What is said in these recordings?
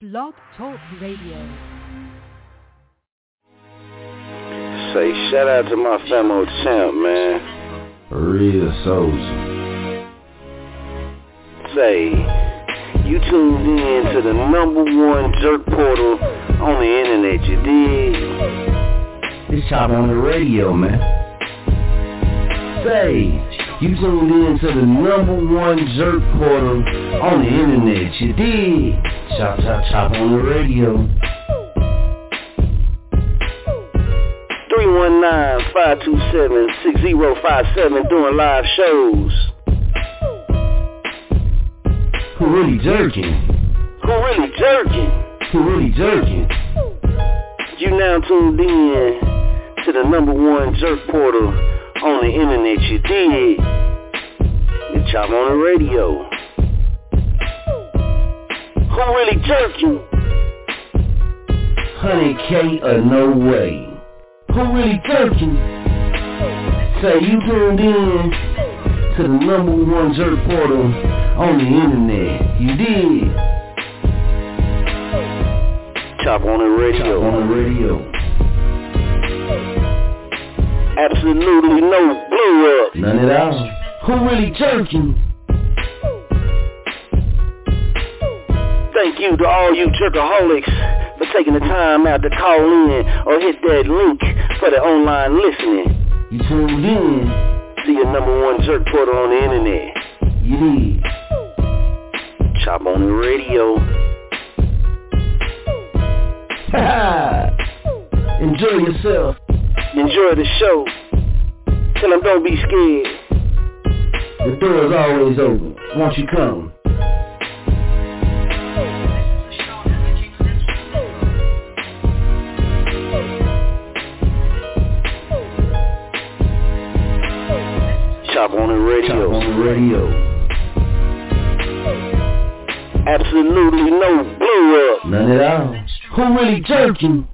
Blog Talk Radio. Say shout out to my famo champ, man. Real soldier. Say, you tuned in to the number one jerk portal on the internet, you dig? It's Chop on the radio, man. Say, you tuned in to the number one jerk portal on the internet, you dig? Chop, chop, chop on the radio. 319-527-6057 doing live shows. Who really jerking? Who really jerking? Who really jerking? You now tuned in to the number one jerk portal on the internet, you dig? The Chop on the radio. Who really jerking? 100K or no way. Who really jerking? Say you tuned in to the number one jerk portal on the internet. You did. Chop on the radio. Chop on the radio. Absolutely no blow up. None at all. Who really jerking? Thank you to all you jerkaholics for taking the time out to call in or hit that link for the online listening. You tuned in. See your number one jerk portal on the internet. You did. Chop on the radio. Enjoy yourself. Enjoy the show. Tell them don't be scared. The door is always open. Won't you come? Chop on the radio. Chop on the radio. Absolutely no blow up. None at all. Who really jerking?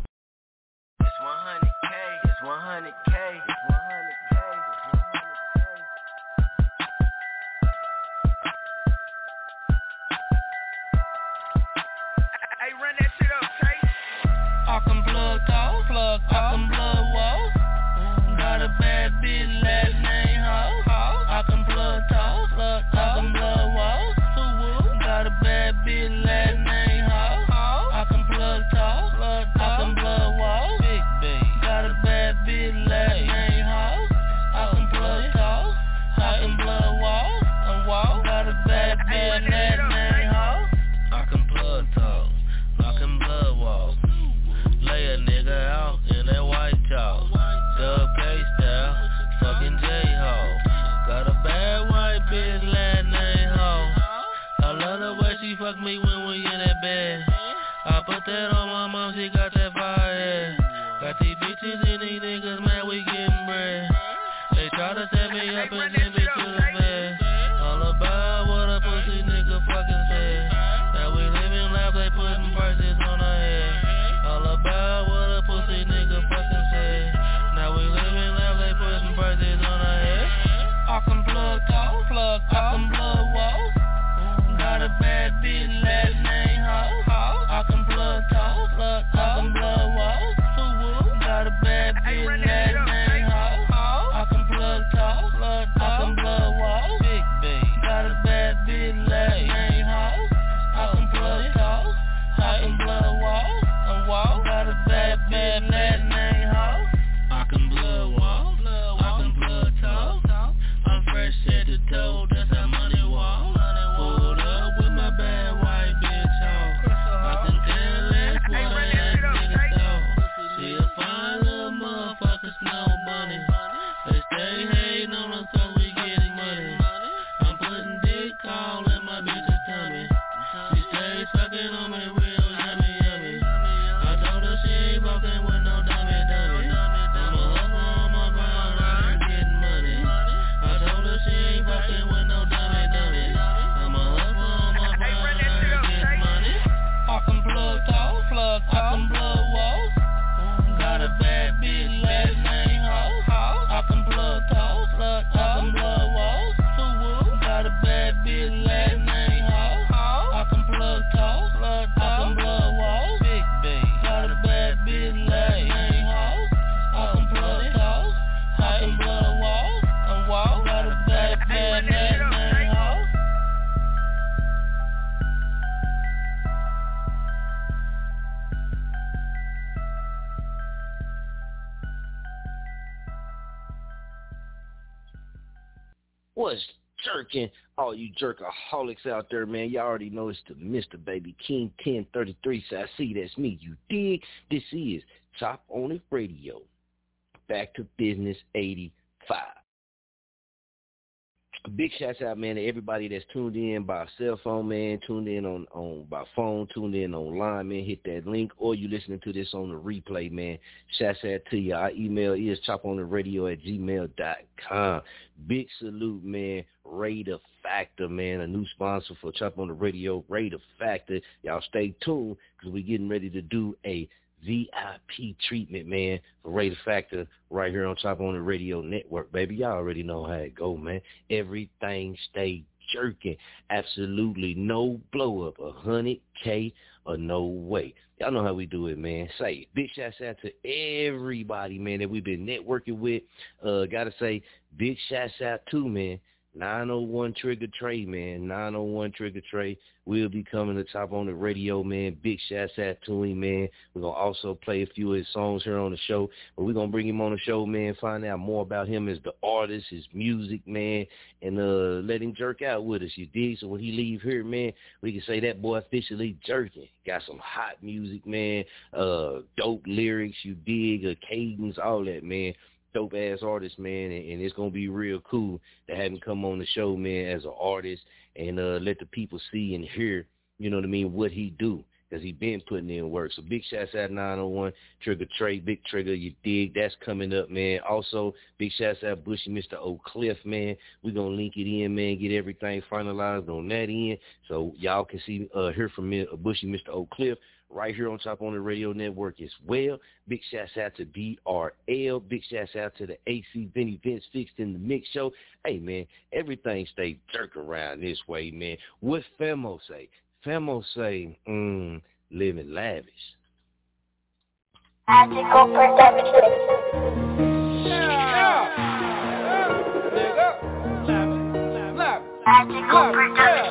Jerkaholics out there, man, y'all already know it's the Mr. Baby King 1033. So I see that's me. You dig? This is Chop on the Radio. Back to Bizness 85 big shouts out, man, to everybody that's tuned in by cell phone, man, tuned in on, on by phone, tuned in online, man. Hit that link, or you listening to this on the replay, man. Shouts out to you. Our email is chopontheradio at gmail.com. Big salute, man. Raider Factor, man, a new sponsor for Chop on the Radio, Raider Factor. Y'all stay tuned because we're getting ready to do a VIP treatment, man, for Raider Factor right here on Chop on the Radio Network, baby. Y'all already know how it go, man. Everything stay jerking. Absolutely no blow up. A hundred K or no way. Y'all know how we do it, man. Say. Big shouts out to everybody, man, that we've been networking with. Uh, gotta say, big shouts out to man, 901 Trigger Trey, man. 901 Trigger Trey We'll be coming to Chop on the radio, man. Big shouts out to him, man. We're going to also play a few of his songs here on the show. But we're going to bring him on the show, man, find out more about him as the artist, his music, man, and uh, let him jerk out with us, you dig? So when he leave here, man, we can say that boy officially jerking. Got some hot music, man, uh, dope lyrics, you dig, a cadence, all that, man dope ass artist, man, and, and, it's gonna be real cool to have him come on the show, man, as an artist and uh let the people see and hear, you know what I mean, what he do. Cause he been putting in work. So big shouts out 901 Trigger Trey, Big Trigger, you dig? That's coming up, man. Also, big shouts out Bushy Mr. Oak Cliff, man. We gonna link it in, man. Get everything finalized on that end, so y'all can see, uh, hear from me, uh, Bushy Mr. Oak Cliff right here on Chop on the Radio Network as well. Big shouts out to BRL. Big shouts out to the AC Vinny Vince Fixed in the Mix Show. Hey, man, everything stay jerk around this way, man. What Femo say? Femo say, mm, living lavish. Magical production. Yeah. Magical production.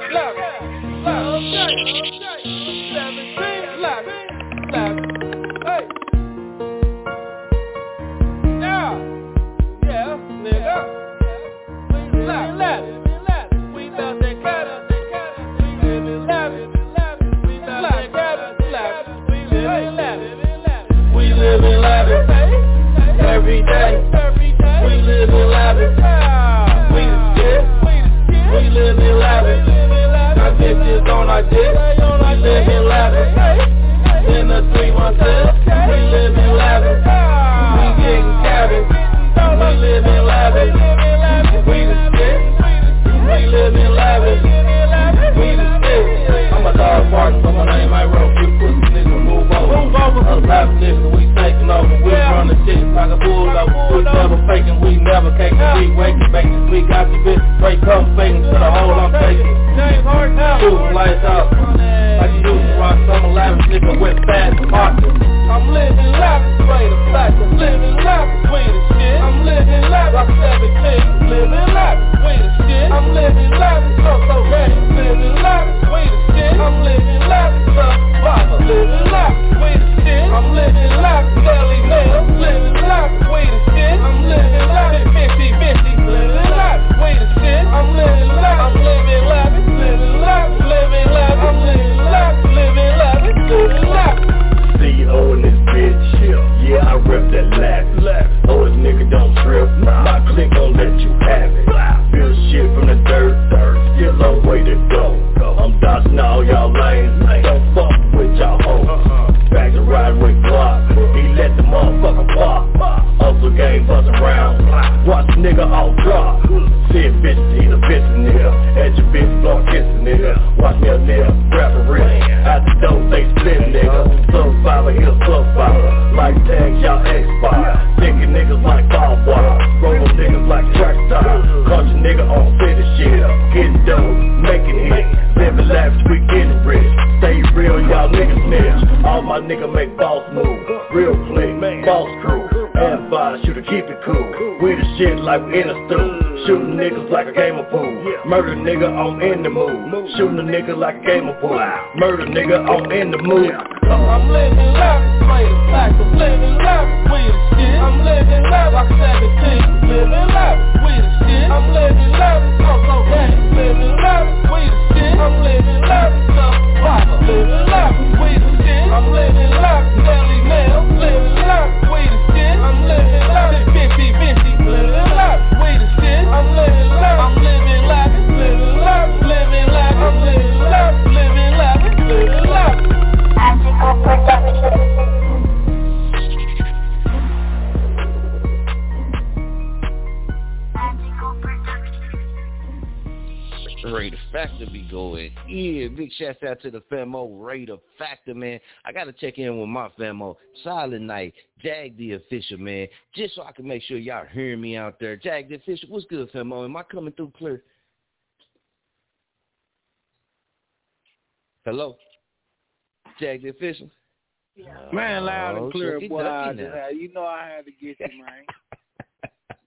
Every day. We live in lavish. We the shit. We live in lavish. Our bitches on our dick. We live in lavish. In the 316, we live in lavish. We getting cabbage. We live in lavish. We the shit. We live in lavish. We the shit. I'm a dog bark, so my name I wrote. Over. A lavish nigga, we taking over. We run the shit like a bulldog. We never faking, we never caking. We waking, baking. We got the bitch straight come faking to the hole I'm taking. Shooting lights out. Like you used to rock some lavish nigga with fast pockets. I'm living lavish, straight up fact. I'm living lavish, we the shit. I'm living lavish, I'm 17. Living lavish, we the shit. I'm living lavish, so so ready. Living lavish, we the shit. Murder nigga, I'm in the mood. Shooting a nigga like game of pool. Murder nigga, I'm in the mood. I'm living straight a fact. I'm living we the shit. I'm living lavish, like 17. Living we the shit. I'm living lavish, shouts out to the famo Raider Factor, man. I gotta check in with my famo. Silent Night, Jag the official, man. Just so I can make sure y'all hearing me out there. Jag the official, what's good, famo? Am I coming through clear? Hello? Jag the official? Yeah. Man, loud and Oh, clear, Chucky boy. I Ducky just now. had- you know I had to get you, man.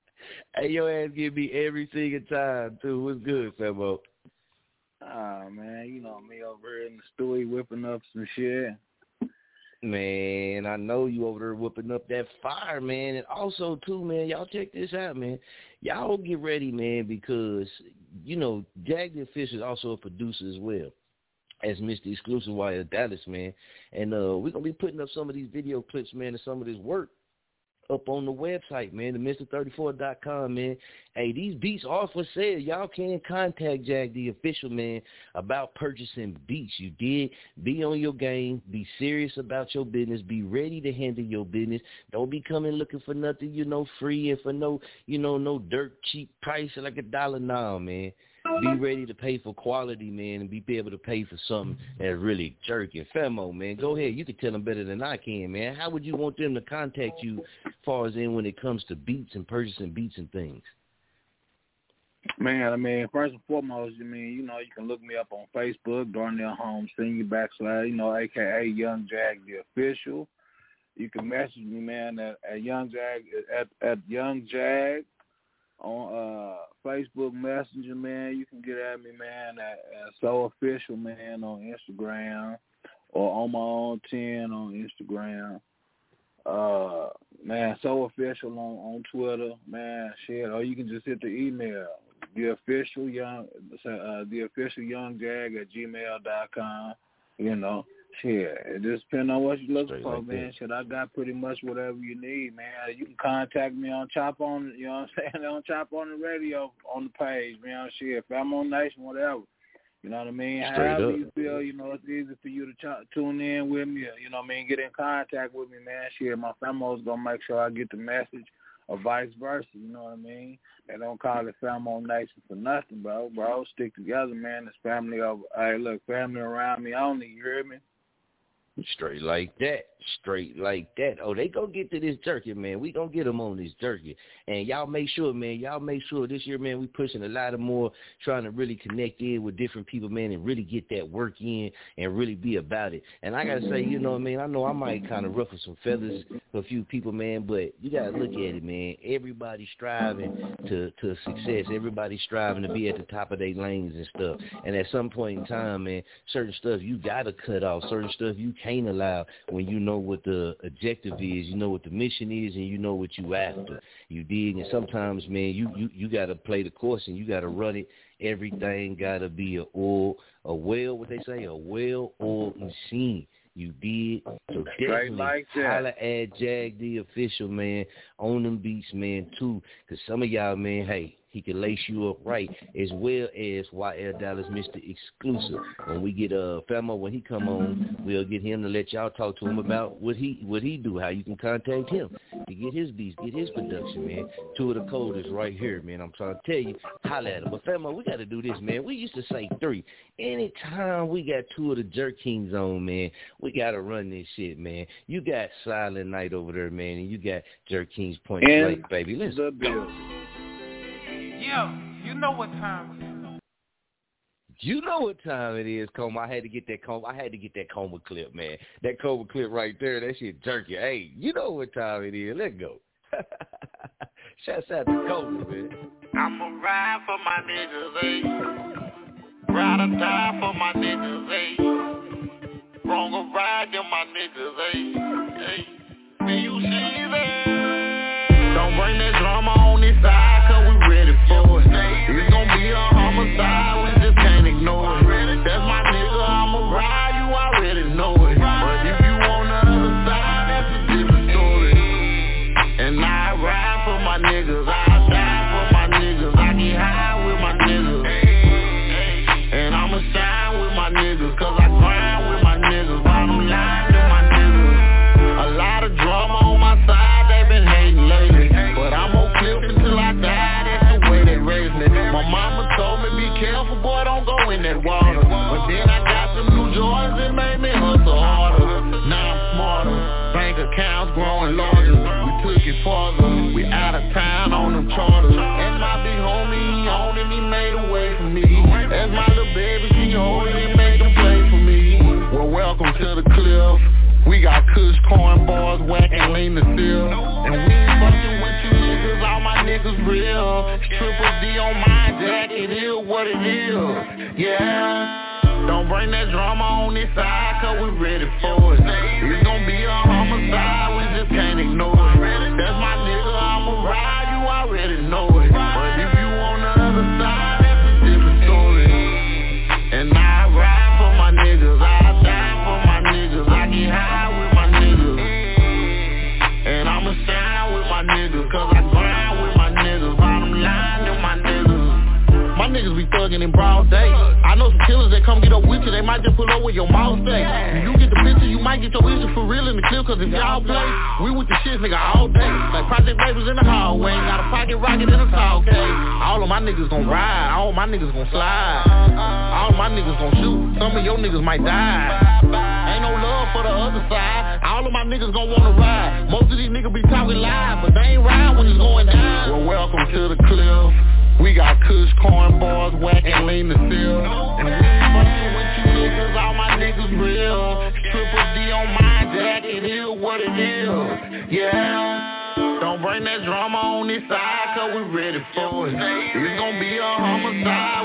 hey, your ass give me every single time, too. What's good, famo? Ah, man, you know me over here in the studio whipping up some shit. Man, I know you over there whipping up that fire, man. And also, too, man, y'all check this out, man. Y'all get ready, man, because, you know, the Official is also a producer as well as Mr. Exclusive Wire Dallas, man. And uh we're to be putting up some of these video clips, man, and some of this work up on the website, man, the Mr34.com, man. Hey, these beats are for sale. Y'all can contact Jag the official, man, about purchasing beats. You did. Be on your game. Be serious about your business. Be ready to handle your business. Don't be coming looking for nothing, you know, free and for no, you know, no dirt cheap price like a dollar now, man. Be ready to pay for quality, man, and be able to pay for something that's really jerking. Femo, man, go ahead. You can tell them better than I can, man. How would you want them to contact you as far as in when it comes to beats and purchasing beats and things? Man, I mean, first and foremost, I mean, you know, you can look me up on Facebook, Darnell Holmes Senior backslash, you know, aka Young Jag the official. You can message me, man, at, at Young Jag at at Young Jag on uh Facebook Messenger, man. You can get at me, man, at, at So Official, man, on Instagram or on my own ten on Instagram. Uh, man, so official on on Twitter, man. Shit, or you can just hit the email, the official young, uh, the official young jag at gmail dot com. You know, shit. It just depends on what you're looking Straight for, like man. that. Shit, I got pretty much whatever you need, man. You can contact me on Chop on, you know what I'm saying, on Chop on the radio on the page, man. Shit, if I'm on Nation, whatever. You know what I mean? Straight However up. you feel, you know, it's easy for you to ch- tune in with me. You know what I mean? Get in contact with me, man. Shit, my family's going to make sure I get the message or vice versa. You know what I mean? They don't call it family nation for nothing, bro. Bro, stick together, man. It's family over. Hey, look, family around me I only. You hear me? Straight like that. Straight like that. Oh, they go get to this jerky, man. We gonna get them on this jerky. And y'all make sure, man, y'all make sure this year, man, we pushing a lot of more, trying to really connect in with different people, man, and really get that work in and really be about it. And I gotta say, you know what I mean? I know I might kind of ruffle some feathers for a few people, man, but you gotta look at it, man. Everybody striving to, to success. Everybody striving to be at the top of their lanes and stuff. And at some point in time, man, certain stuff you gotta cut off. Certain stuff you can't allow when you know what the objective is, you know what the mission is, and you know what you after. You dig? And sometimes, man, you you you gotta play the course and you gotta run it. Everything gotta be a oil, a well, what they say, a well-oiled machine. You did. So definitely like that. holla at Jag the official, man, on them beats, man, too. Because some of y'all, man, hey, he can lace you up right, as well as YL Dallas Mr. Exclusive. When we get uh Famo, when he come on, we'll get him to let y'all talk to him about what he what he do, how you can contact him to get his beats, get his production, man. Two of the coders right here, man. I'm trying to tell you, holla at him. But Famo, we got to do this, man. We used to say three. Anytime we got two of the Jerk Kings on, man, we got to run this shit, man. You got Silent Night over there, man, and you got Jerk Kings Point Blank, baby. Let's the bill. Yeah, you know what time it is. You know what time it is, Coma. I had to get that Coma. I had to get that Coma clip, man. That Coma clip right there. That shit jerky. Hey, you know what time it is. Let's go. Shouts out to Coma, man. I'ma ride for my niggas, eh? Ride or die for my niggas, eh? Wrong or ride, them my niggas, hey, hey. Do you see that? Don't bring that we lean the steel. And we ain't fucking with you niggas, all my niggas real. Triple D on my jacket, it is what it is. Yeah. Don't bring that drama on this side, cause we ready for it. It's gonna be a niggas be thuggin' in broad day. I know some killers that come get up with you, they might just pull with your mouth stay. If you get the picture, you might get your issue for real in the clip, cause if y'all play, we with the shit, nigga, all day. Like Project Babers in the hallway, got a pocket rocket in a tall case. All of my niggas gon' ride, all my niggas gon' slide. All my niggas gon' shoot, some of your niggas might die. Ain't no love for the other side, all of my niggas gon' wanna ride. Most of these niggas be talking live, but they ain't ride when it's going down. Well, welcome to the cliff. We got Kush corn bars, whack and lean the steel. And we ain't fucking with you niggas, all my niggas real. Triple D on my jacket, is what it is. Yeah. Don't bring that drama on this side, cause we ready for it. It's gonna be a homicide,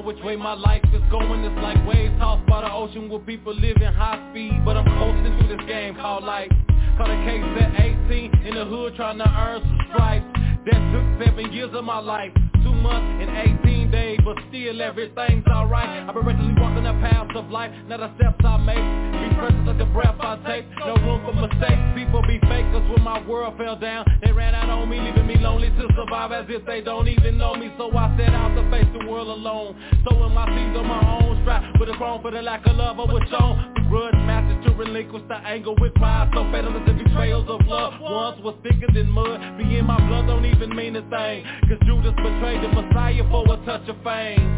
know which way my life is going. It's like waves tossed by the ocean where people live in high speed. But I'm coasting through this game called life. Caught a case at 18 in the hood trying to earn some stripes. That took seven years of my life. Two months and 18 days, but still everything's alright. I've been recklessly walking the paths of life, now the steps I make. Present like the breath I take, no room for mistakes. People be fakers when my world fell down. They ran out on me, leaving me lonely to survive as if they don't even know me. So I set out to face the world alone. So Sowing my seeds on my own strap, with a groan for the lack of love I was shown. Grudge masters to relinquish the anger with pride. So fatal as the betrayals of love. Once was thicker than mud. Being my blood don't even mean a thing. Cause Judas betrayed the Messiah for a touch of fame.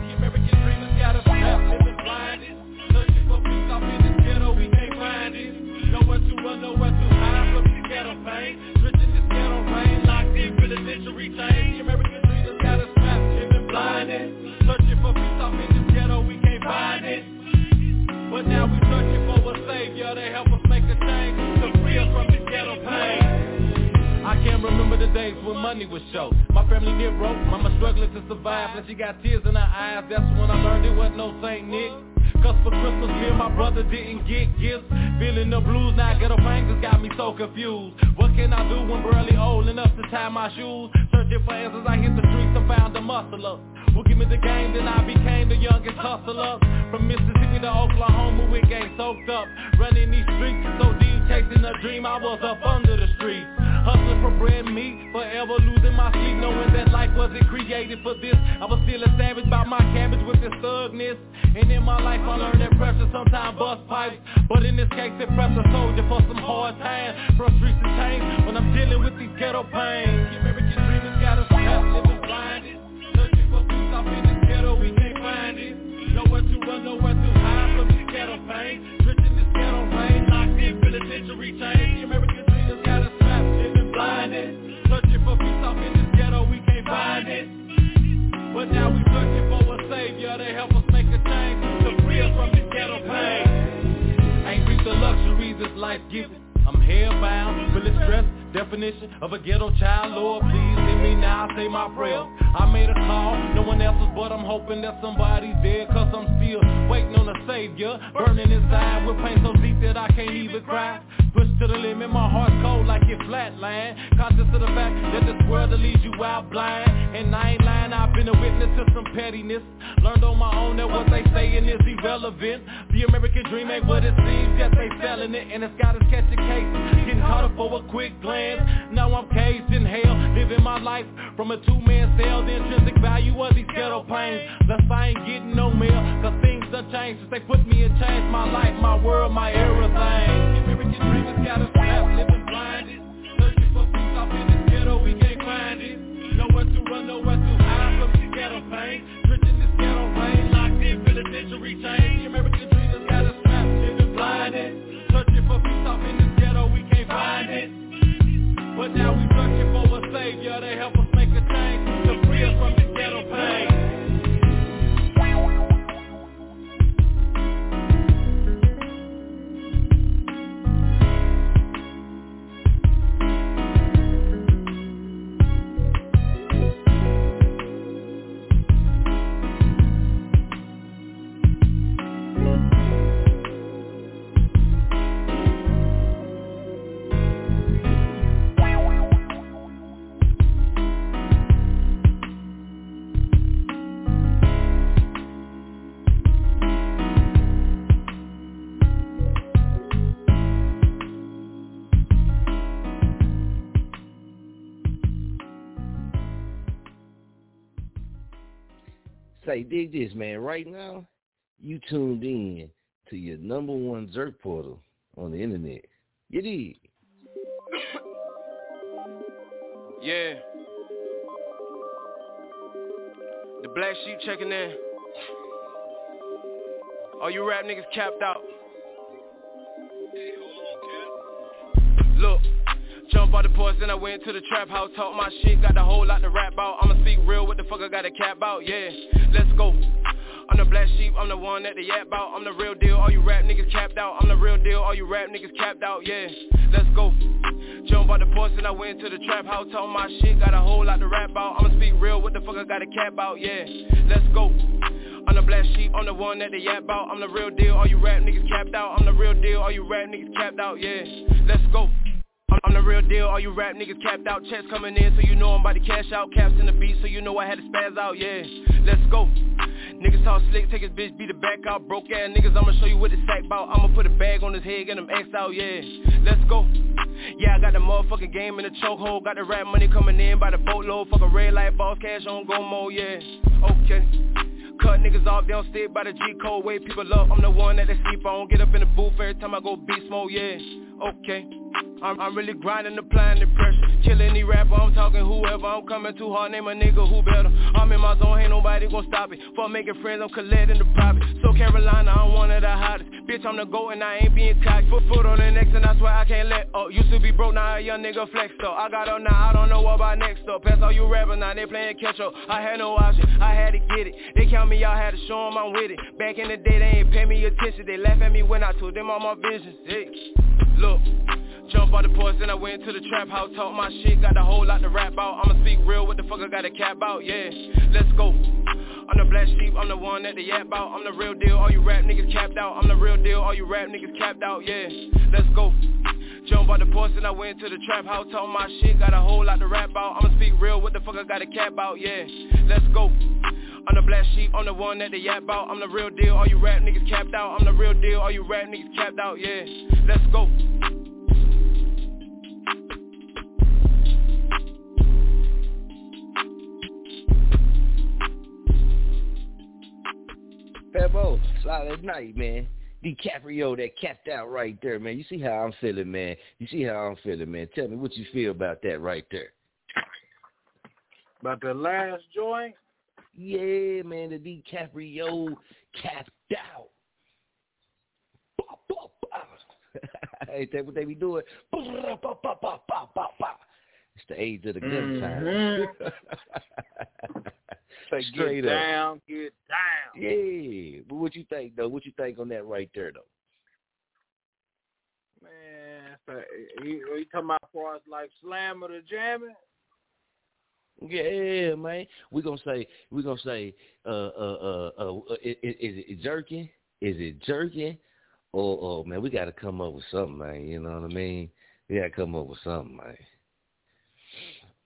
From this ghetto pain. Ghetto rain, locked in penitentiary. American dream has got us trapped, living blinded. Searching for peace off in this ghetto, we can't find it. But now we searching for a savior to help us make a change, to free us from ghetto pain. I can't remember the days when money was short. My family near broke, mama struggling to survive. And she got tears in her eyes, that's when I learned it wasn't no Saint Nick. Cause for Christmas, me and my brother didn't get gifts. Feeling the blues, now ghetto just got me so confused. What can I do when barely old enough to tie my shoes? Searching for answers, I hit the streets and found a muscle up. Well, give me the game, then I became the youngest hustler. From Mississippi to Oklahoma, with game soaked up. Running these streets so deep, chasing a dream, I was up under the street. Hustling for bread and meat, forever losing my sleep, knowing that life wasn't created for this. I was still a savage about my cabbage with this thugness. And in my life I learned that pressure sometimes bust pipes. But in this case it preps a soldier for some hard times. From streets to chains, when I'm dealing with these ghetto pains. American dream has got us trapped, living blinded. Searching for peace off in this ghetto, we can't find it. Nowhere to run, nowhere to hide from this ghetto pain. But now we searching for a savior to help us make a change. To free us from this ghetto pain. Ain't reached the luxuries this life gives I'm hellbound, feeling stressed, definition of a ghetto child. Lord, please hear me now, say my prayer. I made a call, no one else's but I'm hoping that somebody's there Cause I'm still waiting on a savior. Burning inside with pain so deep that I can't even cry. Pushed to the limit, my heart's cold like it flatline. Conscious of the fact that this world will lead you out blind. And I ain't lying, I've been a witness to some pettiness. Learned on my own that what they saying is irrelevant. The American dream ain't what it seems, yet they selling it. And it's got us catching case Getting caught up for a quick glance Now I'm caged in hell Living my life from a two-man cell. The intrinsic value of these ghetto pains Thus I ain't getting no mail Cause things done changed since they put me in change My life, my world, my everything American dreamers got us trapped, living blinded. Searching for peace off in this ghetto, we can't find it. Nowhere to run, nowhere to hide from this ghetto pain Rich in this ghetto rain, locked in penitentiary chains American dreamers But now we searching for a savior to help us make a change, to free us from this ghetto pain. Say, dig this, man. Right now, you tuned in to your number one jerk portal on the internet. You did. yeah. The black sheep checking in. All you rap niggas capped out. Then I went to the trap house, talk my shit, got the whole lot to rap out. I'ma speak real, what the fuck I got a cap out, yeah. Let's go. I'm the black sheep, I'm the one that they yap out. I'm the real deal, all you rap niggas capped out. I'm the real deal, all you rap niggas capped out, yeah. Let's go. Jump out the porch and I went to the trap house, talk my shit, got a whole lot to rap out. I'ma speak real, what the fuck I got a cap out, yeah. Let's go. I'm the black sheep, I'm the one that they yap out. I'm the real deal, all you rap niggas capped out. I'm the real deal, all you rap niggas capped out, yeah. Let's go. I'm the real deal, all you rap niggas capped out Checks coming in, so you know I'm about to cash out. Caps in the beat, so you know I had to spaz out, yeah. Let's go. Niggas talk slick, take his bitch, beat the back out. Broke ass niggas, I'ma show you what it's sack bout. I'ma put a bag on his head, get him X out, yeah. Let's go. Yeah, I got the motherfucking game in the chokehold. Got the rap money coming in by the boatload. Fuck a red light, boss cash on go mode, yeah. Okay. Cut niggas off, they don't stick by the G code. Wake people up, I'm the one that they sleep on. Get up in the booth every time I go beast mode, yeah. Okay I'm, I'm really grinding, applying the pressure. Kill any rapper, I'm talking whoever. I'm coming too hard, name a nigga who better. I'm in my zone, ain't nobody gon' stop it. For making friends, I'm collecting the profit. So Carolina, I'm one of the hottest. Bitch, I'm the GOAT and I ain't being cocky Foot foot on the next and I swear I can't let up. Used to be broke, now a young nigga flex up. I got up now, I don't know what about next up. Pass all you rappers, now they playing catch up. I had no option, I had to get it. They count me out, had to show them I'm with it. Back in the day, they ain't pay me attention. They laugh at me when I told them all my visions Hey, look Jump out the porch, then I went to the trap house, talk my shit, got a whole lot to rap out. I'ma speak real, what the fuck I got a cap out, yeah. Let's go. I'm the black sheep, I'm the one that they yap out. I'm the real deal, all you rap niggas capped out. I'm the real deal, all you rap niggas capped out, yeah. Let's go. Jump out the porch, and I went to the trap house, talk my shit, got a whole lot to rap out. I'ma speak real, what the fuck I got a cap out, yeah. Let's go. I'm the black sheep, I'm the one that they yap about I'm the real deal, all you rap niggas capped out I'm the real deal, all you rap niggas capped out, yeah Let's go Fabo, Silent Night, man. DiCaprio that capped out right there, man. You see how I'm feeling, man. You see how I'm feeling, man. Tell me what you feel about that right there. About the last joint? Yeah, man, the DiCaprio capped out. Ain't that what they be doing? It's the age of the gun Mm-hmm. time. Say Straight get up. down, get down. Yeah, but what you think though? What you think on that right there though? Man, so, you, you talking about for us like slam or the jamming? Yeah, man. We're gonna say we're gonna say uh uh uh, uh is, is it jerking? Is it jerking? Or or man, we gotta come up with something, man, you know what I mean? We gotta come up with something, man.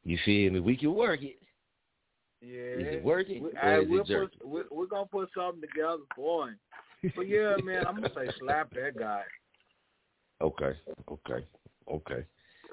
You feel me? We can work it. Yeah. Is it working We, I, we'll put, we, we're gonna put something together for him. But yeah, man, I'm gonna say slap that guy. Okay, okay, okay.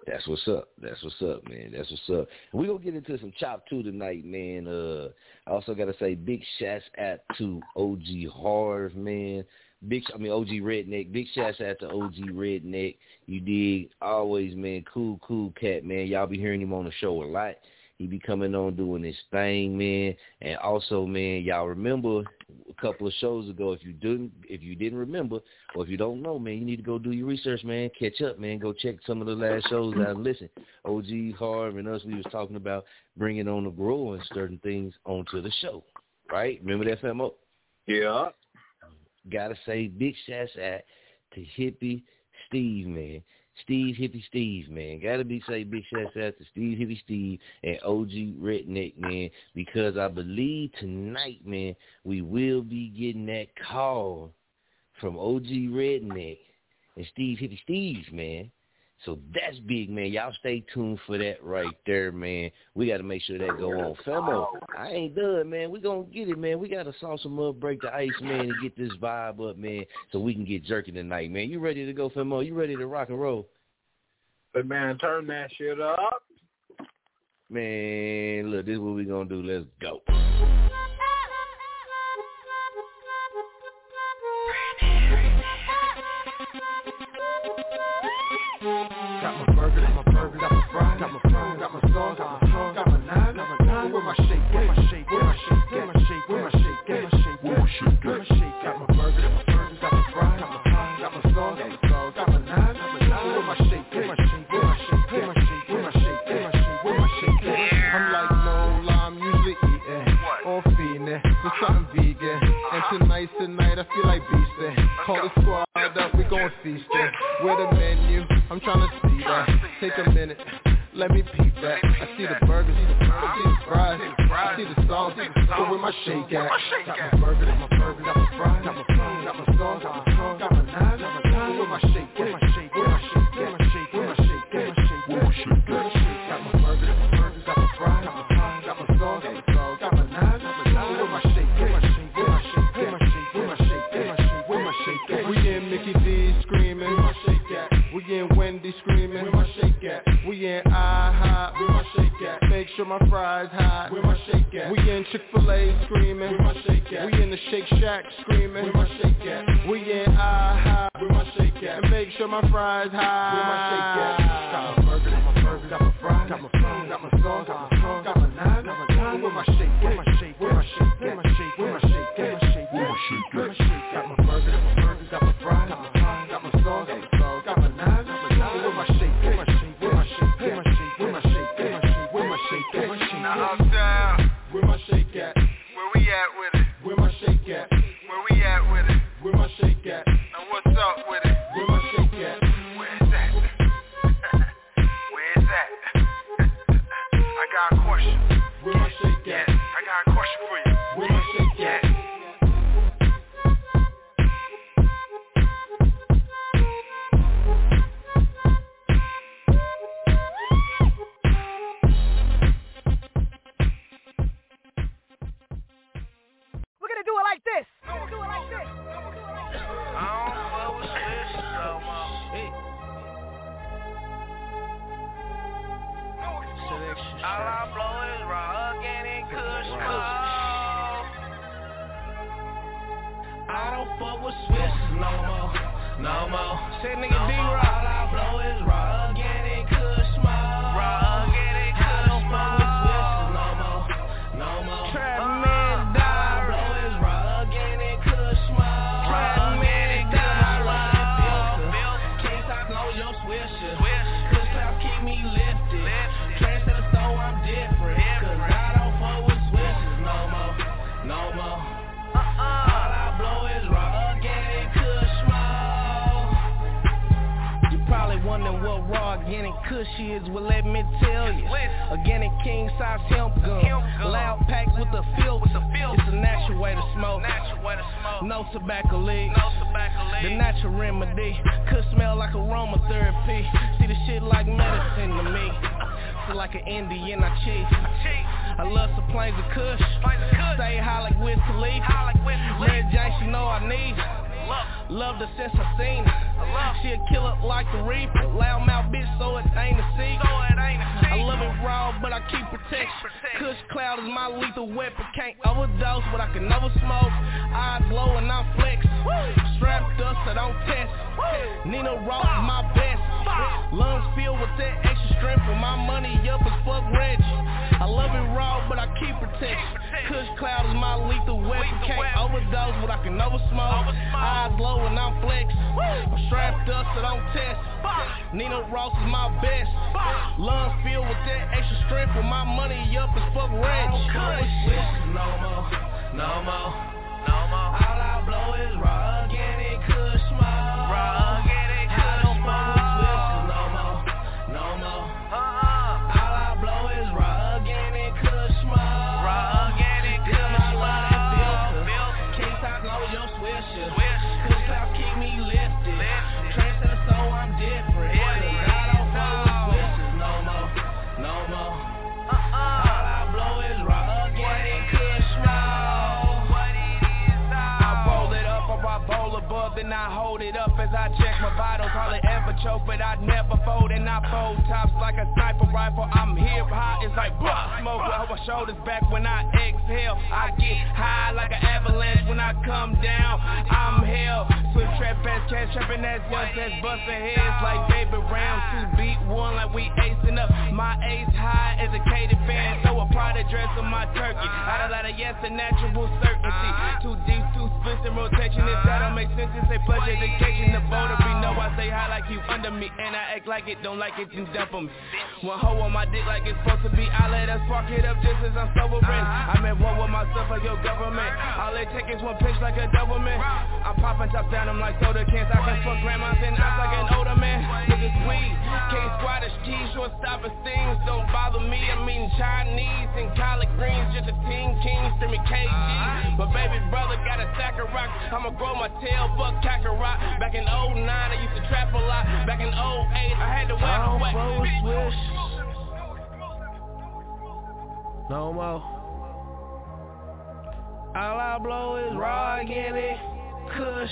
That's what's up. That's what's up, man. That's what's up. We're gonna get into some chop two tonight, man. Uh, I also gotta say big shouts out to OG Harv, man. Big, I mean OG Redneck. Big shouts out to OG Redneck. You dig? Always, man. Cool, cool cat, man. Y'all be hearing him on the show a lot. He be coming on doing his thing, man. And also, man, y'all remember a couple of shows ago. If you didn't, if you didn't remember, or if you don't know, man, you need to go do your research, man. Catch up, man. Go check some of the last shows out and listen. OG Harv and us, we was talking about bringing on the grow and certain things onto the show, right? Remember that, Famo? Yeah. Gotta say big shouts out to Hippie Steve, man. Steve Hippie Steve, man. Gotta be say big shouts out to Steve Hippie Steve and OG Redneck, man, because I believe tonight, man, we will be getting that call from OG Redneck and Steve Hippie Steve, man. So that's big, man. Y'all stay tuned for that right there, man. We got to make sure that go on. Femo, I ain't done, man. We going to get it, man. We got to sauce them up, break the ice, man, and get this vibe up, man, so we can get jerking tonight, man. You ready to go, Femo? You ready to rock and roll? But man, turn that shit up. Man, look, this is what we going to do. Let's go. Up, we gon' feastin'. Where the menu? I'm tryna see that. Take a minute. Let me peep that. I see the burgers, I see the fries, I see the sauce. So where my shake at? Got my burger, my my fries hot. Where my shake at? We in Chick-fil-A screaming. Where my shake at? We in the Shake Shack screaming. Where my shake at? We in IHOP. Where my shake at? And make sure my fries hot. Where my shake at? Got my burger, got my burger, got my fries, got my fries, got my sauce, got my sauce, got my knives, got my knives. Where my shake? Where fold. Tops like a sniper rifle. I'm here high, it's like bah, smoke over my shoulders back when I exhale. I get high like an avalanche when I come down. I'm hell. Swift trap fast cash trapping as young that's busting heads like baby round. Two beat one like we acing up. My ace high educated fan. So a Prada dress on my turkey. Out a lot of yes and natural certainty. Too deep, too splits in rotation. If that don't make sense, say pledge education. The voter be know I say high like you under me. And I act like it, don't like it, then dump me. One hoe on my dick like it's supposed to be. I let us spark it up just as I'm sobering. I'm at war with myself or your government. All it take is one pitch like a double man. I'm popping top down, I'm like soda cans. I can fuck grandmas and eyes like an older man. Niggas weed, can't squat a keys, short stop things. Don't bother me, I'm eating Chinese and collard greens. Just a teen king, screaming KG. My baby brother got a sack of rocks. I'ma grow my tail, fuck Kakarot. Back in 09, I used to trap a lot. Back in 08, I had to wear a sweat. Swish. No more. All I blow is raw organic, kush,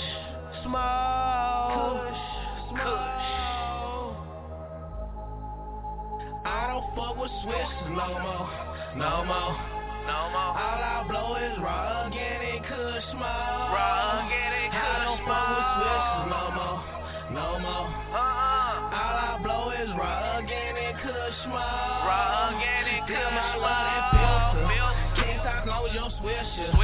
small, kush, small. I don't fuck with switches no more, no more, no more. All I blow is raw organic, kush, small, raw organic, kush, I don't fuck with switches no more, no more. Uh-uh. All I blow is raw organic, kush, small, raw organic, kush, small your swisher.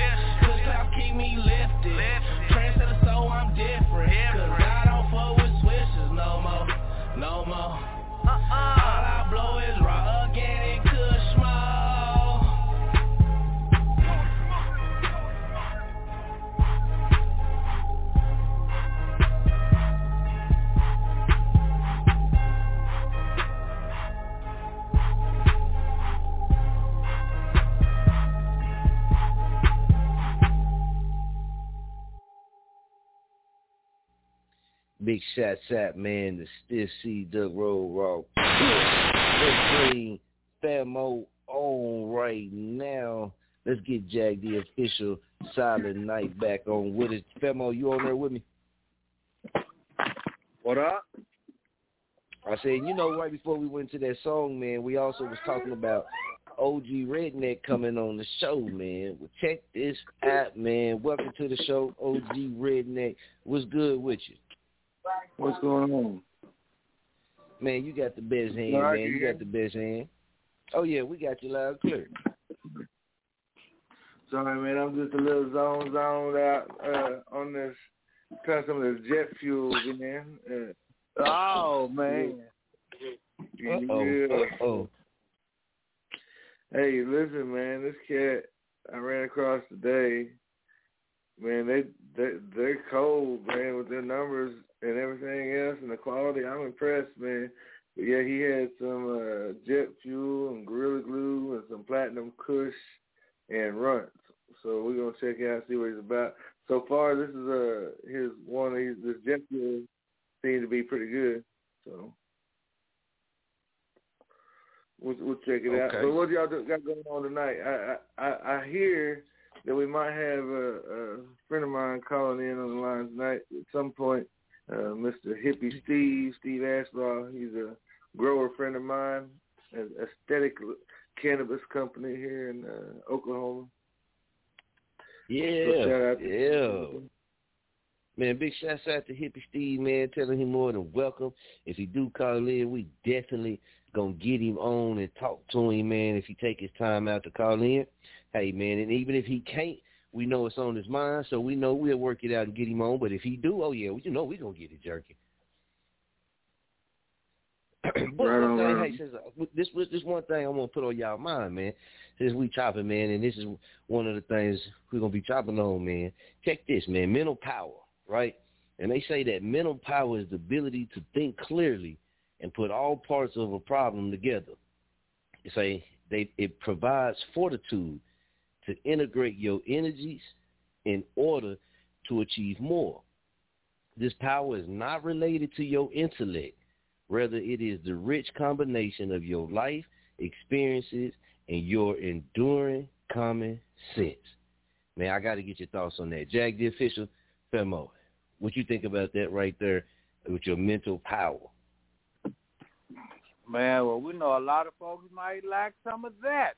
Big shots out, man. The Still See Duck Let's Green Famo on right now. Let's get Jack the official Silent Night back on with it. Femo, you on there with me? What up? I said, you know, right before we went to that song, man, we also was talking about OG Redneck coming on the show, man. Well, check this out, man. Welcome to the show, OG Redneck. What's good with you? What's going on? Man, you got the best hand, right, man. You got the best hand. Oh yeah, we got you loud clear. Sorry, man. I'm just a little zone zoned out uh, on this, trying some of this jet fuel, man. Uh, Oh man. Uh oh. yeah. Uh oh. Hey, listen, man. This cat I ran across today, man. They they they're cold, man, with their numbers and everything else and the quality. I'm impressed, man. But yeah, he had some uh, jet fuel and gorilla glue and some platinum kush and runts. So we're gonna check it out, see what he's about. So far, this is uh his one of his this jet fuel seemed to be pretty good. So we'll, we'll check it out. Okay. But what y'all do, got going on tonight? I, I I I hear that we might have a, a friend of mine calling in on the line tonight at some point. Uh, Mr. Hippie Steve, Steve Ashbaugh. He's a grower friend of mine, an aesthetic cannabis company here in uh, Oklahoma. So Yeah. shout out to Yeah. Man, big shouts out to Hippie Steve, man, telling him more than welcome. If he do call in, we definitely gonna get him on and talk to him, man, if he take his time out to call in. Hey man, and even if he can't, we know it's on his mind, so we know we'll work it out and get him on. But if he do, oh yeah, you know we gonna get it jerky. but Right one thing, right hey, since, uh, this was this one thing I'm gonna put on y'all mind, man. Since we chopping, man, and this is one of the things we're gonna be chopping on, man. Check this, man. Mental power, right? And they say that mental power is the ability to think clearly and put all parts of a problem together. They say they it provides fortitude to integrate your energies in order to achieve more. This power is not related to your intellect. Rather, it is the rich combination of your life experiences and your enduring common sense. Man, I got to get your thoughts on that. Jack, the official, Femo, what you think about that right there with your mental power? Man, well, we know a lot of folks might lack some of that.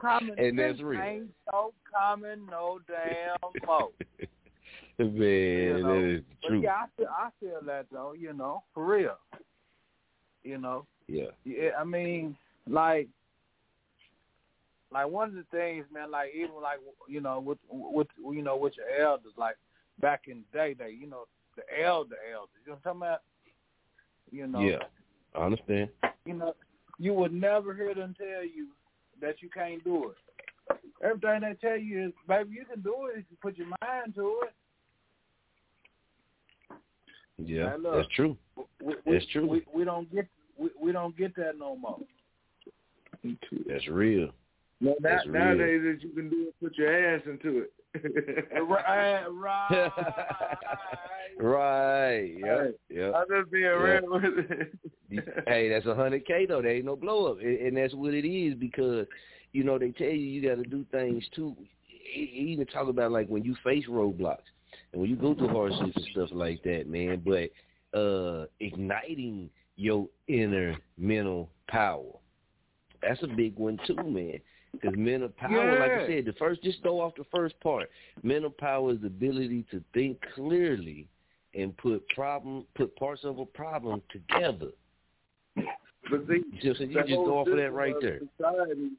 Common And that's real. ain't so common no damn more. Man, You know, that is But true. yeah, I feel, I feel that though, you know, for real. You know, Yeah. yeah, I mean, like, like one of the things, man, like even like you know with with you know with your elders, like back in the day, they you know the elder elders, you know what I'm talking about? You know, Yeah. I understand. you know, you would never hear them tell you that you can't do it. Everything they tell you is, baby, you can do it if you put your mind to it. Yeah, look. that's true. We, That's true. We, we don't get we, we don't get that no more. That's real. No, That's real. nowadays that you can do it, put your ass into it. right, right. right. Yeah. Yep. I'm just being Yeah. real with it. hey, that's a hundred K though. There ain't no blow up, and, and that's what it is because you know they tell you you got to do things too. Even talk about like when you face roadblocks and when you go through hardships and stuff like that, man. But uh igniting your inner mental power, that's a big one too, man. Because mental power, like I said, the first just go off the first part. Mental power is the ability to think clearly and put problem put parts of a problem together. But see, You see what I'm saying? You the just whole go off of that system right of there. Society,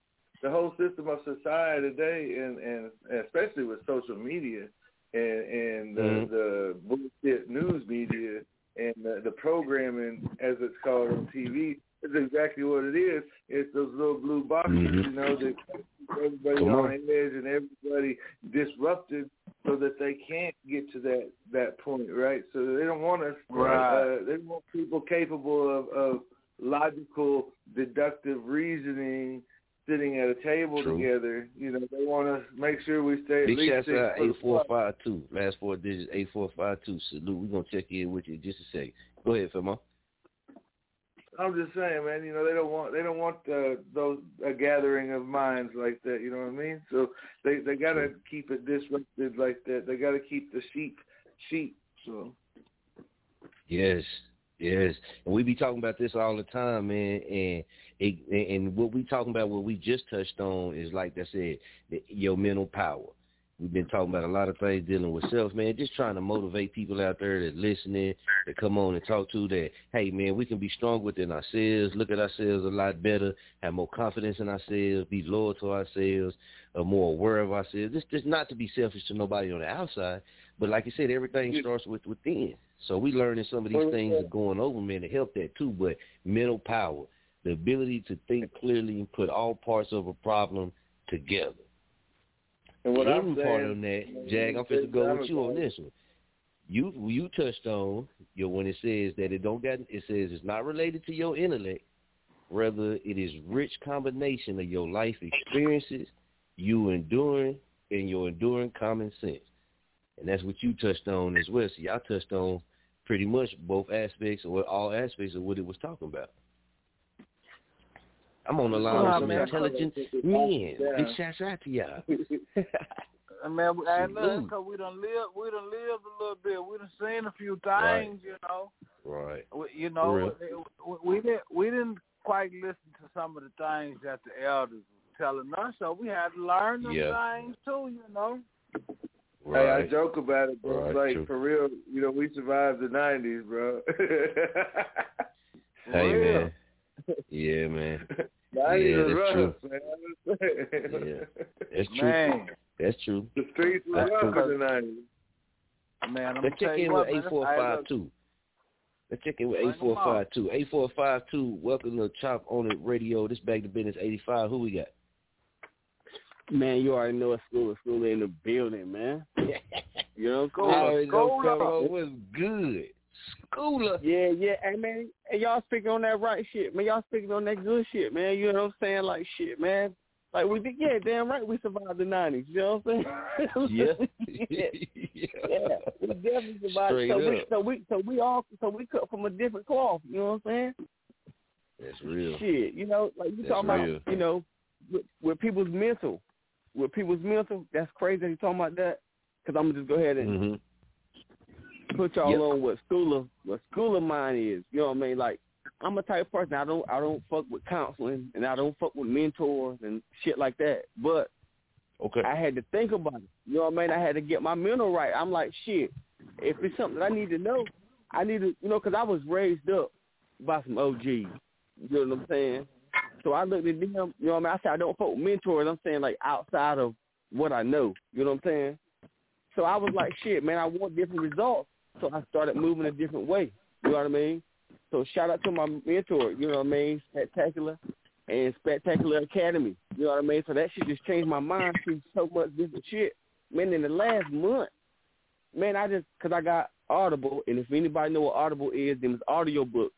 the whole system of society today, and, and especially with social media and, and the, Mhm. the bullshit news media and the, the programming, as it's called on TV, is exactly what it is. It's those little blue boxes, Mhm. you know, that keep everybody on on. edge and everybody disrupted so that they can't get to that that point, right? So they don't want us. Right. Uh, they want people capable of, of logical, deductive reasoning, sitting at a table True. together. You know, they want to make sure we stay at Big least six out eight four five two. Last four digits eight four five two. Salute. We're gonna check in with you in just a second. Go ahead, Femo. I'm just saying, man. You know, they don't want they don't want uh, those a gathering of minds like that. You know what I mean? So they they gotta keep it disrupted like that. They gotta keep the sheep sheep. So Yes, yes, and we be talking about this all the time, man. And it, and what we talking about, what we just touched on, is like I said, the, your mental power. We've been talking about a lot of things dealing with self, man. Just trying to motivate people out there that listening, that come on and talk to that. Hey, man, we can be strong within ourselves. Look at ourselves a lot better. Have more confidence in ourselves. Be loyal to ourselves. Uh, more aware of ourselves. This just not to be selfish to nobody on the outside, but like you said, everything starts with within. So we learning some of these things are going over, man, to help that too. But mental power, the ability to think clearly and put all parts of a problem together. And what I'm Even saying, part on that, Jag, I'm fit to go with you on this one. You you touched on your when it says that it don't got it says it's not related to your intellect, rather it is rich combination of your life experiences, you enduring and your enduring common sense. And that's what you touched on as well. See, I touched on pretty much both aspects or all aspects of what it was talking about. I'm on the line with some man, intelligent men. Big shouts out to y'all. I mean, we- and Salute. that's because we done lived, we done lived a little bit. We done seen a few things, Right. you know. Right. We, you know, Real. we, we didn't we didn't quite listen to some of the things that the elders were telling us, so we had to learn them Yeah. things too, you know. Right. Hey, I joke about it, but Right, like true. for real, you know, we survived the '90s, bro. Hey real. man. Yeah, man. '90s Yeah, was that's rough, true. man. Yeah. That's true. Man. That's true. The streets were That's rough true. in the '90s. Man, I'm Let's check in with man, eight four five two. Let's check in with Bring eight four five two. Eight four five two. Welcome to Chop on it Radio. This Back to Bizness eighty five. Who we got? Man, you already know it's school. It's school in the building, man. You know, I already know Schooler. Federal was good. Schooler. Yeah, yeah. Hey, man, and y'all speaking on that right shit, man. Y'all speaking on that good shit, man. You know what I'm saying? Like shit, man. Like we did, yeah, damn right. We survived the '90s. You know what I'm saying? Yeah. yeah, yeah, we definitely survived. Straight so we, so we, so we all, so we cut from a different cloth. You know what I'm saying? That's real. Shit, you know, like you talking real. about, you know, with, with people's mental, with people's mental. That's crazy that you talking about that. Because I'm gonna just go ahead and Mm-hmm. Put y'all Yep. on what school of what school of mine is. You know what I mean? Like I'm a type of person I don't I don't fuck with counseling and I don't fuck with mentors and shit like that. But Okay. I had to think about it. You know what I mean? I had to get my mental right. I'm like shit. If it's something I need to know, I need to you know because I was raised up by some OGs. You know what I'm saying? So I looked at them. You know what I mean? I said I don't fuck with mentors. I'm saying like outside of what I know. You know what I'm saying? So I was like, shit, man, I want different results. So I started moving a different way. You know what I mean? So shout out to my mentor, you know what I mean, Spectacular and Spectacular Academy. You know what I mean? So that shit just changed my mind to so much different shit. Man, in the last month, man, I just, because I got Audible, and if anybody know what Audible is, then it's audio book.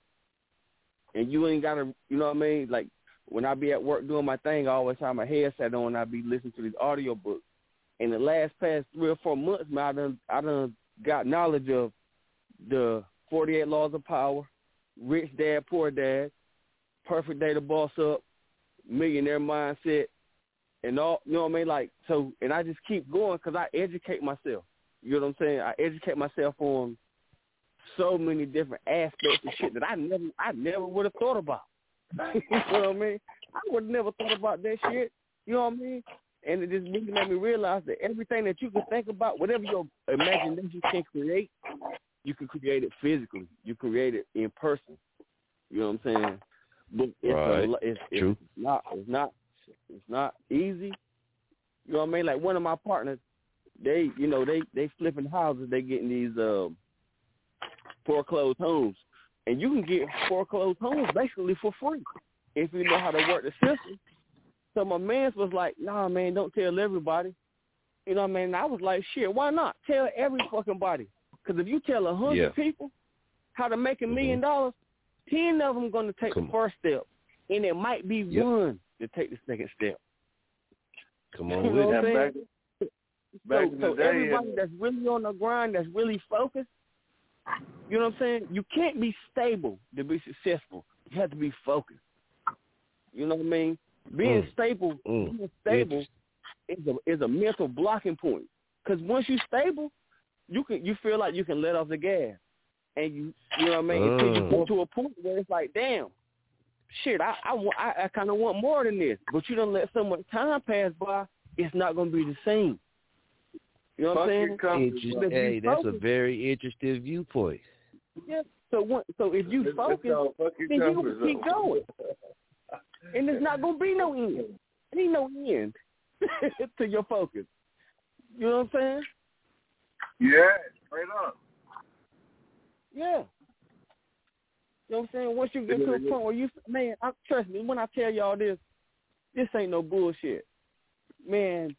And you ain't got to, you know what I mean? Like, when I be at work doing my thing, I always have my headset on and I be listening to these audio books in the last past three or four months, man, I done I done got knowledge of the forty eight laws of power, rich dad, poor dad, perfect day to boss up, millionaire mindset, and all you know what I mean. Like so, and I just keep going because I educate myself. You know what I'm saying? I educate myself on so many different aspects of shit that I never I never would have thought about. you know what I mean? I would have never thought about that shit. You know what I mean? And it just really made me realize that everything that you can think about, whatever your imagination can create, you can create it physically. You create it in person. You know what I'm saying? But it's, Right. a, it's, it's not it's not it's not easy. You know what I mean? Like one of my partners, they you know they they flipping houses. They getting these uh, foreclosed homes, and you can get foreclosed homes basically for free if you know how to work the system. So my man's was like, nah, man, don't tell everybody. You know what I mean? And I was like, shit, why not? Tell every fucking body. Because if you tell a hundred Yeah. people how to make a 1000000 dollars, ten of them going to take Come the first step, and it might be Yep. one to take the second step. Come You on know with what it. I'm saying? back so in the so day, everybody uh, that's really on the grind, that's really focused, you know what I'm saying? You can't be stable to be successful. You have to be focused. You know what I mean? Being Mm. stable, Mm. being stable is a is a mental blocking point. Because once you're stable, you can you feel like you can let off the gas, and you you know what I mean. Until you Mm. get to a point where it's like, damn, shit, I I, wa- I, I kind of want more than this. But you don't let so much time pass by, it's not gonna be the same. You know what I'm saying? Interest- But if hey, that's a very interesting viewpoint. yeah. So what? So if you It's- it's focus, then you keep going, and there's not gonna be no end. There Ain't no end to your focus. You know what I'm saying? Yeah, straight up. Yeah. You know what I'm saying? Once you get to a point where you, man, I, trust me, when I tell y'all this, this ain't no bullshit. Man,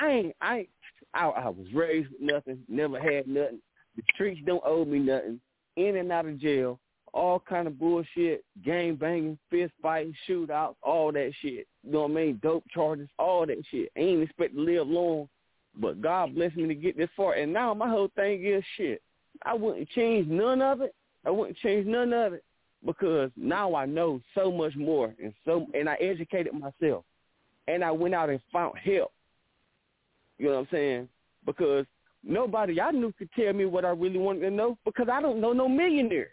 I ain't, I ain't, I, I was raised with nothing, never had nothing. The streets don't owe me nothing. In and out of jail, all kind of bullshit, gang banging, fist fighting, shootouts, all that shit. You know what I mean? Dope charges, all that shit. I ain't expect to live long, but God blessed me to get this far. And now my whole thing is shit. I wouldn't change none of it. I wouldn't change none of it because now I know so much more and so and I educated myself and I went out and found help. You know what I'm saying? Because nobody I knew could tell me what I really wanted to know because I don't know no millionaire.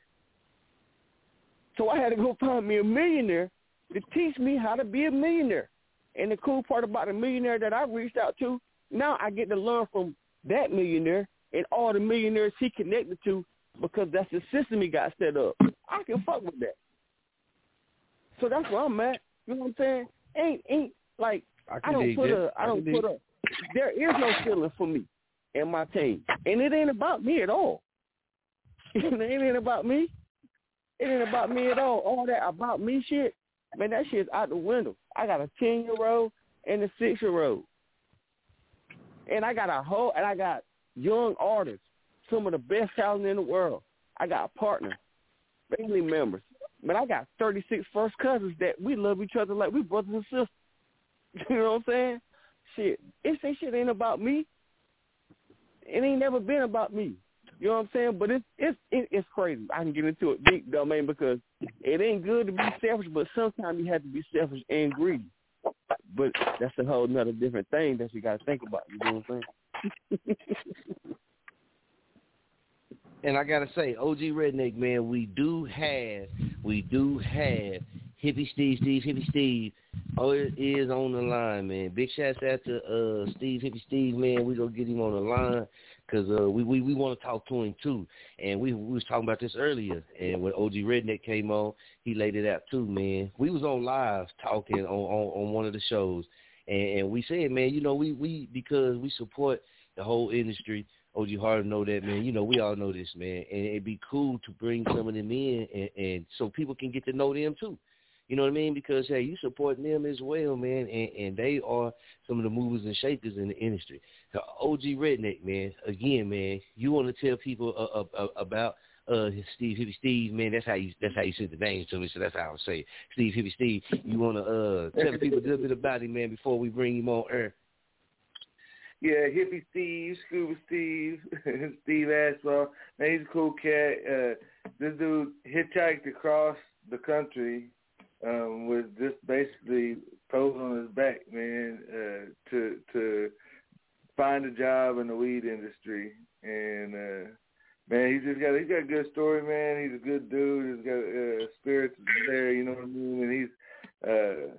So I had to go find me a millionaire to teach me how to be a millionaire. And the cool part about the millionaire that I reached out to, now I get to learn from that millionaire and all the millionaires he connected to because that's the system he got set up. I can fuck with that. So that's where I'm at. You know what I'm saying? Ain't ain't like I I, don't put a I I don't put a there is no feeling for me and my team. And it ain't about me at all. it ain't about me. It ain't about me at all. All that about me shit, man, that shit's out the window. I got a ten year old and a six year old. And I got a whole and I got young artists, some of the best talent in the world. I got partners, family members. But I got 36 first cousins that we love each other like we brothers and sisters. You know what I'm saying? Shit, it's that shit ain't about me. It ain't never been about me. You know what I'm saying? But it's it's it, it's crazy. I can get into it deep, though, man, because it ain't good to be selfish, but sometimes you have to be selfish and greedy. But that's a whole nother different thing that you got to think about. You know what I'm saying? And I gotta say, OG Redneck man, we do have, we do have Hippie Steve, Steve, Hippie Steve. Oh, it is on the line, man. Big shouts out to uh Steve, Hippie Steve, man. We gonna get him on the line because uh, we we we want to talk to him too. And we we was talking about this earlier. And when OG Redneck came on, he laid it out too, man. We was on live talking on on, on one of the shows, and, and we said, man, you know, we we because we support the whole industry. OG Hard know that, man. You know, we all know this, man. And it'd be cool to bring some of them in, and, and so people can get to know them too. You know what I mean? Because hey, you supporting them as well, man, and, and they are some of the movers and shakers in the industry. So OG Redneck, man. Again, man, you want to tell people uh, uh, uh, about uh Steve Hippie Steve, man. That's how you that's how you said the name to me, so that's how I say it. Steve Hippie Steve. You want to uh tell people a little bit about him, man, before we bring him on air. Yeah, Hippie Steve, Scuba Steve, Steve Aswell. Man, he's a cool cat. Uh, this dude hitchhiked across the country um, with just basically clothes on his back, man, uh, to to find a job in the weed industry. And uh, man, he's just got he's got a good story, man. He's a good dude. He's got uh, spirits there, you know what I mean. And he's uh,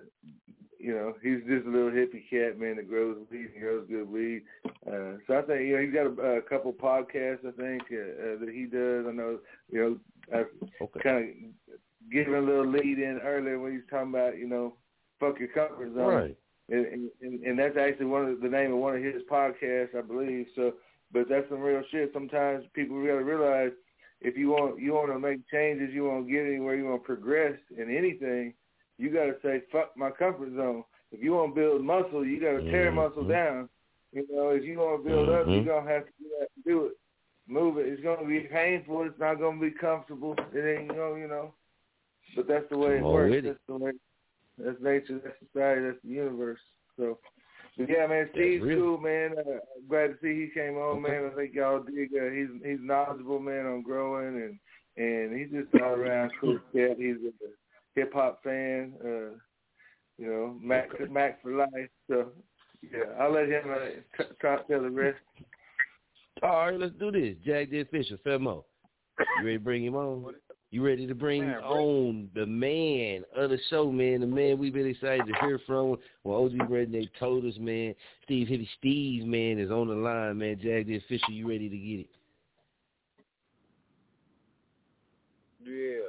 you know, he's just a little hippie cat, man, that grows weed and grows good weed. Uh, so I think, you know, he's got a, a couple podcasts, I think, uh, uh, that he does. I know, you know, I Okay. kind of giving a little lead in earlier when he was talking about, you know, fuck your comfort zone. Right. And, and, and that's actually one of the name of one of his podcasts, I believe. So, but that's some real shit. Sometimes people to realize if you want you want to make changes, you want to get anywhere, you want to progress in anything, you got to say fuck my comfort zone. If you want to build muscle, you got to tear muscle Mhm. down. You know, if you want to build up, you're gonna have to do, that, do it. Move it. It's gonna be painful. It's not gonna be comfortable. It ain't you know, you know. But that's the way it Come works. with. That's the way. That's nature. That's society. That's the universe. So, but yeah, man, Steve's real. cool, man. Uh, I'm glad to see he came on, Okay. man. I think y'all dig. Uh, he's he's knowledgeable, man, on growing and and he's just all around cool cat. He's a hip hop fan. Uh, you know, Mac Mac for life. So yeah, I'll let him uh, t- try to tell the rest. All right, let's do this. Jack the official, Femo. You ready to bring him on? You ready to bring man, on the man of the show, man? The man we've been excited to hear from. Well, OG Redneck told us, man. Steve Hippie Steve, man, is on the line, man. Jack the official, you ready to get it? Yeah.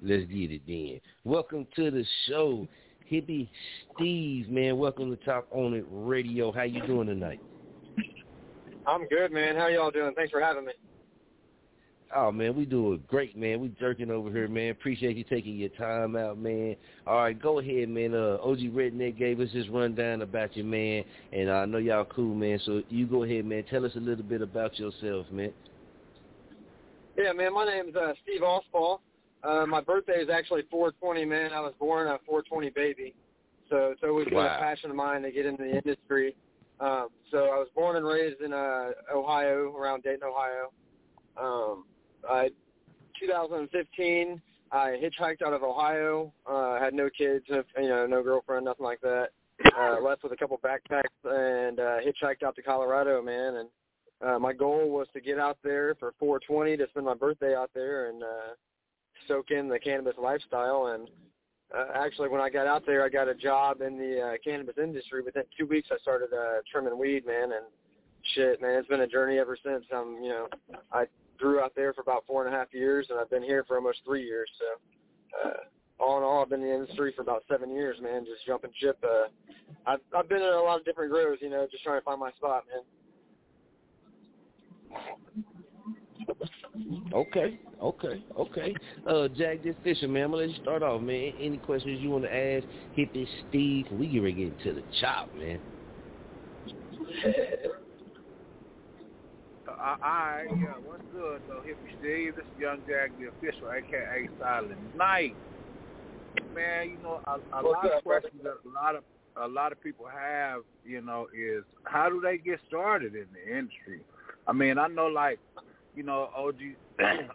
Let's get it then. Welcome to the show, Hippie Steve, man. Welcome to Talk On It Radio. How you doing tonight? I'm good, man. How y'all doing? Thanks for having me. Oh man, we doing great, man. We jerking over here, man. Appreciate you taking your time out, man. All right, go ahead, man. Uh, OG Redneck gave us his rundown about you, man, and I know y'all cool, man. So you go ahead, man. Tell us a little bit about yourself, man. Yeah, man. My name's uh, Steve Osball. Uh, my birthday is actually 420, man. I was born a 420 baby, so it's always been wow. a passion of mine to get into the industry. Um, so I was born and raised in uh, Ohio, around Dayton, Ohio. Um, I, 2015, I hitchhiked out of Ohio. Uh, had no kids, you know, no girlfriend, nothing like that. Uh, left with a couple backpacks and uh, hitchhiked out to Colorado, man. And uh, my goal was to get out there for 420 to spend my birthday out there and uh, soak in the cannabis lifestyle. And uh, actually, when I got out there, I got a job in the uh, cannabis industry. Within two weeks, I started uh, trimming weed, man. And shit, man, it's been a journey ever since. I'm, you know, I grew out there for about four and a half years, and I've been here for almost three years. So, uh, all in all, I've been in the industry for about seven years, man. Just jumping ship. Uh, I've I've been in a lot of different grows, you know, just trying to find my spot, man. Okay, okay, okay. Uh, Jack the official, man. I'm gonna let you start off, man. Any questions you want to ask? Hippie Steve. We get ready to get into the chop, man. All right, yeah, what's good? So, Hippie Steve, this is Young Jack, the official, aka Silent Night. Man, you know, a, a lot of questions that a lot of a lot of people have, you know, is how do they get started in the industry? I mean, I know, like, you know, OG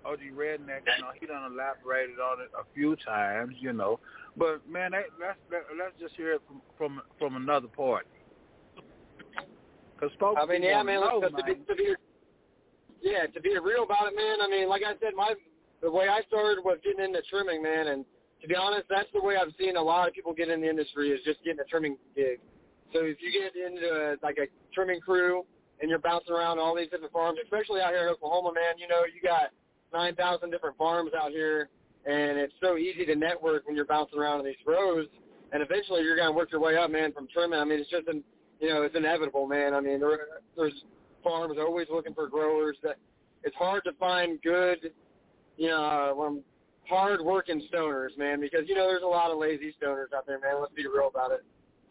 OG Redneck, you know, he done elaborated on it a few times, you know, but man, they, let's let, let's just hear it from from from another party. Cause folks, I mean, yeah, man, know, man. To, be, to be yeah, to be real about it, man. I mean, like I said, my the way I started was getting into trimming, man, and to be honest, that's the way I've seen a lot of people get in the industry is just getting a trimming gig. So if you get into a, like a trimming crew and you're bouncing around all these different farms, especially out here in Oklahoma, man, you know, you got 9,000 different farms out here, and it's so easy to network when you're bouncing around in these rows, and eventually you're to work your way up, man, from trimming. I mean, it's just, an, you know, it's inevitable, man. I mean, there, there's farms always looking for growers. That it's hard to find good, you know, um, hard working stoners, man, because you know there's a lot of lazy stoners out there, man. Let's be real about it.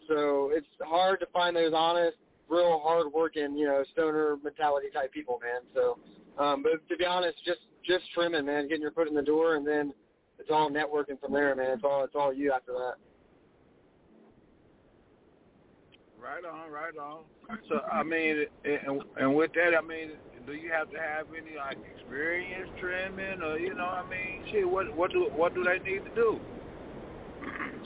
So it's hard to find those honest, real hard working, you know, stoner mentality type people, man. So, um, but to be honest, just just trimming, man, getting your foot in the door, and then it's all networking from there, man. It's all it's all you after that. Right on, right on. So I mean, and, and with that, I mean, do you have to have any like experience trimming, or you know, I mean, shit, what what do what do they need to do?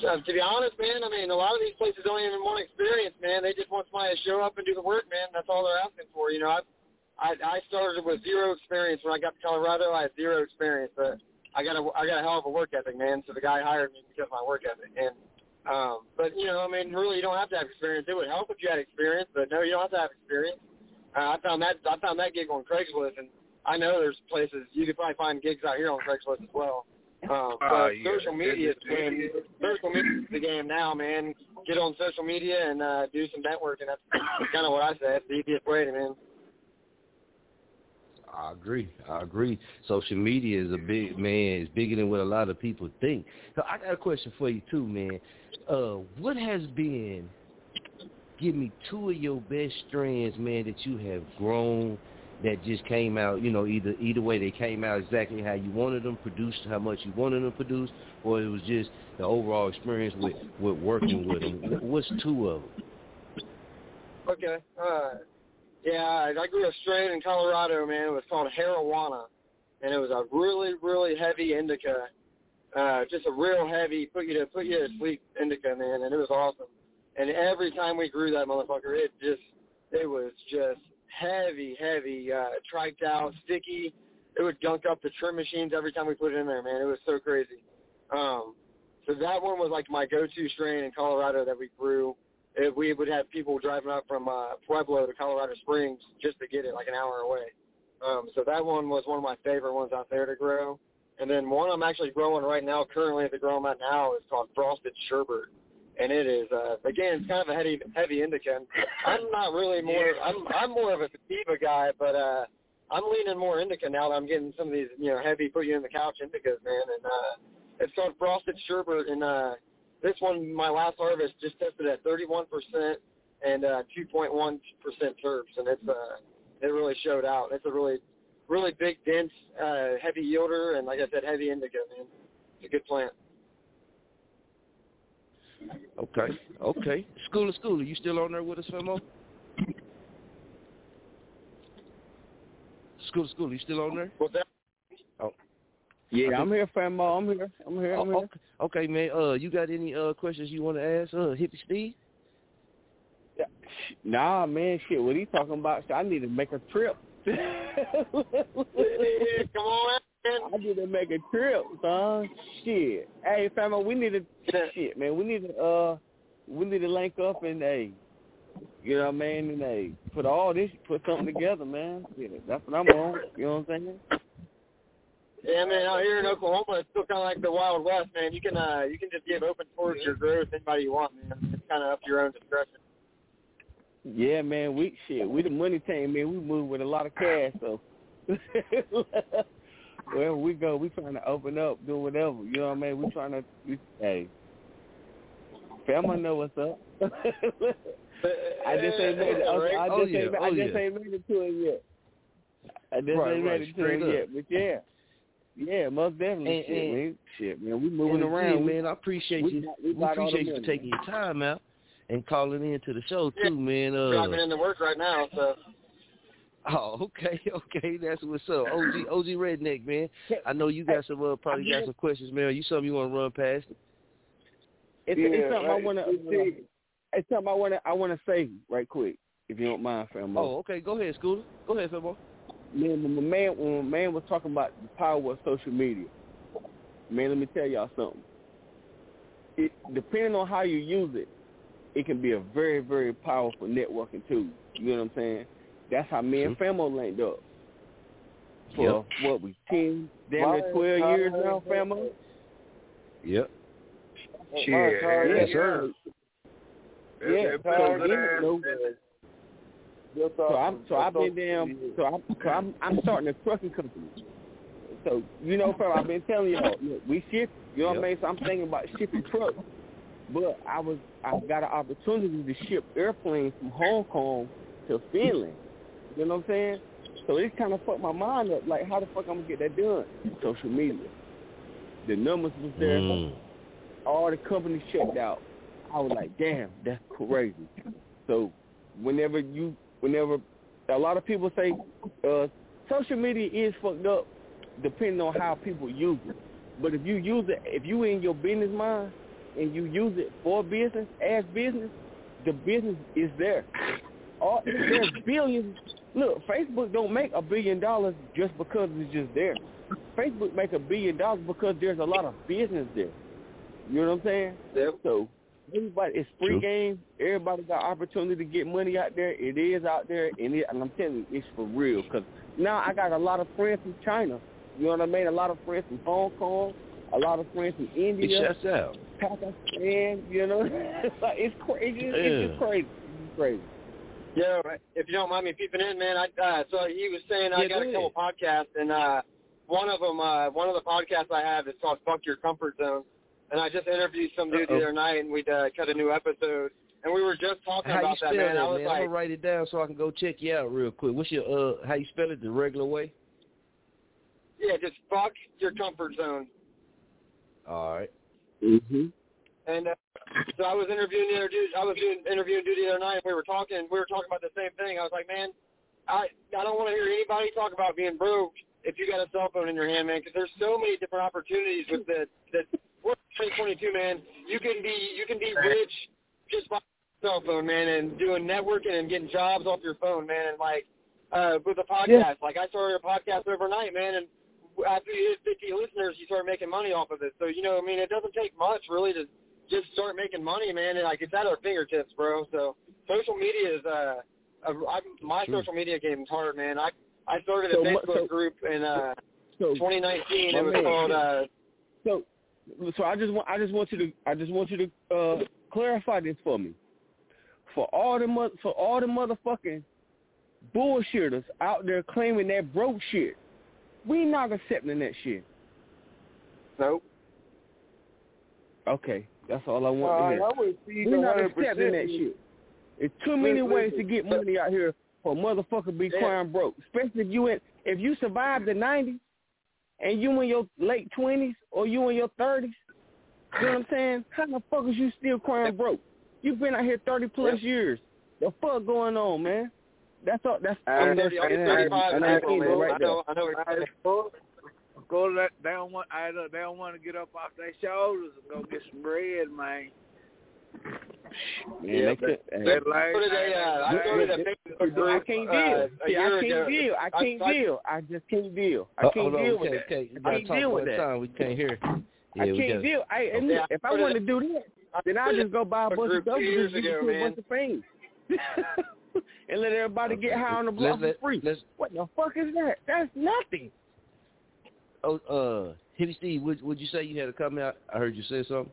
Uh, to be honest, man, I mean, a lot of these places don't even want experience, man. They just want somebody to show up and do the work, man. That's all they're asking for. You know, I I, I started with zero experience when I got to Colorado. I had zero experience, but I got a I got a hell of a work ethic, man. So the guy hired me because of my work ethic, and um, but you know, I mean, really, you don't have to have experience. It would help if you had experience, but no, you don't have to have experience. Uh, I found that I found that gig on Craigslist, and I know there's places you could probably find gigs out here on Craigslist as well. Um, but uh, yeah. social media is the game. Social media is the game now, man. Get on social media and uh, do some networking. That's kind of what I say. It's the easiest way, man. I agree. I agree. Social media is a big man. It's bigger than what a lot of people think. So I got a question for you too, man. Uh, what has been? Give me two of your best strands, man, that you have grown that just came out. You know, either either way they came out exactly how you wanted them produced, how much you wanted them produced, or it was just the overall experience with with working with them. What's two of them? Okay. Uh, yeah, I grew a strain in Colorado, man. It was called Harawana. and it was a really, really heavy indica, uh, just a real heavy, put you to put you to sleep indica, man, and it was awesome. And every time we grew that motherfucker, it just, it was just heavy, heavy, uh, triched out, sticky. It would gunk up the trim machines every time we put it in there, man. It was so crazy. Um, so that one was like my go-to strain in Colorado that we grew. It, we would have people driving up from uh, Pueblo to Colorado Springs just to get it, like an hour away. Um, so that one was one of my favorite ones out there to grow. And then one I'm actually growing right now, currently at the grow I'm at now, is called Frosted Sherbert. And it is, uh, again, it's kind of a heavy, heavy indica. I'm not really more, I'm, I'm more of a sativa guy, but, uh, I'm leaning more indica now that I'm getting some of these, you know, heavy put you in the couch indicas, man. And, uh, it's called Frosted Sherbert. And, uh, this one, my last harvest just tested at 31% and, uh, 2.1% terps. And it's, uh, it really showed out. It's a really, really big, dense, uh, heavy yielder. And like I said, heavy indica, man. It's a good plant. Okay, okay. School of School, are you still on there with us, Femo? School of School, are you still on there? What's that? Yeah, I'm here, Famo. I'm here. I'm here. I'm Oh, here. okay, okay, man. Uh, you got any uh questions you want to ask? Uh, Hippie Steve. Nah, man, shit. What he talking about? Shit, I need to make a trip. Come on, man. I need to make a trip, son. Shit. Hey, fam, we need to shit, man. We need to uh, we need to link up and hey, you know what I mean? And hey, put all this, put something together, man. Yeah, that's what I'm on. You know what I'm saying? Yeah, man. Out here in Oklahoma, it's still kind of like the Wild West, man. You can uh, you can just give open tours your growth anybody you want, man. It's kind of up to your own discretion. Yeah, man. We shit. We the money team, man. We move with a lot of cash, so. Wherever we go, we trying to open up, do whatever. You know what I mean? We trying to, we, hey, family know what's up. I just ain't made it. I, I just, Oh, yeah. ain't, I Oh, just yeah. ain't made it to it yet. I just Right, ain't right. made it to it up. yet. But yeah, yeah, most definitely. And- shit, and- man. Shit, man. We moving around, again, man. I appreciate we you. we We, got all the appreciate you for taking your time out and calling in to the show too, man. Driving Uh, into work right now, so oh, okay, okay, that's what's up. OG, OG Redneck, man. I know you got some, uh, probably got some questions, man. Are You something you want to run past? It's, Yeah, it's something right. I want to. You It's something I want to. I want to say right quick, if you don't mind, fam. Oh, okay. Go ahead, Scooter. Go ahead, Femo. Man, when my man, when my man was talking about the power of social media, man, let me tell y'all something. It, depending on how you use it, it can be a very, very powerful networking tool. You know what I'm saying? That's how me and Famo linked up. For what we ten, damn near twelve years now, Famo. Yep. Shit, Yes, yeah. sir. That's Yeah, so you there. So I'm so I've been down. So I'm so I'm I'm starting a trucking company. So you know, fam, I've been telling y'all, look, we ship. You know what I mean? So I'm thinking about shipping trucks. But I was I got an opportunity to ship airplanes from Hong Kong to Finland. You know what I'm saying? So it kind of fucked my mind up. Like, how the fuck I'm gonna get that done? Social media. The numbers was there. Mm. All the companies checked out. I was like, damn, that's crazy. So whenever you, whenever a lot of people say uh, social media is fucked up, depending on how people use it. But if you use it, if you in your business mind and you use it for business as business, the business is there. All, there's billions. Look, Facebook don't make a billion dollars just because it's just there. Facebook make a billion dollars because there's a lot of business there. You know what I'm saying? Yep. So everybody, it's free True. game. Everybody got opportunity to get money out there. It is out there, and, it, and I'm telling you, it's for real. Because now I got a lot of friends from China. You know what I mean? A lot of friends from Hong Kong. A lot of friends from It India, shuts out. Pakistan. You know, it's like it's crazy. It's, it's just crazy. It's crazy. Yeah, if you don't mind me peeping in, man. I uh, so he was saying I got a couple podcasts, and uh, one of them, uh, one of the podcasts I have is called "Fuck Your Comfort Zone," and I just interviewed some dude Uh-oh. the other night, and we uh, cut a new episode, and we were just talking How you about spell that, man. that, I was man? like, I'm gonna write it down so I can go check you out real quick. What's your uh? How you spell it the regular way? yeah, just fuck your comfort zone. All right. Mm-hmm. And uh, so I was interviewing the other dude. I was doing interviewing dude the other night. And we were talking. We were talking about the same thing. I was like, man, I I don't want to hear anybody talk about being broke if you got a cell phone in your hand, man, because there's so many different opportunities with the the we're 2022, man. You can be you can be rich just by cell phone, man, and doing networking and getting jobs off your phone, man. And like uh, with a podcast, Yeah. like I started a podcast overnight, man, and after you hit 50 listeners, you start making money off of it. So you know, I mean, it doesn't take much really to just start making money, man. And like it's at our fingertips, bro. So social media is uh, a, I, my True. social media game is hard, man. I I started a So Facebook so- group in uh, So 2019. It was man, called uh, So, so I just want I just want you to I just want you to uh, clarify this for me. For all the mo- for all the motherfucking bullshitters out there claiming that broke shit, we not accepting that shit. Nope. Okay, that's all I want Well, to hear. I would see we not accepting that shit. It's too many ways to get money out here for a motherfucker be Yeah. crying broke. Especially if you in, if you survived the nineties and you in your late twenties or you in your thirties. You know what I'm saying? How the fuck is you still crying broke? You've been out here thirty plus years. The fuck going on, man? That's all. That's I'm I'm, 30, I'm and- 35 and in I April, seen it man. right I there. know, I know. what you're saying. Go let they don't want I look, they don't want to get up off their shoulders and go get some bread, man. Man, Yeah, they could, that- hey. that like- started a, uh, I started a Facebook. I can't uh, deal. a See, I can't deal. I can't I, deal. I just can't deal. I Uh, can't deal with can't- that. can't- you I gotta can't deal with one that. We can't hear. Yeah, I can't deal. I admit, Yeah, if I put want to do that, then I put just go buy a a bunch of dope two and just give it ago, to a bunch of fans. and let everybody get high on the block Let's- for free. let's- what the fuck is that? That's nothing. Oh, uh, Hippie Steve, would would you say you had a comment? out? I heard you say something.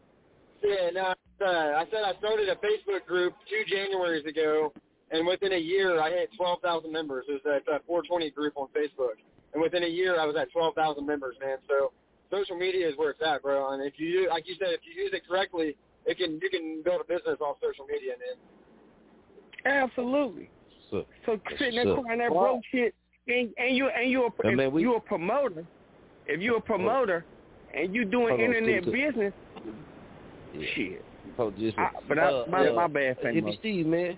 Yeah, no, uh, I said I started a Facebook group two Januaries ago, and within a year I hit 12,000 members. It was a, a 420 group on Facebook, and within a year I was at 12,000 members, man. So social media is where it's at, bro. And if you, like you said, if you use it correctly, it can you can build a business off social media, man. Absolutely. So, So sitting there so- crying that broke shit, and and you and you a Now, man, we- you a promoter, if you a promoter, and you doing Hold on, internet to- to- business, Yeah. shit. Just, I, but I, uh, my, uh, my bad, Fanny. Hippie Steve, man.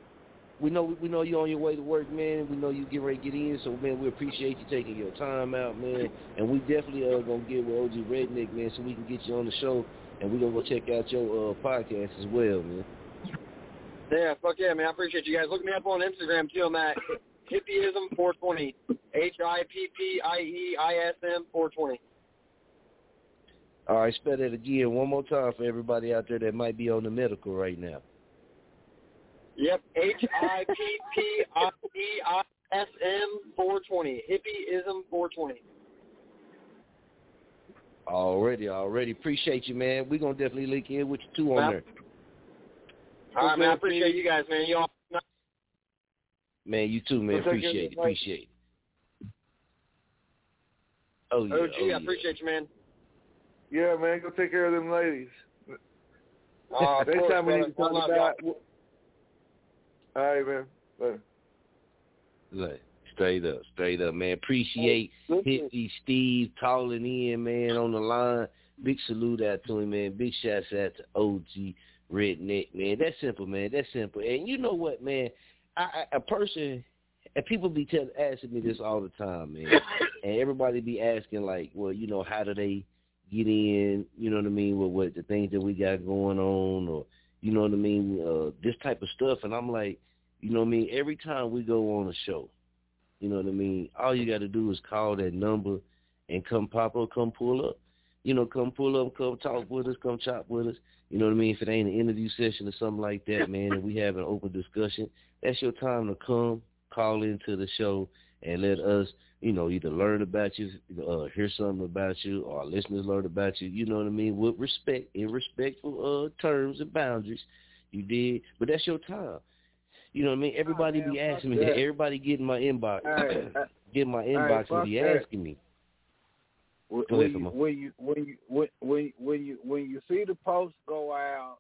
We know we know you're on your way to work, man. We know you get ready to get in, so man, we appreciate you taking your time out, man. And we definitely are gonna get with OG Redneck, man, so we can get you on the show, and we're gonna go check out your uh, podcast as well, man. Yeah, fuck yeah, man. I appreciate you guys. Look me up on Instagram too. I'm at hippieism420. H I P P I E I S M 420. All right, spell that again one more time for everybody out there that might be on the medical right now. Yep, H I P P I E I S M 420. Hippieism 420. Already, already. Appreciate you, man. We're gonna definitely link in with you too on there. All right, man. I appreciate you guys, man. Y'all. Man, you too, man. Well, thank you. Appreciate it. Appreciate it. Oh yeah. OG, oh, I appreciate you, man. Yeah, man, go take care of them ladies. Uh, Next time we need to talk I love about. All right, man. Bye. Look, straight up, straight up, man. Appreciate Hippie Steve calling in, man, on the line. Big salute out to him, man. Big shouts out to OG Redneck, man. That's simple, man. That's simple. And you know what, man? I, I, a person, and people be tell, asking me this all the time, man. and everybody be asking, like, well, you know, how do they get in? You know what I mean? With what the things that we got going on, or you know what I mean? Uh, this type of stuff. And I'm like, you know what I mean? Every time we go on a show, you know what I mean? All you got to do is call that number and come pop up, come pull up. You know, come pull up, come talk with us, come chop with us. You know what I mean? If it ain't an interview session or something like that, man, and we have an open discussion, that's your time to come, call into the show, and let us, you know, either learn about you, uh, hear something about you, or listeners learn about you. You know what I mean? With respect, in respectful uh, terms and boundaries. You did, but that's your time. You know what I mean? Everybody man, be asking me that. Everybody get in my inbox, uh, get in my inbox fuck and be that. asking me. When, when, you, when you when you when when when you when you see the post go out,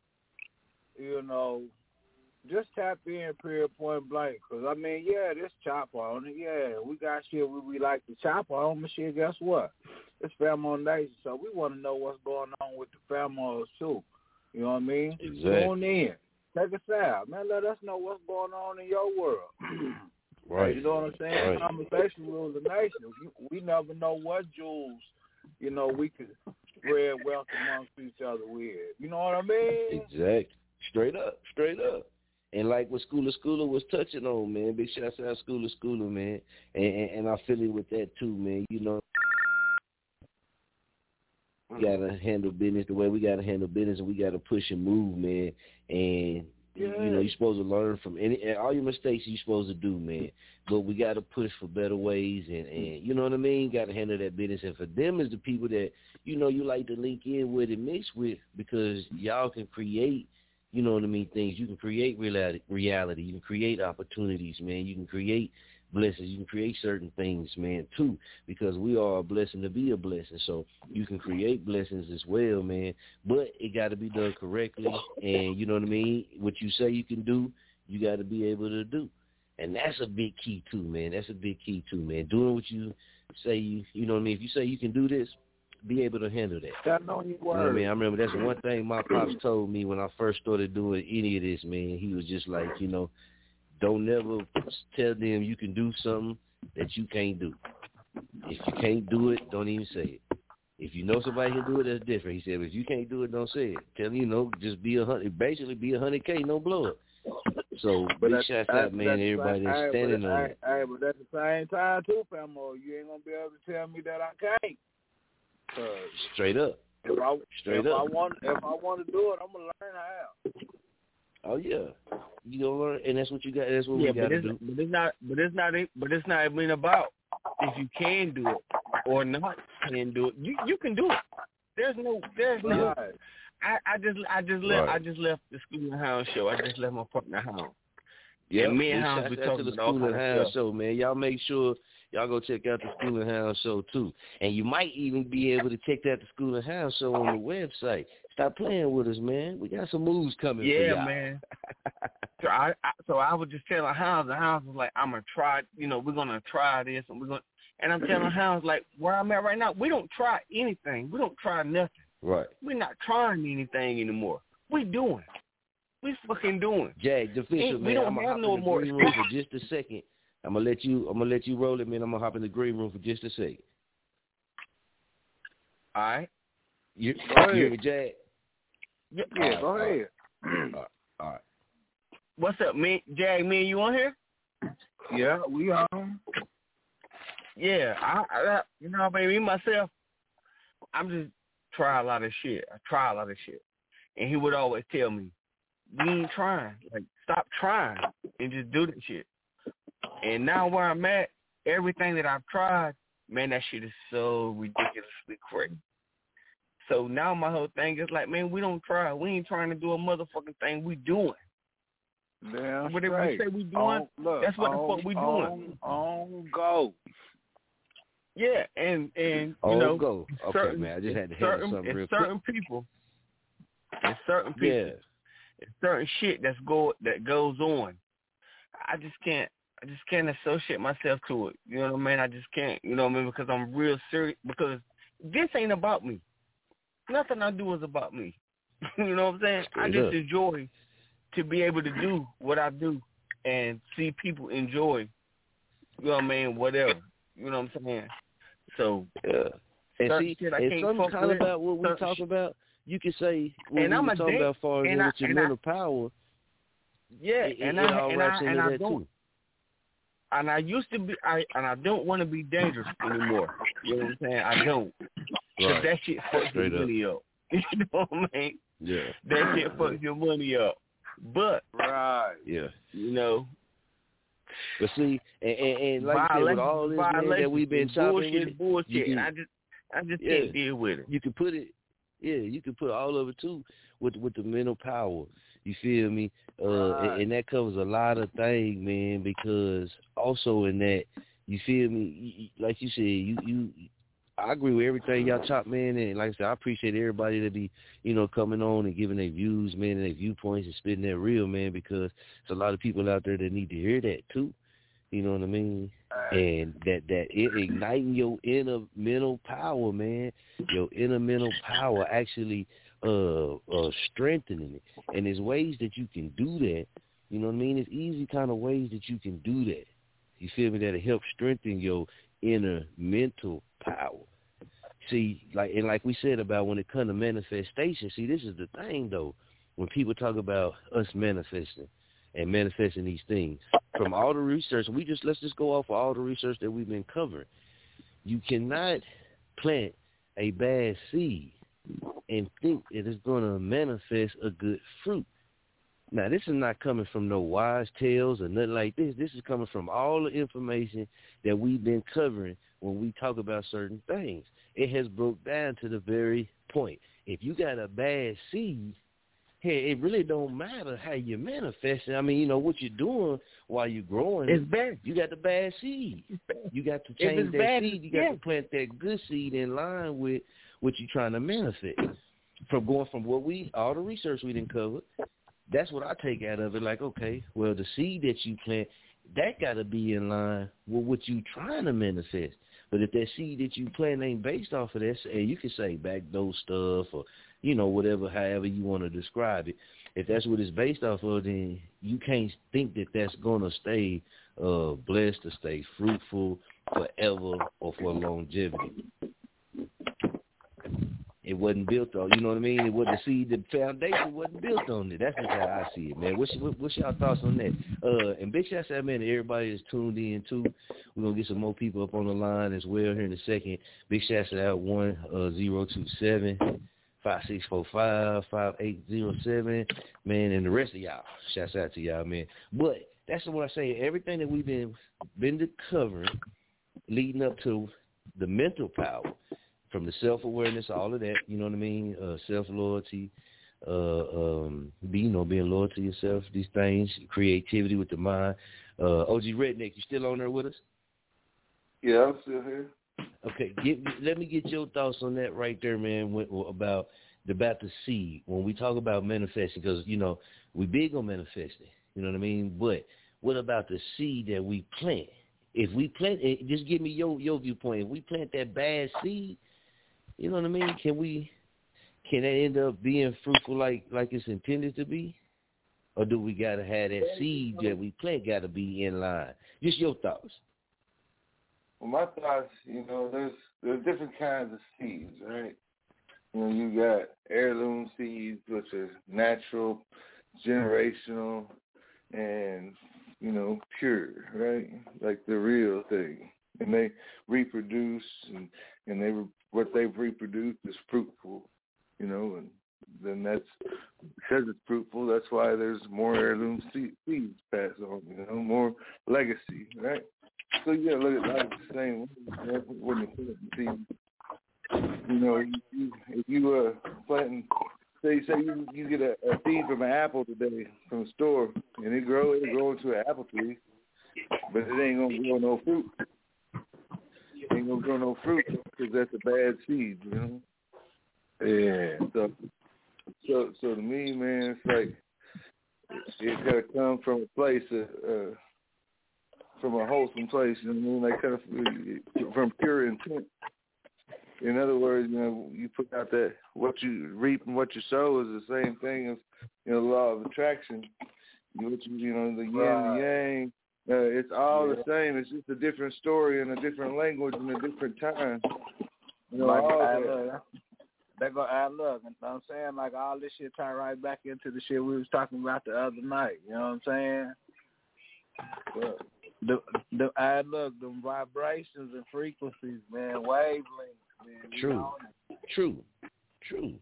you know, just tap in period point blank. Cause I mean, yeah, this chopper on it. Yeah, we got shit we, we like the chopper on. But shit, guess what? It's family nation, so we want to know what's going on with the families too. You know what I mean? Exactly. Tune in, check us out, man. Let us know what's going on in your world. Right. You know what I'm saying? Right. Conversation rules the nation. We, we never know what jewels, you know, we could spread wealth amongst each other with. You know what I mean? Exact. Straight up. Straight up. And like what Schooler Schooler was touching on, man. Big shout out to Schooler Schooler, man. And, and and I feel it with that too, man. You know, we mm. gotta handle business the way we gotta handle business, and we gotta push and move, man. And you know, you're supposed to learn from any and all your mistakes. You're supposed to do, man. But we gotta push for better ways, and and you know what I mean. Got to handle that business, and for them is the people that you know you like to link in with and mix with because y'all can create you know what I mean, things. You can create reality. You can create opportunities, man. You can create blessings. You can create certain things, man, too, because we are a blessing to be a blessing. So you can create blessings as well, man. But it got to be done correctly, and you know what I mean. What you say you can do, you got to be able to do, and that's a big key too, man. That's a big key too, man. Doing what you say you, you know what I mean. If you say you can do this, be able to handle that. Got on your You know I mean? I remember that's one thing my pops told me when I first started doing any of this, man. He was just like, you know, don't never tell them you can do something that you can't do. If you can't do it, don't even say it. If you know somebody can do it, that's different. He said, but if you can't do it, don't say it. Tell them, you know, just be a hundred, basically be a hundred K, no blow up. So But big at- shout out, man, at to the everybody that's standing on it. Hey, but at the same time, too, Famo, you ain't gonna be able to tell me that I can't. 'Cause Straight up. if I Straight if up. I want if I want to do it, I'm gonna learn how. Oh yeah. You gonna learn and that's what you got that's what yeah, we but gotta it's, do. but it's not, but it's not, but it's not even about if you can do it or not can do it. You you can do it. There's no, there's no. Right. I I just I just left Right. I just left the school and hound show. I just left my partner house. Yeah, and me and big Hounds shout be talking to the about all School and kind of Hound stuff. show, man. Y'all make sure y'all go check out the School and Hound show too, and you might even be able to check out the School and Hound show on the website. Stop playing with us, man. We got some moves coming. for Yeah, man. so I, I so I was just telling Hounds, the Hounds was like, I'm gonna try. You know, we're gonna try this, and we're gonna. And I'm telling Hounds like, where I'm at right now, we don't try anything. We don't try nothing. Right. We're not trying anything anymore. We doing. We fucking doing. Jag, the Ain't- we don't I'm have no more for just a second. I'm gonna let you. I'm gonna let you roll it, man. I'm gonna hop in the green room for just a second. All right. You, Go ahead. you hear me, Jag? Yeah, Yeah, right, go all right. ahead. All right. All right. What's up, me, Jag? Me and you on here? Yeah, we on. Yeah, I, I you know, baby, myself, I'm just try a lot of shit. I try a lot of shit, and he would always tell me, "We ain't trying. Like, stop trying and just do the shit." And now where I'm at, everything that I've tried, man, that shit is so ridiculously crazy. So now my whole thing is like, man, we don't try. We ain't trying to do a motherfucking thing. We doing. Damn Whatever straight. we say we doing, On- look, that's what the fuck we doing. On go. Yeah, and and you Oh, know, go. Okay, certain, man. I just had to it's handle certain, something real certain quick. people, it's certain people, Yeah. it's certain shit that's go that goes on. I just can't, I just can't associate myself to it. You know what I mean? I just can't. You know what I mean? Because I'm real serious. Because this ain't about me. Nothing I do is about me. you know what I'm saying? I just enjoy to be able to do what I do and see people enjoy. You know what I mean? Whatever. You know what I'm saying? So Yeah. And see, shit I and can't something kind of about what we talk shit- about, you can say when And we I'm talking about far as and I- with your mental power. Yeah, and it, I it all and I and I don't too. And I used to be I and I don't want to be dangerous anymore. You know what I'm saying? I don't. Cause Right. that shit fucks your up. money up. You know what I mean? Yeah. That shit fucks your money up. But Right. Yeah. you know, But see, and, and, and like you said, with all this man, that we've been is chopping bullshit, with bullshit. and can- I just I just Yeah. can't deal with it. you can put it yeah you can put all of it too with with the mental power you feel me uh and, and that covers a lot of things man because also in that you feel me? You, like you said you you I agree with everything y'all chop man and like I said I appreciate everybody that be you know coming on and giving their views man and their viewpoints and spitting that real man because there's a lot of people out there that need to hear that too. You know what I mean? And that that it igniting your inner mental power, man. Your inner mental power actually uh uh strengthening it. And there's ways that you can do that. You know what I mean? It's easy kind of ways that you can do that. You feel me? That'll help strengthen your inner mental power. See, like and like we said about when it comes to manifestation, see this is the thing though. When people talk about us manifesting and manifesting these things, from all the research, we just let's just go off of all the research that we've been covering. You cannot plant a bad seed and think that it is going to manifest a good fruit. Now, this is not coming from no wise tales or nothing like this. This is coming from all the information that we've been covering when we talk about certain things. It has broke down to the very point. If you got a bad seed, hey, it really don't matter how you manifest it. I mean, you know what you're doing while you're growing. It's bad. You got the bad seed. You got to change that bad, seed. You got yeah. to plant that good seed in line with what you're trying to manifest. From going from what we all the research we didn't cover, that's what I take out of it. Like, okay, well the seed that you plant, that got to be in line with what you trying to manifest. But if that seed that you plant ain't based off of that, and you can say backdoor stuff or you know whatever, however you want to describe it. If that's what it's based off of, then you can't think that that's gonna stay uh blessed to stay fruitful forever or for longevity. It wasn't built on, you know what I mean? It wasn't the seed, the foundation wasn't built on it. That's just how I see it, man. What's what, what's y'all thoughts on that? Uh, and big shout out, man, to everybody that's tuned in too. We're gonna get some more people up on the line as well here in a second. Big shout out one uh zero two seven five six four five five eight zero seven, man, and the rest of y'all. Shouts out to y'all, man. But that's what I say. Everything that we've been been to covering leading up to the mental power from the self awareness, all of that, you know what I mean? Uh self loyalty, uh um be you know, being loyal to yourself, these things, creativity with the mind. Uh OG Redneck, you still on there with us? Yeah, I'm still here. Okay, get, let me get your thoughts on that right there, man. When, about about the seed when we talk about manifesting, because you know we big on manifesting. You know what I mean? But what about the seed that we plant? If we plant, eh, just give me your your viewpoint. If we plant that bad seed, you know what I mean? Can we? Can that end up being fruitful like like it's intended to be? Or do we gotta have that seed that we plant gotta be in line? Just your thoughts. Well, my thoughts, you know, there's there's different kinds of seeds, right? You know, you got heirloom seeds, which are natural, generational, and you know, pure, right? Like the real thing, and they reproduce, and and they what they've reproduced is fruitful, you know, and then that's because it's fruitful. That's why there's more heirloom seeds passed on, you know, more legacy, right? So gotta look at life the same. When you see, you know, you, if you uh planting, say say you you get a, a seed from an apple today from the store, and it grow it grow into an apple tree, but it ain't gonna grow no fruit. It ain't gonna grow no fruit because that's a bad seed, you know. Yeah. So so so to me, man, it's like it gotta come from a place of. Uh, from a wholesome place, you know what I mean? Like kind of from pure intent. In other words, you know, you put out that what you reap and what you sow is the same thing as you know the law of attraction. You, what you, you know, the yin and yang. Uh, it's all yeah. the same. It's just a different story in a different language in a different time. You know, like, all I, that. That go I look, and I'm saying like all this shit tie right back into the shit we was talking about the other night. You know what I'm saying? Yeah the the I look the vibrations and frequencies, man, wavelengths, man. True, know? true, true.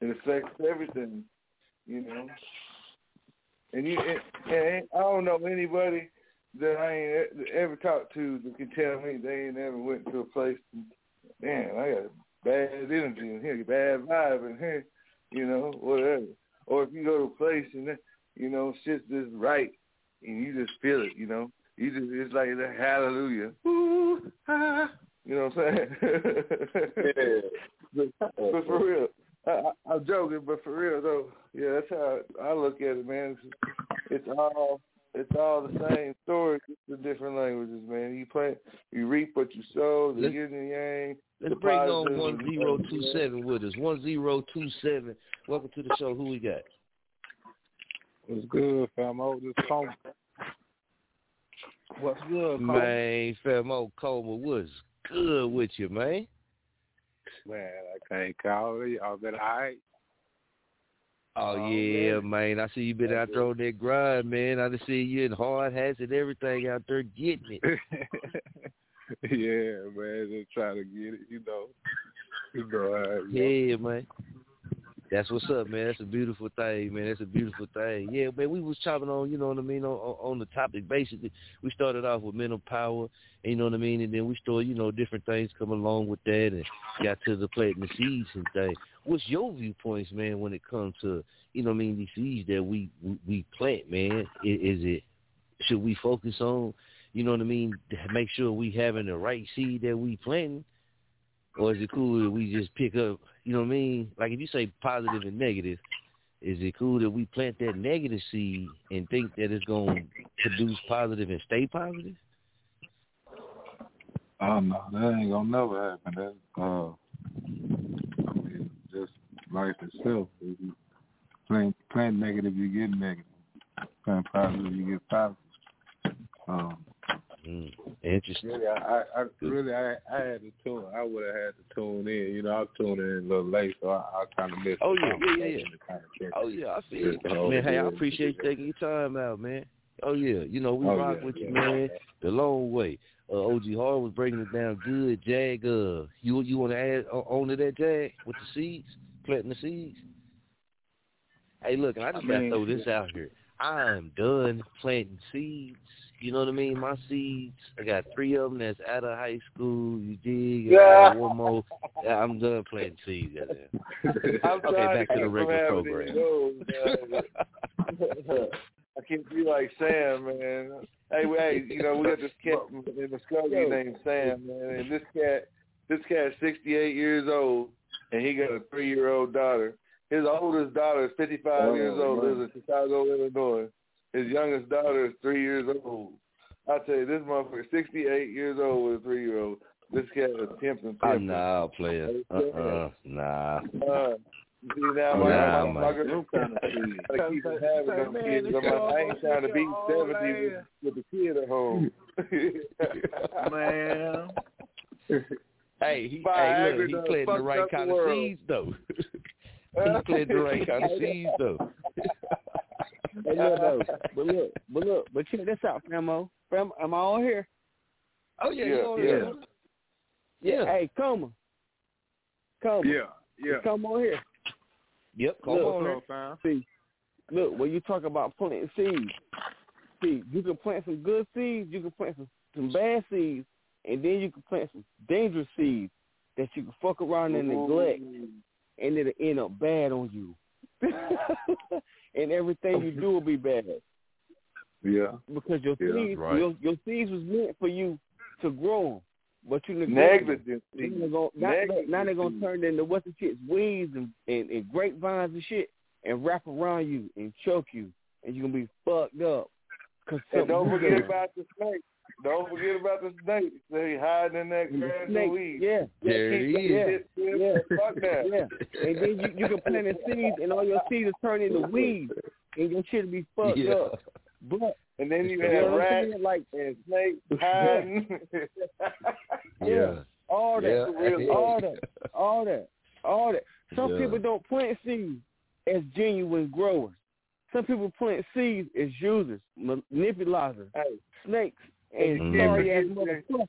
It affects everything, you know. And you, and, and I don't know anybody that I ain't ever talked to that can tell me they ain't ever went to a place. And, Man, I got bad energy in here, bad vibe in here, you know, whatever. Or if you go to a place and you know shit's just right, and you just feel it, you know. You just it's like the hallelujah. Ooh, ah, you know what I'm saying? yeah. but, but for real, I, I'm joking, but for real though, yeah, that's how I look at it, man. It's, it's all it's all the same story, just the different languages, man. You play, you reap what you sow, the yin and yang. Let's bring on one zero two seven with us. One zero two seven. Welcome to the show. Who we got? What's good, fam? Oh, this phone. What's good, Cole? Man, Famo Coleman, what's good with you, man? Man, I can't call it. Y'all been all right? Oh, Oh, yeah, man. I see you been out there on that grind, man. I just see you in hard hats and everything out there getting it. yeah, man, just trying to get it, you know. You know how goes. Yeah, man. That's what's up, man. That's a beautiful thing, man. That's a beautiful thing. Yeah, man. We was chopping on, you know what I mean, on, on the topic. Basically, we started off with mental power, you know what I mean, and then we started, you know, different things come along with that, and got to the planting the seeds and things. What's your viewpoints, man, when it comes to, you know, what I mean, these seeds that we we, we plant, man? Is, is it should we focus on, you know what I mean, make sure we having the right seed that we planting? Or is it cool that we just pick up, you know what I mean? Like if you say positive and negative, is it cool that we plant that negative seed and think that it's going to produce positive and stay positive? Oh no, that ain't gonna never happen. That uh, I mean, just life itself. If you plant plant negative, you get negative. Plant positive, you get positive. Um, Mm, interesting. really, I, I really, I, I had to tune. I would have had to tune in. You know, I tuned in a little late, so I, I kind of missed. Oh yeah, yeah, yeah, yeah. to Oh yeah, I the it. Man, hey, I appreciate you taking your time out, man. Oh yeah, you know we Oh, rock yeah, with you, man. The long way. Uh, OG Hard was breaking it down good. Jag, uh, you you want to add on to that, Jag, with the seeds, planting the seeds? Hey, look, and I just I gotta throw this out here. I'm done planting seeds. You know what I mean? My seeds. I got three of them that's out of high school. You dig? I got one more. Yeah, I'm done planting seeds. goddamn. I'm Okay, back to the keep from regular program. any man. I can't be like Sam, man. Hey, we- hey, you know we got this cat in the Muskogee named Sam, man, and this cat, this cat's 68 years old, and he got a three-year-old daughter. His oldest daughter is 55 Oh, years old, man. lives in Chicago, Illinois. His youngest daughter is three years old. I tell you, this motherfucker, 68 years old with a three-year-old. This cat is pimping, Oh, pimping. nah, player. Uh-uh. Nah. Uh, see now, my, Nah, my, my, man. girl kind of seeds. gotta keep from having them Man, kids. it's I'm like, I ain't your- trying to it's be your old seventy with, man. with the kid at home. Man. Hey, he, hey, Viagra look, he done planting the fucked right up the kind of world. seeds, though. he planting the right kind of seeds, though. Hey, look, though. But look, but look, but check this out, Famo. Fam, am I on here? Oh, yeah, Yeah, you on yeah. there. Yeah. Hey, come on. Come on. Yeah, yeah. Come on here. Yep, come Look, on. What's up, See, look, when you talk about planting seeds, see, you can plant some good seeds, you can plant some, some bad seeds, and then you can plant some dangerous seeds that you can fuck around and neglect, and it'll end up bad on you. and everything you do will be bad Yeah. because your Yeah, seeds, right. your, your seeds was meant for you to grow, but you neglect 'em. Negligence. Now they're gonna, now, now they're gonna turn into what's the shit, weeds and, and, and grapevines and shit, and wrap around you and choke you, and you're gonna be fucked up. Cause And don't something forget about the snake. Don't forget about the snake. They hiding in that grass snake. and weeds. Yeah, There Keep he that is. shit still. yeah, Fuck that. yeah. And then you, you can plant in seeds, and all your seeds turn into weeds, and your shit be fucked Yeah. up. But And then you you have know what I'm rats? Like and snakes hiding. Yeah. all that, Yeah. all that, all that, all that. Some Yeah. people don't plant seeds as genuine growers. Some people plant seeds as users, manipulators, hey, snakes, and Mhm. sorry ass Mhm.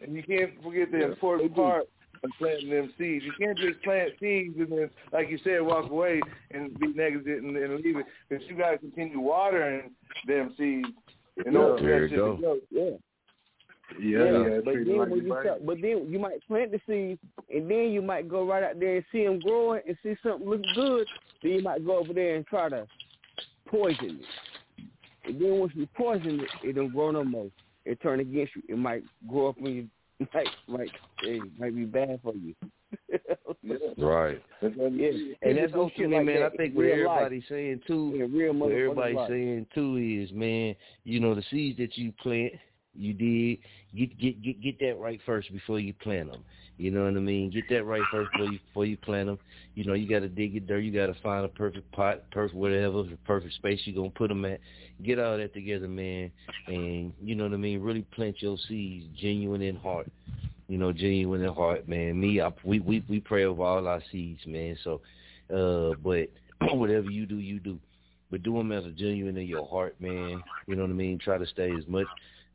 and you can't forget the important part of planting them seeds. You can't just plant seeds and then, like you said, walk away and be negative and, and leave it. Because you got to continue watering them seeds in order for There that you shit go. to grow. Yeah. Yeah, yeah. but then like when you start, but then you might plant the seeds, and then you might go right out there and see them growing and see something look good. Then you might go over there and try to poison it. And then once you poison it, it don't grow no more. It turn against you. It might grow up when you might might it might be bad for you. Right. yeah. And that's People do ultimately, like man, that I think in what real life. everybody's saying too, In real what everybody's life. saying too is, man, you know, the seeds that you plant, You did get get get get that right first before you plant them. You know what I mean? Get that right first before you before you plant them. You know you got to dig it dirt. You got to find a perfect pot, perfect whatever, the perfect space you're gonna put them at. Get all that together, man, and you know what I mean. Really plant your seeds, genuine in heart. You know, genuine in heart, man. Me, I, we we we pray over all our seeds, man. So, uh, but whatever you do, you do. But do them as a genuine in your heart, man. You know what I mean? Try to stay as much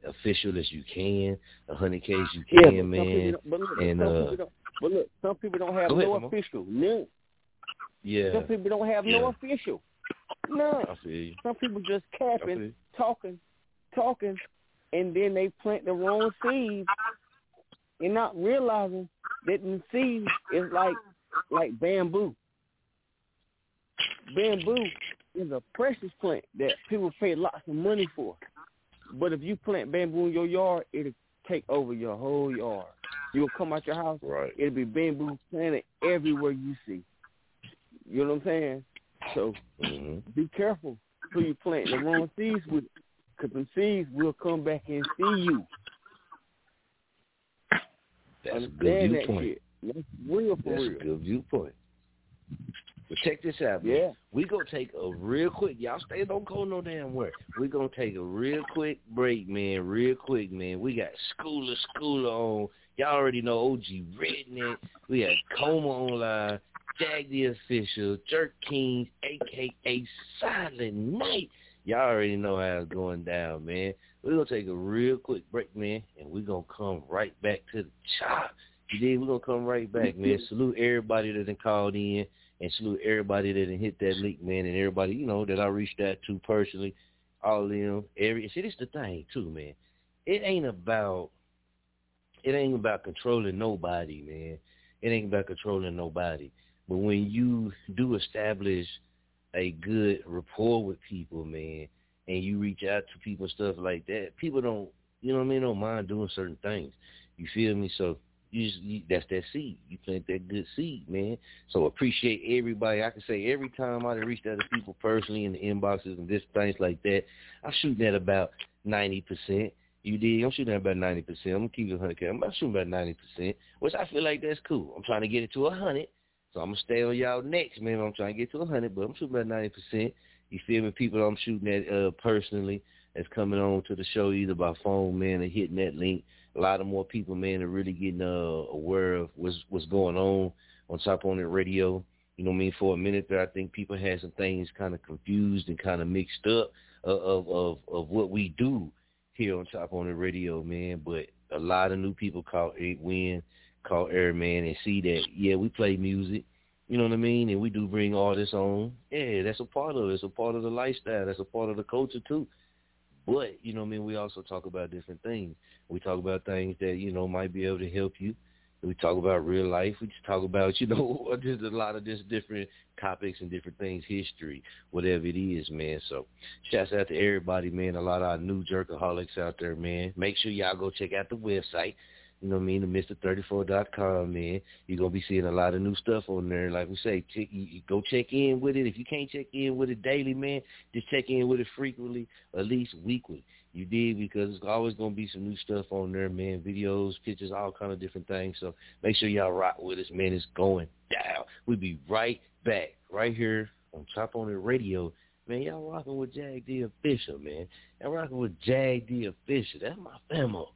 official as you can, a hundred K as you can, yeah, man. But look, and some uh, people don't, but look, some people don't have ahead, no Mama. official. None. yeah, Some people don't have Yeah. no official. None. I feel you. Some people just capping, talking, talking, and then they plant the wrong seeds and not realizing that the seed is like like bamboo. Bamboo is a precious plant that people pay lots of money for. But if you plant bamboo in your yard, it'll take over your whole yard. You'll come out your house, right. it'll be bamboo planted everywhere you see. You know what I'm saying? So hmm be careful who you plant the wrong seeds with, because the seeds will come back and see you. That's a Understand good that viewpoint. shit. That's real for That's real. a good viewpoint. But check this out, man. Yeah. We gonna take a real quick. Y'all stay. Don't go no damn where. We gonna take a real quick break, man. Real quick, man. We got Schooler Schooler on. Y'all already know OG Redneck. We got Coma online. Jag the official. Jerk Kings, aka Silent Night. Y'all already know how it's going down, man. We're gonna take a real quick break, man, and we're gonna come right back to the chop. You dig? We're gonna come right back, man. Salute everybody that done called in and salute everybody that hit that link, man, and everybody, you know, that I reached out to personally. All of them. Every see this the thing too, man. It ain't about it ain't about controlling nobody, man. It ain't about controlling nobody. But when you do establish a good rapport with people, man, and you reach out to people and stuff like that, people don't, you know what I mean, don't mind doing certain things. You feel me? So you, just, you that's that seed. You plant that good seed, man. So appreciate everybody. I can say every time I reached out to people personally in the inboxes and this things like that, I'm shooting at about ninety percent. You did. I'm shooting at about ninety percent. I'm gonna keep it hundred. I'm shooting about ninety percent, which I feel like that's cool. I'm trying to get it to a hundred, so I'm gonna stay on y'all next, man. I'm trying to get to a hundred, but I'm shooting about ninety percent. You feel me? People I'm shooting at uh, personally that's coming on to the show either by phone, man, or hitting that link. A lot of more people, man, are really getting uh, aware of what's what's going on on Chop on the radio. You know what I mean? For a minute there, I think people had some things kind of confused and kind of mixed up of of of, of what we do here on Chop on the radio, man. But a lot of new people call Eight Win, call Airman, and see that yeah, we play music. You know what I mean? And we do bring artists on. Yeah, that's a part of it. It's a part of the lifestyle. That's a part of the culture too. But, you know I mean, we also talk about different things. We talk about things that, you know, might be able to help you. We talk about real life. We just talk about, you know, just a lot of just different topics and different things, history, whatever it is, man. So shouts out to everybody, man. A lot of our new jerkaholics out there, man. Make sure y'all go check out the website. You know what I mean? The Mr34.com, man. You're going to be seeing a lot of new stuff on there. Like we say, check, you, go check in with it. If you can't check in with it daily, man, just check in with it frequently, at least weekly. You did because it's always going to be some new stuff on there, man. Videos, pictures, all kind of different things. So make sure y'all rock with us, man. It's going down. We'll be right back, right here on Chop On It Radio. Man, y'all rocking with Jag the Official, man. Y'all rocking with Jag the Official. That's my famo.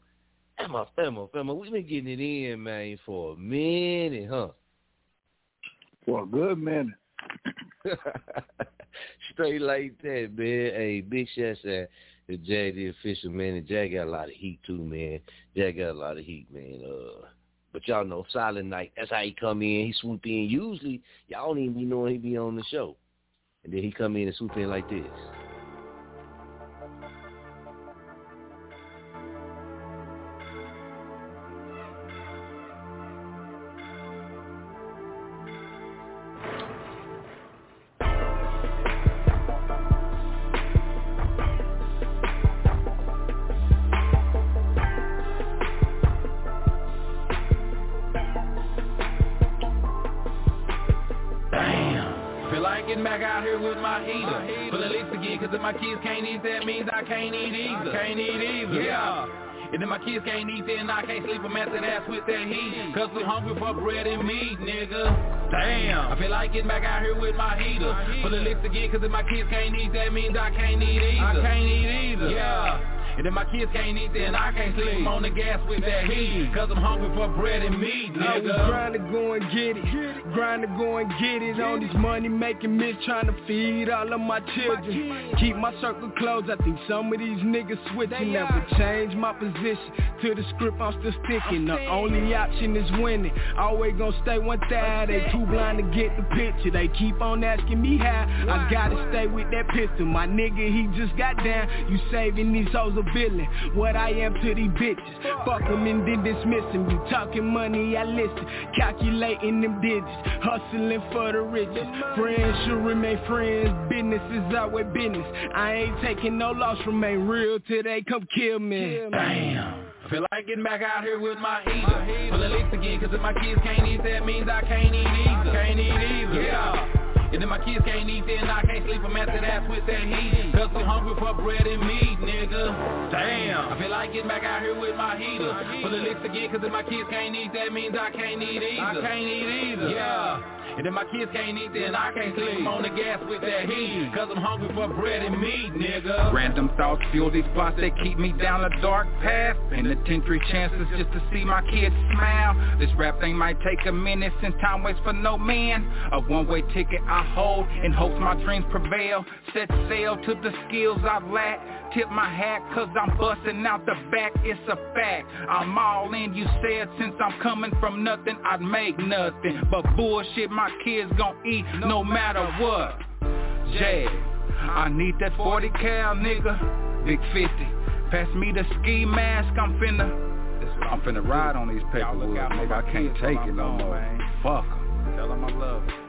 My famo, famo. We've been getting it in, man, for a minute, huh? For a good minute. Straight like that, man. Hey, big shout out to Jag the Official, man. And Jag got a lot of heat, too, man. Jag got a lot of heat, man. Uh, but y'all know, Silent Night, that's how he come in. He swoop in. Usually, y'all don't even be knowing he be on the show. And then he come in and swoop in like this. Like getting back out here with my heater. Full of licks again, cause if my kids can't eat, that means I can't eat either. Can't eat either. Yeah. And then my kids can't eat, then I can't sleep. I'm after that with that heat. Cause we hungry for bread and meat, nigga. Damn. I feel like getting back out here with my heater. Full of licks again, cause if my kids can't eat, that means I can't eat either. I can't eat either. Yeah. And if my kids can't eat, then I can't sleep. I'm on the gas with that heat. Cause I'm hungry for bread and meat, nigga. I was trying to go and get it. Grind to go and get it. On these money making miss trying to feed all of my children. Keep my circle closed. I think some of these niggas switching. Never change my position. To the script, I'm still sticking. The only option is winning. Always gonna stay one thigh. They too blind to get the picture. They keep on asking me how. I gotta stay with that pistol. My nigga, he just got down. You saving these hoes What I am to these bitches. Fuck them and then dismiss them. You talking money, I listen. Calculating them digits. Hustling for the riches. Friends should remain friends. Business is always business. I ain't taking no loss. Remain real till they come kill me. Damn. I feel like getting back out here with my heater. Full of licks again, cause if my kids can't eat, that means I can't eat either. Can't eat either. Yeah. And then my kids can't eat, then I can't sleep. I'm after that with that heat. Cause we hungry for bread and meat, nigga. Damn. I feel like getting back out here with my heater. Full of licks again, cause if my kids can't eat, that means I can't eat either. I can't eat either. Yeah. And if my kids can't eat, then I can't sleep. I'm on the gas with that heat. Cause I'm hungry for bread and meat, nigga. Random thoughts fuel these plots that keep me down a dark path. Penitentiary chances just to see my kids smile. This rap thing might take a minute since time waits for no man. A one-way ticket I hold in hopes my dreams prevail. Set sail to the skills I lack. Tip my hat cause I'm busting out the back, it's a fact. I'm all in, you said since I'm coming from nothing, I'd make nothing. But bullshit my kids gon' eat no matter what. Jay, I need that 40 cal nigga. Big 50, pass me the ski mask, I'm finna. I'm finna ride on these paperwork, nigga. I can't take it no more. Fuck em. Tell them I love it.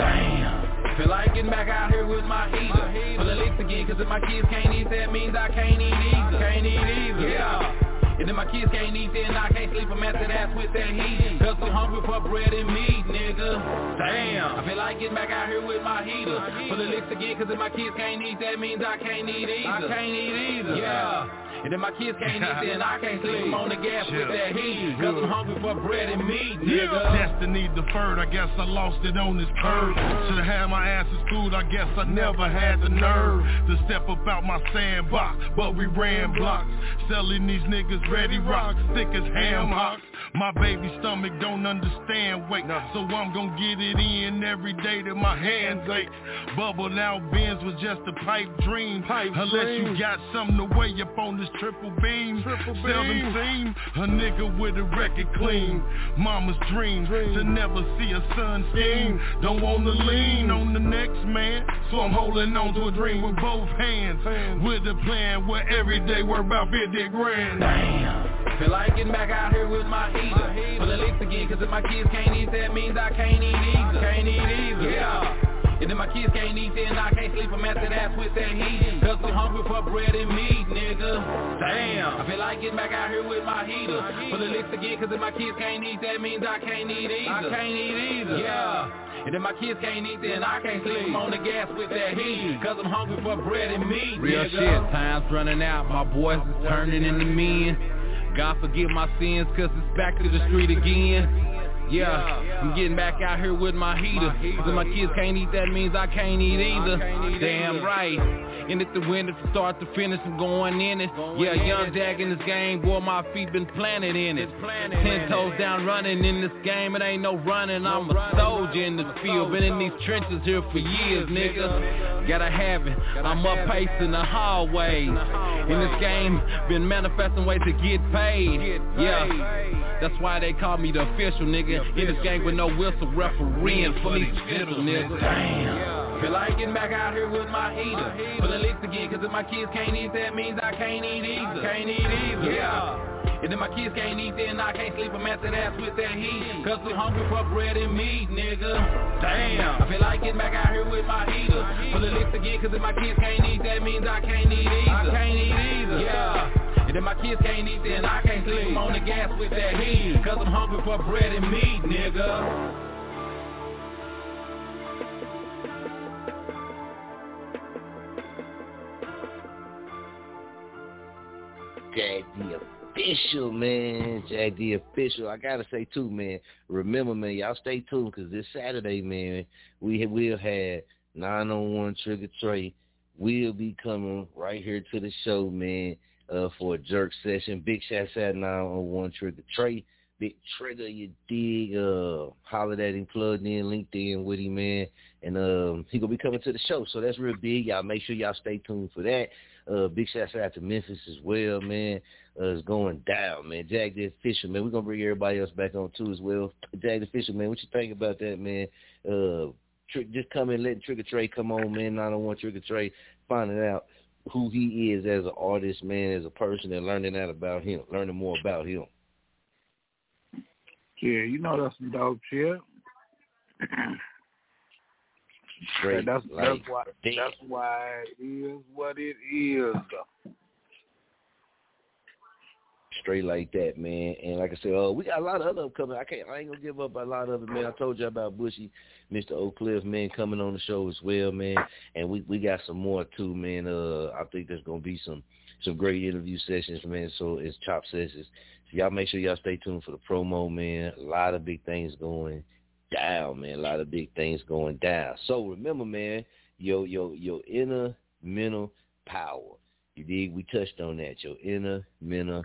Damn. Feel like getting back out here with my heater. Full of licks again, cause if my kids can't eat, that means I can't eat either. Can't eat either. Yeah. And if my kids can't eat, then I can't sleep. I'm after that with that heat. Cause we hungry for bread and meat, nigga. Damn. I feel like getting back out here with my heater. Full of licks again, cause if my kids can't eat, that means I can't eat either. I can't eat either. Yeah. And if my kids can't eat, then I can't sleep. I'm on the gas with that heat. Cause I'm hungry for bread and meat, nigga. Destiny deferred, I guess I lost it on this curve. Should've had my ass in school, I guess I never had the nerve to step up out my sandbox. But we ran blocks, selling these niggas ready rocks, thick as ham hocks. My baby stomach don't understand weight, so I'm gon' get it in every day that my hands ache. Bubble out bins was just a pipe dream, pipe unless dream. you got something to weigh up on this triple beam. Triple beam. Seldom seen a nigga with a record clean. Mama's dream, dream. to never see a son scheme. Don't wanna lean on the next man, so I'm holding on to a dream with both hands. hands. With a plan where every day we're about 50 grand. Damn. Feel like getting back out here with my heater. Full of licks again, cause if my kids can't eat, that means I can't eat either. Can't eat either. Yeah. And then my kids can't eat, then I can't sleep. I'm after that with that heat. Cause we hungry for bread and meat, nigga. Damn. I feel like getting back out here with my heater. Full of licks again, cause if my kids can't eat, that means I can't eat either. I can't eat either. Yeah. And if my kids can't eat, then I can't sleep. I'm on the gas with that heat. Cause I'm hungry for bread and meat, Real nigga. shit, time's running out. My boys is turning into men. God forgive my sins, cause it's back to the street again. Yeah, I'm getting back out here with my heater. Cause if my kids can't eat, that means I can't eat either. Damn right. And if the winter from start to finish, I'm going in it. Yeah, young Jag in this game, boy, my feet been planted in it. Ten toes down running in this game, it ain't no running. I'm a soldier in this field, been in these trenches here for years, nigga. Gotta have it. I'm up pacing the hallways. In this game, been manifesting ways to get paid. Yeah, that's why they call me the official, nigga. In this game with no whistle, refereeing for these nigga. Damn. Feel like getting back out here with my heater. Licks again, cause if my kids can't eat, that means I can't eat either. Can't eat either. Yeah. And if my kids can't eat, then I can't sleep. I'm after that with that heat. Mm. Cause we hungry for bread and meat, nigga. Damn. I feel like getting back out here with my heater. Full of licks again, cause if my kids can't eat, that means I can't eat either. I can't eat either. Yeah. And if my kids can't eat, then I can't sleep. I'm on the gas with that heat. Cause I'm hungry for bread and meat, nigga. Official, man. Jag the official. I gotta say too, man. Remember, man, y'all stay tuned because this Saturday, man, we will have 901 Trigger Trey. We'll be coming right here to the show, man, uh, for a jerk session. Big shout out 901 Trigger Trey. Big Trigger, you dig? Uh, hollered at him, plugged in, linked in with him, man. And um, he gonna be coming to the show, so that's real big. Y'all make sure y'all stay tuned for that. Uh, big shout out to Memphis as well, man. Uh, it's going down, man. Jag the official, man. We're gonna bring everybody else back on too as well. Jag the official, man. What you think about that, man? Uh, just come and let Trigger Trey come on, man. I don't want Trigger Trey finding out who he is as an artist, man, as a person, and learning that about him, learning more about him. Yeah, you know that's some dope shit. Straight that's, like that's why that's why it is what it is. Straight like that, man. And like I said, uh, we got a lot of other upcoming. I can't. I ain't gonna give up a lot of it, man. I told you about Bushy, Mr. Oak Cliff, man, coming on the show as well, man. And we we got some more too, man. Uh, I think there's gonna be some some great interview sessions, man. So it's chop sessions. So y'all make sure y'all stay tuned for the promo, man. A lot of big things going down, man. A lot of big things going down. So remember, man, your your your inner mental power. You dig? We touched on that. Your inner mental,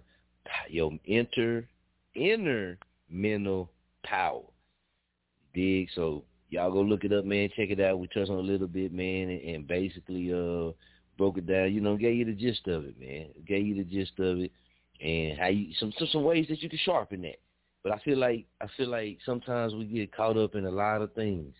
your inter inner mental power. You dig? So y'all go look it up, man. Check it out. We touched on a little bit, man, and, and basically uh broke it down. You know, gave you the gist of it, man. Gave you the gist of it, and how you some some, some ways that you can sharpen that. But I feel like I feel like sometimes we get caught up in a lot of things.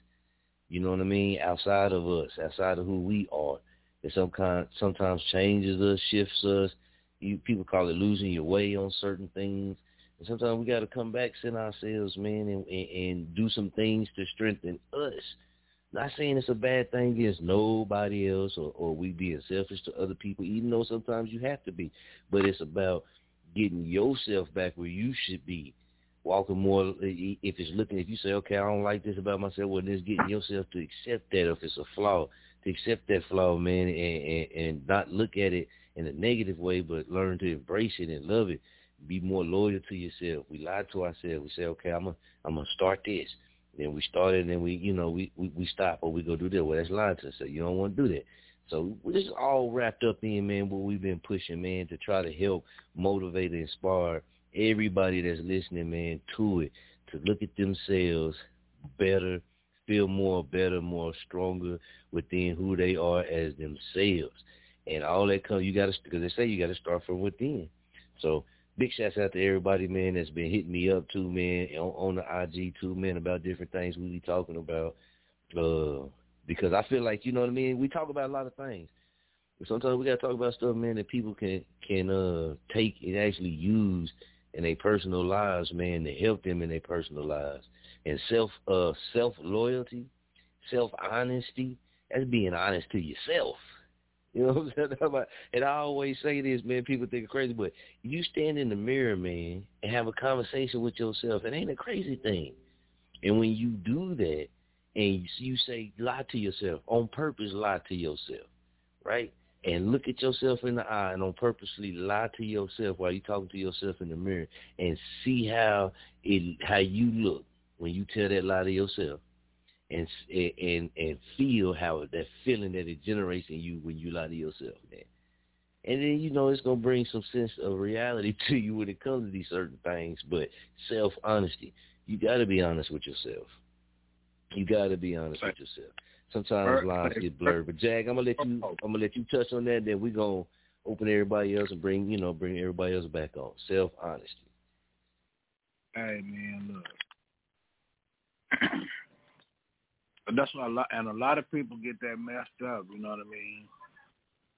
You know what I mean? Outside of us, outside of who we are. That some kind sometimes changes us, shifts us. You people call it losing your way on certain things. And sometimes we got to come back, send ourselves, man, and, and, and do some things to strengthen us. Not saying it's a bad thing against nobody else or, or we being selfish to other people, even though sometimes you have to be. But it's about getting yourself back where you should be walking more if it's looking if you say okay i don't like this about myself well it's getting yourself to accept that if it's a flaw to accept that flaw man and, and and not look at it in a negative way but learn to embrace it and love it. Be more loyal to yourself. We lie to ourselves. We say okay i'm gonna i'm gonna start this. Then we started and then we you know we we, we stop or we go do that. Well that's lying to yourself you don't want to do that. So this is all wrapped up in man what we've been pushing man to try to help motivate and inspire everybody that's listening, man, to it, to look at themselves better, feel more better, more stronger within who they are as themselves. And all that comes, you got to, because they say you got to start from within. So big shouts out to everybody, man, that's been hitting me up too, man, on, on the IG too, man, about different things we be talking about. Uh, because I feel like, you know what I mean? We talk about a lot of things. Sometimes we got to talk about stuff, man, that people can, can uh, take and actually use in their personal lives, man, to help them in their personal lives. And self uh self loyalty, self honesty, that's being honest to yourself. You know what I'm saying? And I always say this, man, people think it's crazy, but you stand in the mirror, man, and have a conversation with yourself, it ain't a crazy thing. And when you do that and you say lie to yourself, on purpose lie to yourself, right? And look at yourself in the eye and on purposely lie to yourself while you're talking to yourself in the mirror and see how it how you look when you tell that lie to yourself and and and feel how that feeling that it generates in you when you lie to yourself man. And then you know it's gonna bring some sense of reality to you when it comes to these certain things but self honesty you got to be honest with yourself. You got to be honest with yourself Sometimes lines get blurred. But Jag, I'm gonna let you I'm gonna let you touch on that, then we gonna open everybody else and bring you know, bring everybody else back on. Self honesty. Hey man, look. that's what a lot and a lot of people get that messed up, you know what I mean?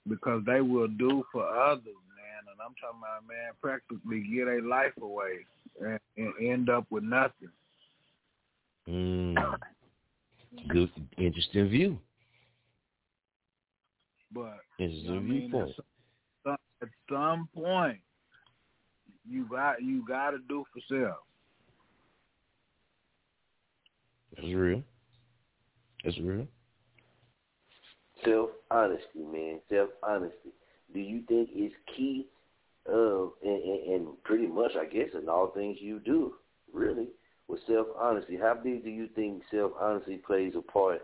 Because they will do for others, man, and I'm talking about man practically get a life away and, and end up with nothing. Mm. Good, interesting view. But interesting you know viewpoint. I mean? at some point, you got you got to do for self. That's real. That's real. Self honesty, man. Self honesty. Do you think it's key uh, and, and, and pretty much, I guess, in all things you do, really, with self honesty. How big do you think self honesty plays a part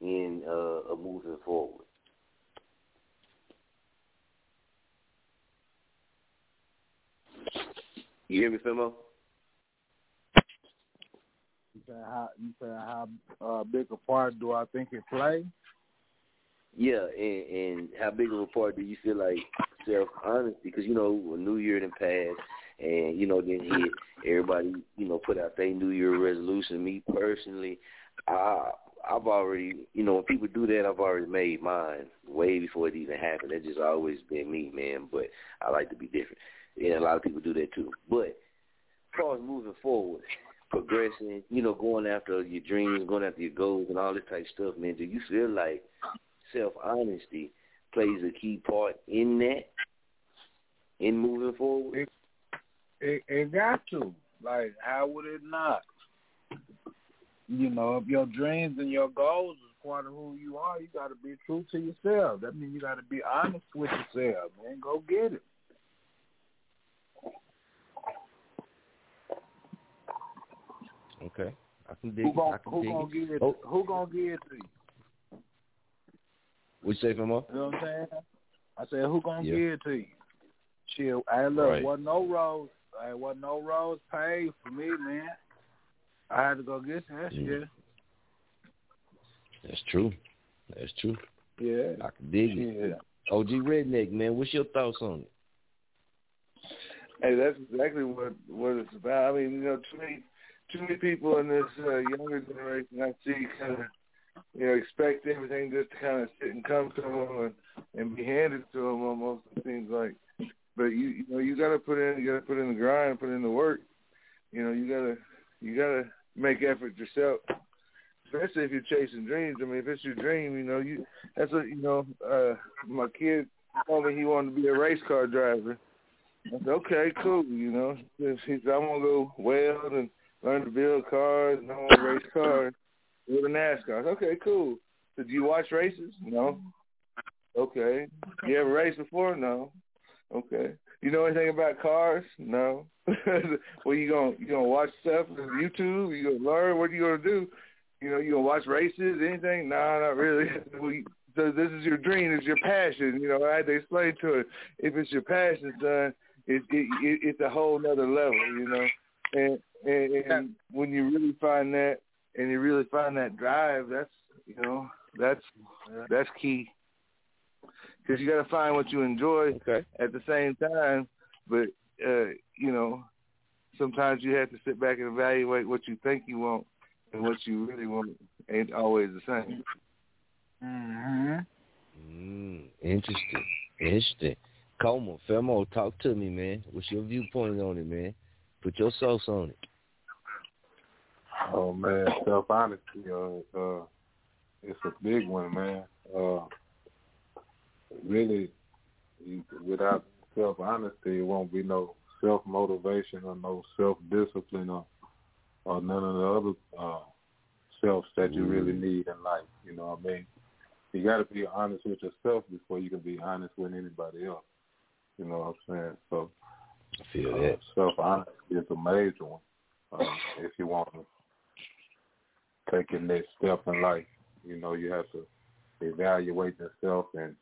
in uh, moving forward? You hear me, Femo? You say how you say how uh, big a part do I think it plays? Yeah, and, and how big of a part do you feel like self honesty? Because you know, a New Year in past, and you know, then hit everybody, you know, put out their New Year resolution. Me personally, I I've already, you know, when people do that, I've already made mine way before it even happened. That's just always been me, man. But I like to be different, and a lot of people do that too. But as far as moving forward, progressing, you know, going after your dreams, going after your goals, and all this type of stuff, man. Do you feel like self honesty plays a key part in that, in moving forward? It, it, got to. Like, how would it not? You know, if your dreams and your goals is part of who you are, you got to be true to yourself. That means you got to be honest with yourself, man. Go get it. Okay, I can dig who gonna, it. I can who dig gonna it. give it? Oh. Who gonna give it to you? What you say, Femo? You know what I'm saying? I said, who gonna Yeah. give it to you? Shit, hey, look, Right. wasn't no roads. Hey, wasn't no roads paid for me, man. I had to go get that Mm. shit. That's true. That's true. Yeah. I can dig it. OG Redneck, man, what's your thoughts on it? Hey, that's exactly what what it's about. I mean, you know, too many too many people in this uh, younger generation I see kind of you know expect everything just to kind of sit and come to them and, and be handed to them almost. It seems like, but you you know you got to put in you got to put in the grind, put in the work. You know, you gotta you gotta make effort yourself. Especially if you're chasing dreams. I mean, if it's your dream, you know, you that's what you know. Uh, my kid told me he wanted to be a race car driver. I said, okay, cool. You know, he said, I want to go weld and learn to build cars, and I want to race cars, build a NASCAR. I said, okay, cool. So, do you watch races? No. Okay. You ever raced before? No. Okay. You know anything about cars? No. well, you gonna you gonna watch stuff on YouTube? You gonna learn? What are you gonna do? You know, you gonna watch races? Anything? No, not really. so this is your dream, it's your passion. You know, I had to explain to it. If it's your passion, son, it, it, it it's a whole nother level. You know, and, and and when you really find that, and you really find that drive, that's you know, that's that's key. Because you got to find what you enjoy okay. at the same time, but uh, you know, sometimes you have to sit back and evaluate what you think you want and what you really want ain't always the same. Mm-hmm. Mm, interesting. Interesting. Como, Femo, talk to me, man. What's your viewpoint on it, man? Put your sauce on it. Oh man, self honesty, uh, uh, it's a big one, man. Uh, really, without self honesty, it won't be no self motivation or no self discipline or or none of the other uh, selves that you really need in life. You know what I mean? You got to be honest with yourself before you can be honest with anybody else. You know what I'm saying? So, I feel uh, that. self honesty is a major one uh, if you want to take your next step in life. You know, you have to evaluate yourself and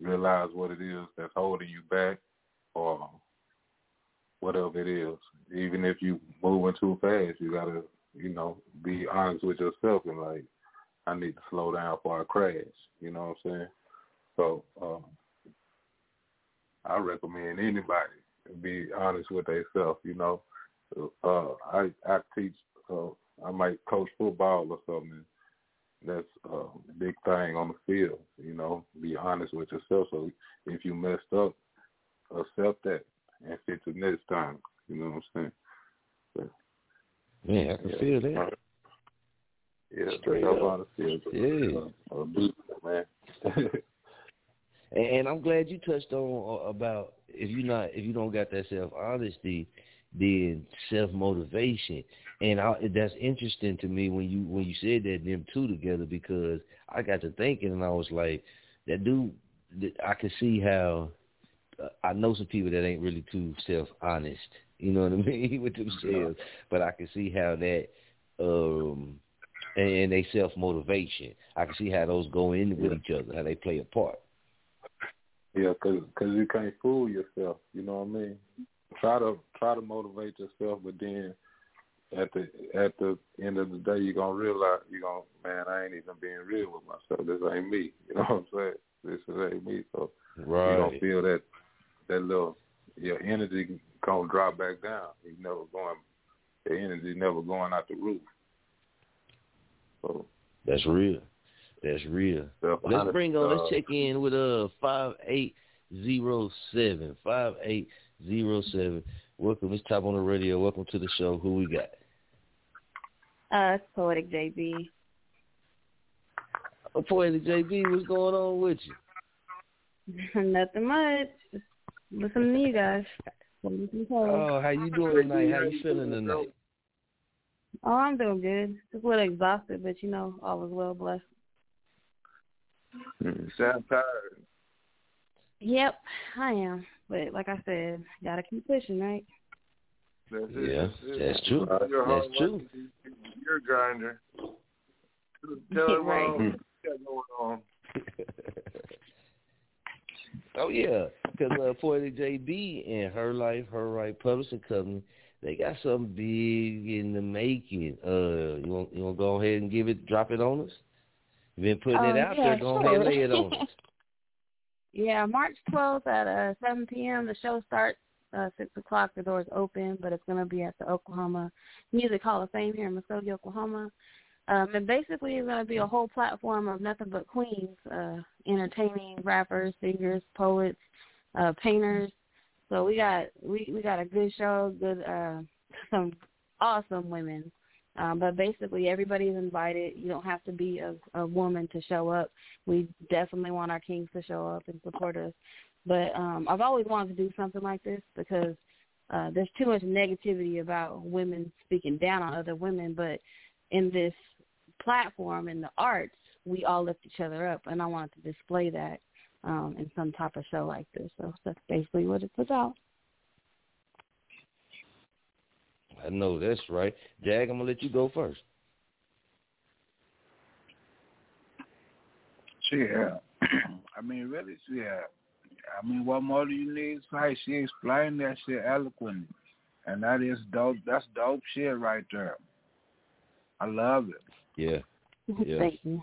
realize what it is that's holding you back or whatever it is. Even if you moving too fast, you gotta, you know, be honest with yourself and like, I need to slow down before I crash. You know what I'm saying? So um, I recommend anybody be honest with themselves. You know, uh, I I teach. Uh, I might coach football or something. That's a big thing on the field. You know, be honest with yourself. So if you messed up, accept that and fix it next time. You know what I'm saying? Man, I can yeah. feel that. Yeah, Straight up. honesty is Yeah. a, a big man. And, and I'm glad you touched on uh, about if you not if you don't got that self honesty, then self motivation. And I, that's interesting to me when you when you said that them two together because I got to thinking and I was like, that dude, I could see how uh, I know some people that ain't really too self honest. You know what I mean with themselves, but I can see how that um and they self motivation. I can see how those go in with each other, how they play a part. Yeah, cause, cause you can't fool yourself. You know what I mean? Try to try to motivate yourself, but then at the at the end of the day, you're gonna realize you're gonna man, I ain't even being real with myself. This ain't me. You know what I'm saying? This is ain't me. So right. you don't feel that that little your energy gonna drop back down. You never going the energy never going out the roof. So that's real. That's real. Let's bring on. Let's check in with uh five eight zero seven five eight zero seven. Welcome, Miss Chop on the radio. Welcome to the show. Who we got? Uh, it's Poetic JB. Oh, Poetic JB, what's going on with you? Nothing much. Just listening to you guys. Oh, how you doing tonight? How you feeling tonight? Oh, I'm doing good. Just a little exhausted, but you know, all is well blessed. Mm, sound tired. Yep, I am. But like I said, gotta keep pushing, right? That's yeah, that's, that's true. Uh, that's true. You're a grinder. Tell him right. what got going on. oh yeah, because uh, Poetic JB and her life, her right publishing company, they got something big in the making. Uh, you want you want to go ahead and give it, drop it on us? You've been putting it Um, out yeah, there. Go sure. ahead and lay it on us. Yeah, March 12th at uh, 7 p.m. The show starts uh, 6 o'clock. The doors open, but it's going to be at the Oklahoma Music Hall of Fame here in Muskogee, Oklahoma. Um, and basically, it's going to be a whole platform of nothing but queens, uh, entertaining rappers, singers, poets, uh, painters. So we got we we got a good show, good uh, some awesome women. Um, but basically, everybody's invited. You don't have to be a, a woman to show up. We definitely want our kings to show up and support us. But um, I've always wanted to do something like this because uh, there's too much negativity about women speaking down on other women. But in this platform in the arts, we all lift each other up, and I wanted to display that um, in some type of show like this. So that's basically what it's about. I know that's right. Jag, I'm gonna let you go first. Yeah. I mean, really, yeah. I mean, what more do you need? Like she explained that shit eloquently, and that is dope. That's dope shit right there. I love it. Yeah. Yeah. Thank you.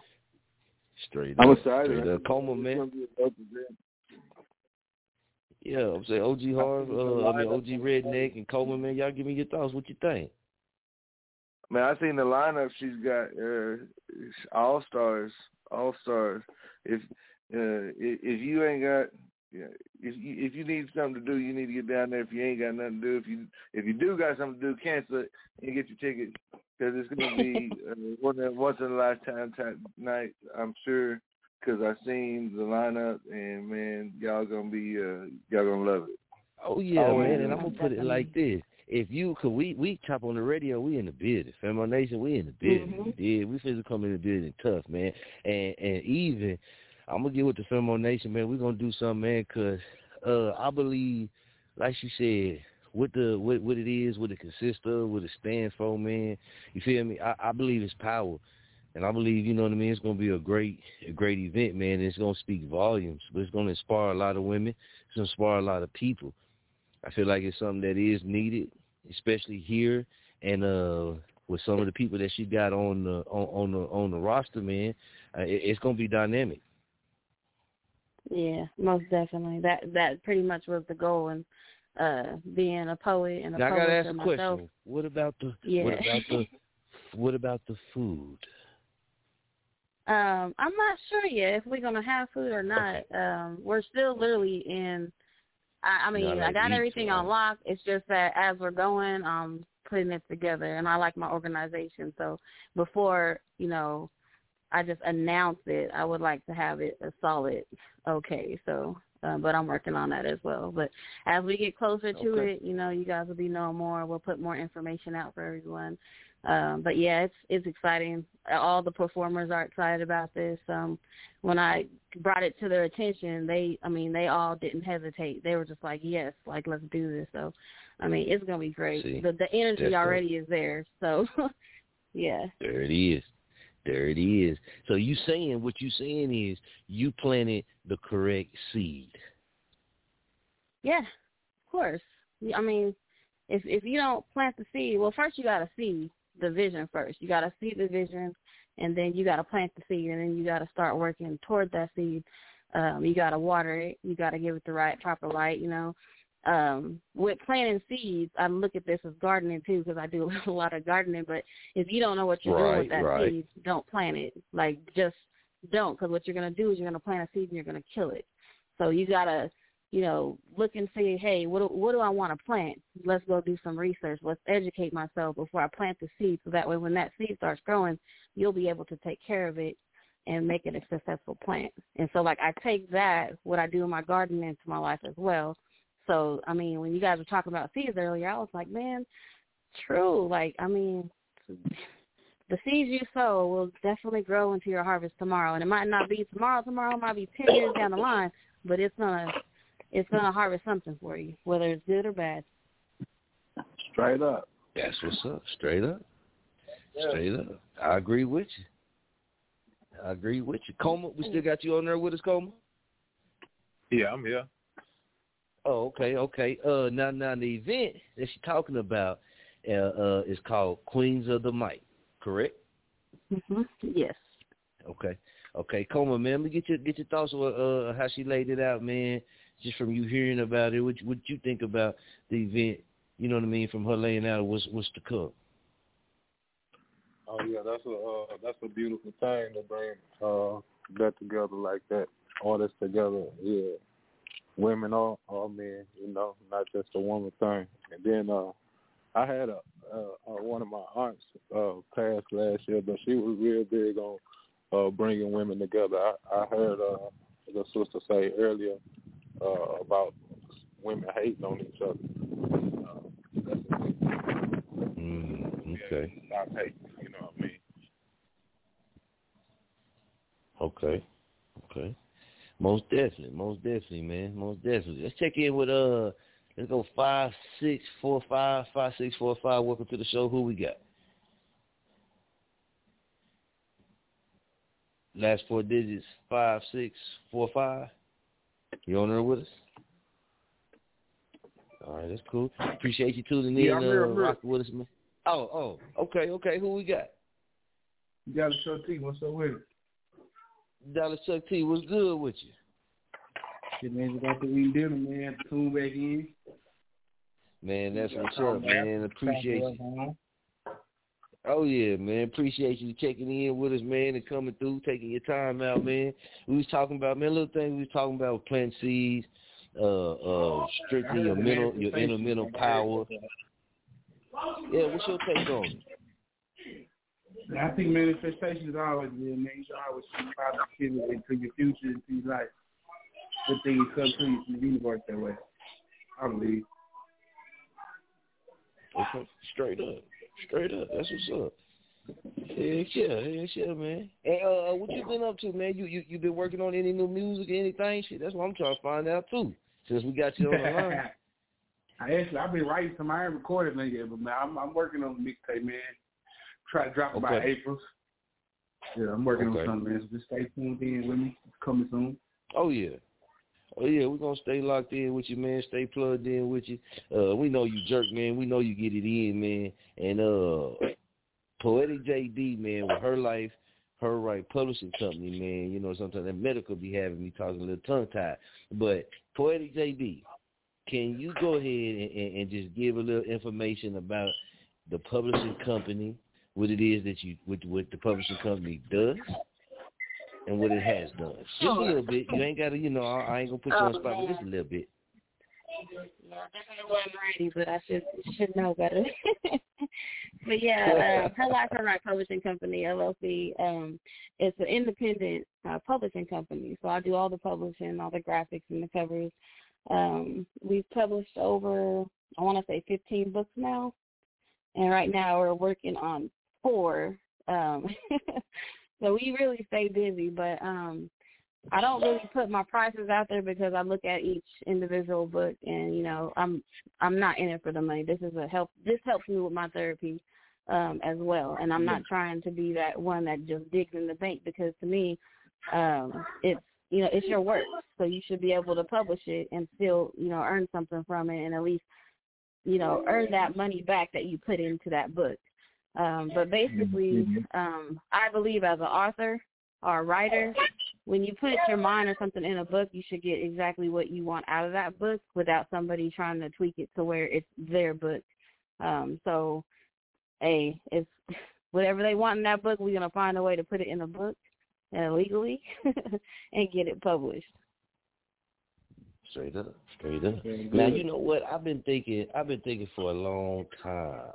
Straight I'm up. excited. Straight up. Coma, man. Yeah, I'm saying OG Hard, uh, I mean OG Redneck and Coleman, man. Y'all give me your thoughts. What you think? Man, I seen the lineup she's got. Uh, all stars, all stars. If uh, if if you ain't got, yeah, if you if you need something to do, you need to get down there. If you ain't got nothing to do, if you if you do got something to do, cancel it and get your ticket because it's gonna be uh, one of once in a lifetime type night. I'm sure because I seen the lineup and man, y'all gonna be uh, y'all gonna love it. Oh yeah, Oh, man. And I'm gonna put it like this: if you, cause we we chop on the radio, we in the business. Femo Nation, we in the business. Yeah, we finna come in the business tough, man. And and even, I'm gonna get with the Femo Nation, man. We're gonna do something, man, cause uh, I believe, like she said, what the what what it is, what it consists of, what it stands for, man. You feel me? I, I believe it's power. And I believe, you know what I mean, it's gonna be a great a great event, man. It's gonna speak volumes, but it's gonna inspire a lot of women. It's gonna inspire a lot of people. I feel like it's something that is needed, especially here and uh with some of the people that she got on the on, on the on the roster, man. Uh, it, it's gonna be dynamic. Yeah, most definitely. That that pretty much was the goal, and uh, being a poet and a Now I gotta ask a myself. question. What about the Yeah. what about the what about the food? Um, I'm not sure yet if we're gonna have food or not. Um, we're still literally in. I, I mean, I got everything on lock. It's just that as we're going, um, putting it together, and I like my organization. So before you know, I just announced it. I would like to have it a solid okay. So, uh, but I'm working on that as well. But as we get closer to Okay. it, you know, you guys will be knowing more. We'll put more information out for everyone. Um, but yeah, it's it's exciting. All the performers are excited about this. Um, when I brought it to their attention, they, I mean, they all didn't hesitate. They were just like, yes, like let's do this. So, I mean, it's gonna be great. See, the the energy already is there. So, yeah. There it is. There it is. So you saying what you saying is you planted the correct seed. Yeah, of course. I mean, if if you don't plant the seed, well, first you gotta see the vision first. You gotta see the vision, and then you gotta plant the seed, and then you gotta start working toward that seed. Um, you gotta water it. You gotta give it the right proper light. You know, um, with planting seeds, I look at this as gardening too because I do a lot of gardening. But if you don't know what you're doing with that right. seed, don't plant it. Like just don't, because what you're gonna do is you're gonna plant a seed and you're gonna kill it. So you gotta, you know, look and see, hey, what do, what do I want to plant? Let's go do some research. Let's educate myself before I plant the seed, so that way when that seed starts growing, you'll be able to take care of it and make it a successful plant. And so, like, I take that what I do in my garden into my life as well. So, I mean, when you guys were talking about seeds earlier, I was like, man, true. Like, I mean, the seeds you sow will definitely grow into your harvest tomorrow, and it might not be tomorrow. Tomorrow it might be ten years down the line, but it's gonna it's gonna harvest something for you, whether it's good or bad. Straight up. That's what's up. Straight up. Straight up. I agree with you. I agree with you. Coma, we still got you on there with us, Coma? Yeah, I'm here. Oh, okay, okay. Uh, now, now the event that she's talking about uh, uh, is called Queens of the Mic, correct? hmm Yes. Okay, okay. Coma, man, let me get your get your thoughts on uh, how she laid it out, man. Just from you hearing about it, what what you think about the event? You know what I mean? From her laying out what's what's to come. Oh yeah, that's a uh, that's a beautiful thing to bring uh, that together like that. All this together, yeah. Women or or men, you know, not just a woman thing. And then uh, I had a uh, uh, one of my aunts uh, passed last year, but she was real big on uh, bringing women together. I, I heard uh, the sister say earlier uh, about women hating on each other. Uh, that's Mm, okay. stop hating. You know what I mean? Okay. Okay. Most definitely. Most definitely, man. Most definitely. Let's check in with uh let's go five six four five five six four five. Welcome to the show. Who we got? Last four digits five six four five. You on there with us? All right, that's cool. Appreciate you tuning in, Yeah, I'm uh, here, I'm here. rocking with us, man. Oh, oh, okay, okay. Who we got? You got a show T. What's up with it? Dallas Chuck T, what's good with you? Shit, man, we got to eat dinner, man. Tune back in. Man, that's Yeah, what's calm up, man. Appreciate you. Oh yeah, man. Appreciate you checking in with us, man, and coming through, taking your time out, man. We was talking about man, little thing we was talking about with plant seeds, uh, uh, strictly your mental, your inner mental power. Yeah, what's your take on it? I think manifestation is always good, man. You should always see positive into your future, into your life. Good things come to you from the universe that way. I believe. Straight up, straight up. That's what's up. Heck yeah, heck yeah, man. And uh, what you been up to, man? You you you been working on any new music, anything? Shit, that's what I'm trying to find out too. Since we got you on the line. I actually I've been writing some. I ain't recorded none yet, but man, I'm I'm working on the mixtape, man. Try to drop it by April. Yeah, I'm working Okay. on something, man. So just stay tuned in with me. It's coming soon. Oh yeah. Oh yeah, we're gonna stay locked in with you, man. Stay plugged in with you. Uh, we know you jerk, man. We know you get it in, man. And uh, Poetic JB, man, with her life, her right publishing company, man. You know, sometimes that medical be having me talking a little tongue tied. But Poetic JB, can you go ahead and, and, and just give a little information about the publishing company, what it is that you, what, what the publishing company does, and what it has done. Just a little bit. You ain't got to, you know, I, I ain't gonna put you on the spot, but just a little bit. No, definitely wasn't ready, but I should should know better. but yeah, uh, Her Life Her Right Publishing Company LLC. Um, it's an independent uh, publishing company, so I do all the publishing, all the graphics and the covers. Um, we've published over, I want to say, 15 books now. and right now we're working on four. Um, so we really stay busy, but um, I don't really put my prices out there because I look at each individual book, and you know, I'm I'm not in it for the money. This is a help. This helps me with my therapy um, as well, and I'm not trying to be that one that just digs in the bank because to me, um, it's you know it's your work, so you should be able to publish it and still you know earn something from it, and at least you know earn that money back that you put into that book. Um, but basically, um, I believe as an author or a writer, when you put your mind or something in a book, you should get exactly what you want out of that book without somebody trying to tweak it to where it's their book. Um, so, hey, if whatever they want in that book, we're gonna find a way to put it in a book uh, legally and get it published. Straight up, straight up. Now you know what I've been thinking. I've been thinking for a long time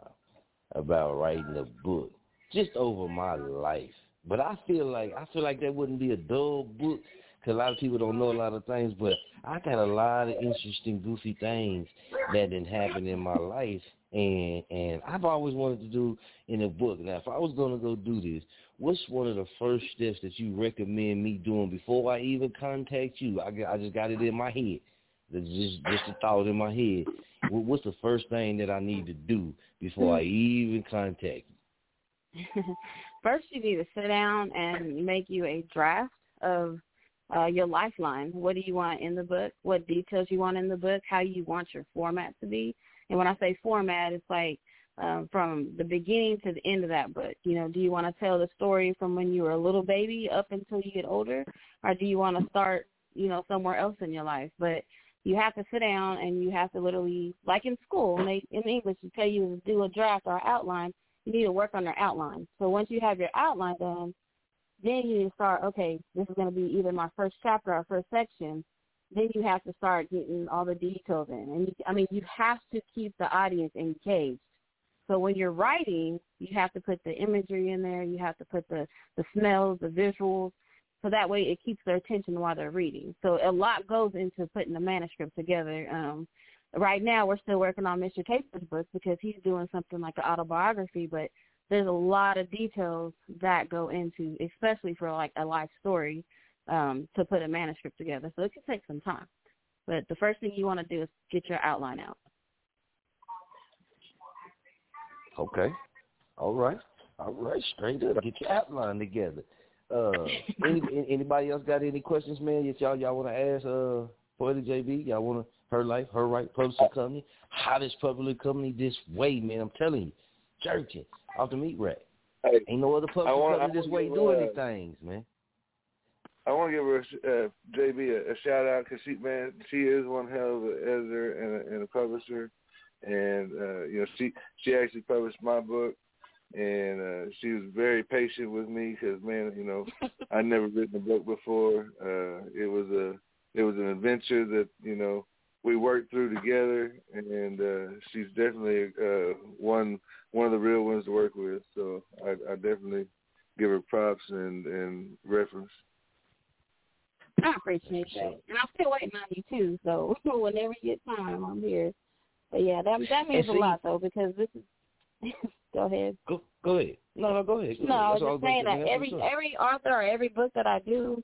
about writing a book, just over my life. But I feel like I feel like that wouldn't be a dull book because a lot of people don't know a lot of things. But I got a lot of interesting, goofy things that didn't happen in my life, and and I've always wanted to do in a book. Now, if I was gonna go do this, what's one of the first steps that you recommend me doing before I even contact you? I I just got it in my head. It's just just a thought in my head. What's the first thing that I need to do before I even contact you? First, you need to sit down and make you a draft of uh, your lifeline. What do you want in the book? What details you want in the book? How you want your format to be? And when I say format, it's like um, from the beginning to the end of that book. You know, do you want to tell the story from when you were a little baby up until you get older, or do you want to start, you know, somewhere else in your life? But you have to sit down and you have to literally, like in school, they, in English, they tell you to do a draft or outline. You need to work on your outline. So once you have your outline done, then you need to start. Okay, this is going to be either my first chapter or first section. Then you have to start getting all the details in, and you, I mean, you have to keep the audience engaged. So when you're writing, you have to put the imagery in there. You have to put the the smells, the visuals, so that way it keeps their attention while they're reading. So a lot goes into putting the manuscript together. Um, right now, we're still working on Mr. Taper's book because he's doing something like an autobiography, but there's a lot of details that go into, especially for like a life story, um, to put a manuscript together. So it can take some time. But the first thing you want to do is get your outline out. Okay. All right. All right. Straight up. Get your outline together. Uh, any, anybody else got any questions, man? That y'all y'all want to ask uh Poetic JB? Y'all want to her life, her right, publishing company, hottest publishing company this way, man. I'm telling you, jerking off the meat rack. Hey, Ain't no other publishing want- company this way doing uh, these things, man. I want to give her uh, JB a, a shout out because she man she is one hell of an editor and a, and a publisher, and uh, you know she she actually published my book, and uh, she was very patient with me because man you know I'd never written a book before. Uh, it was a it was an adventure that you know we worked through together, and uh, she's definitely uh, one one of the real ones to work with. So I, I definitely give her props and and reference. I appreciate that. And I'm still waiting on you too, so whenever you get time, I'm here. But yeah, that that means a lot though because this is. Go ahead. Go go ahead. No, no, go ahead. Go No, I was just saying that every every author or every book that I do,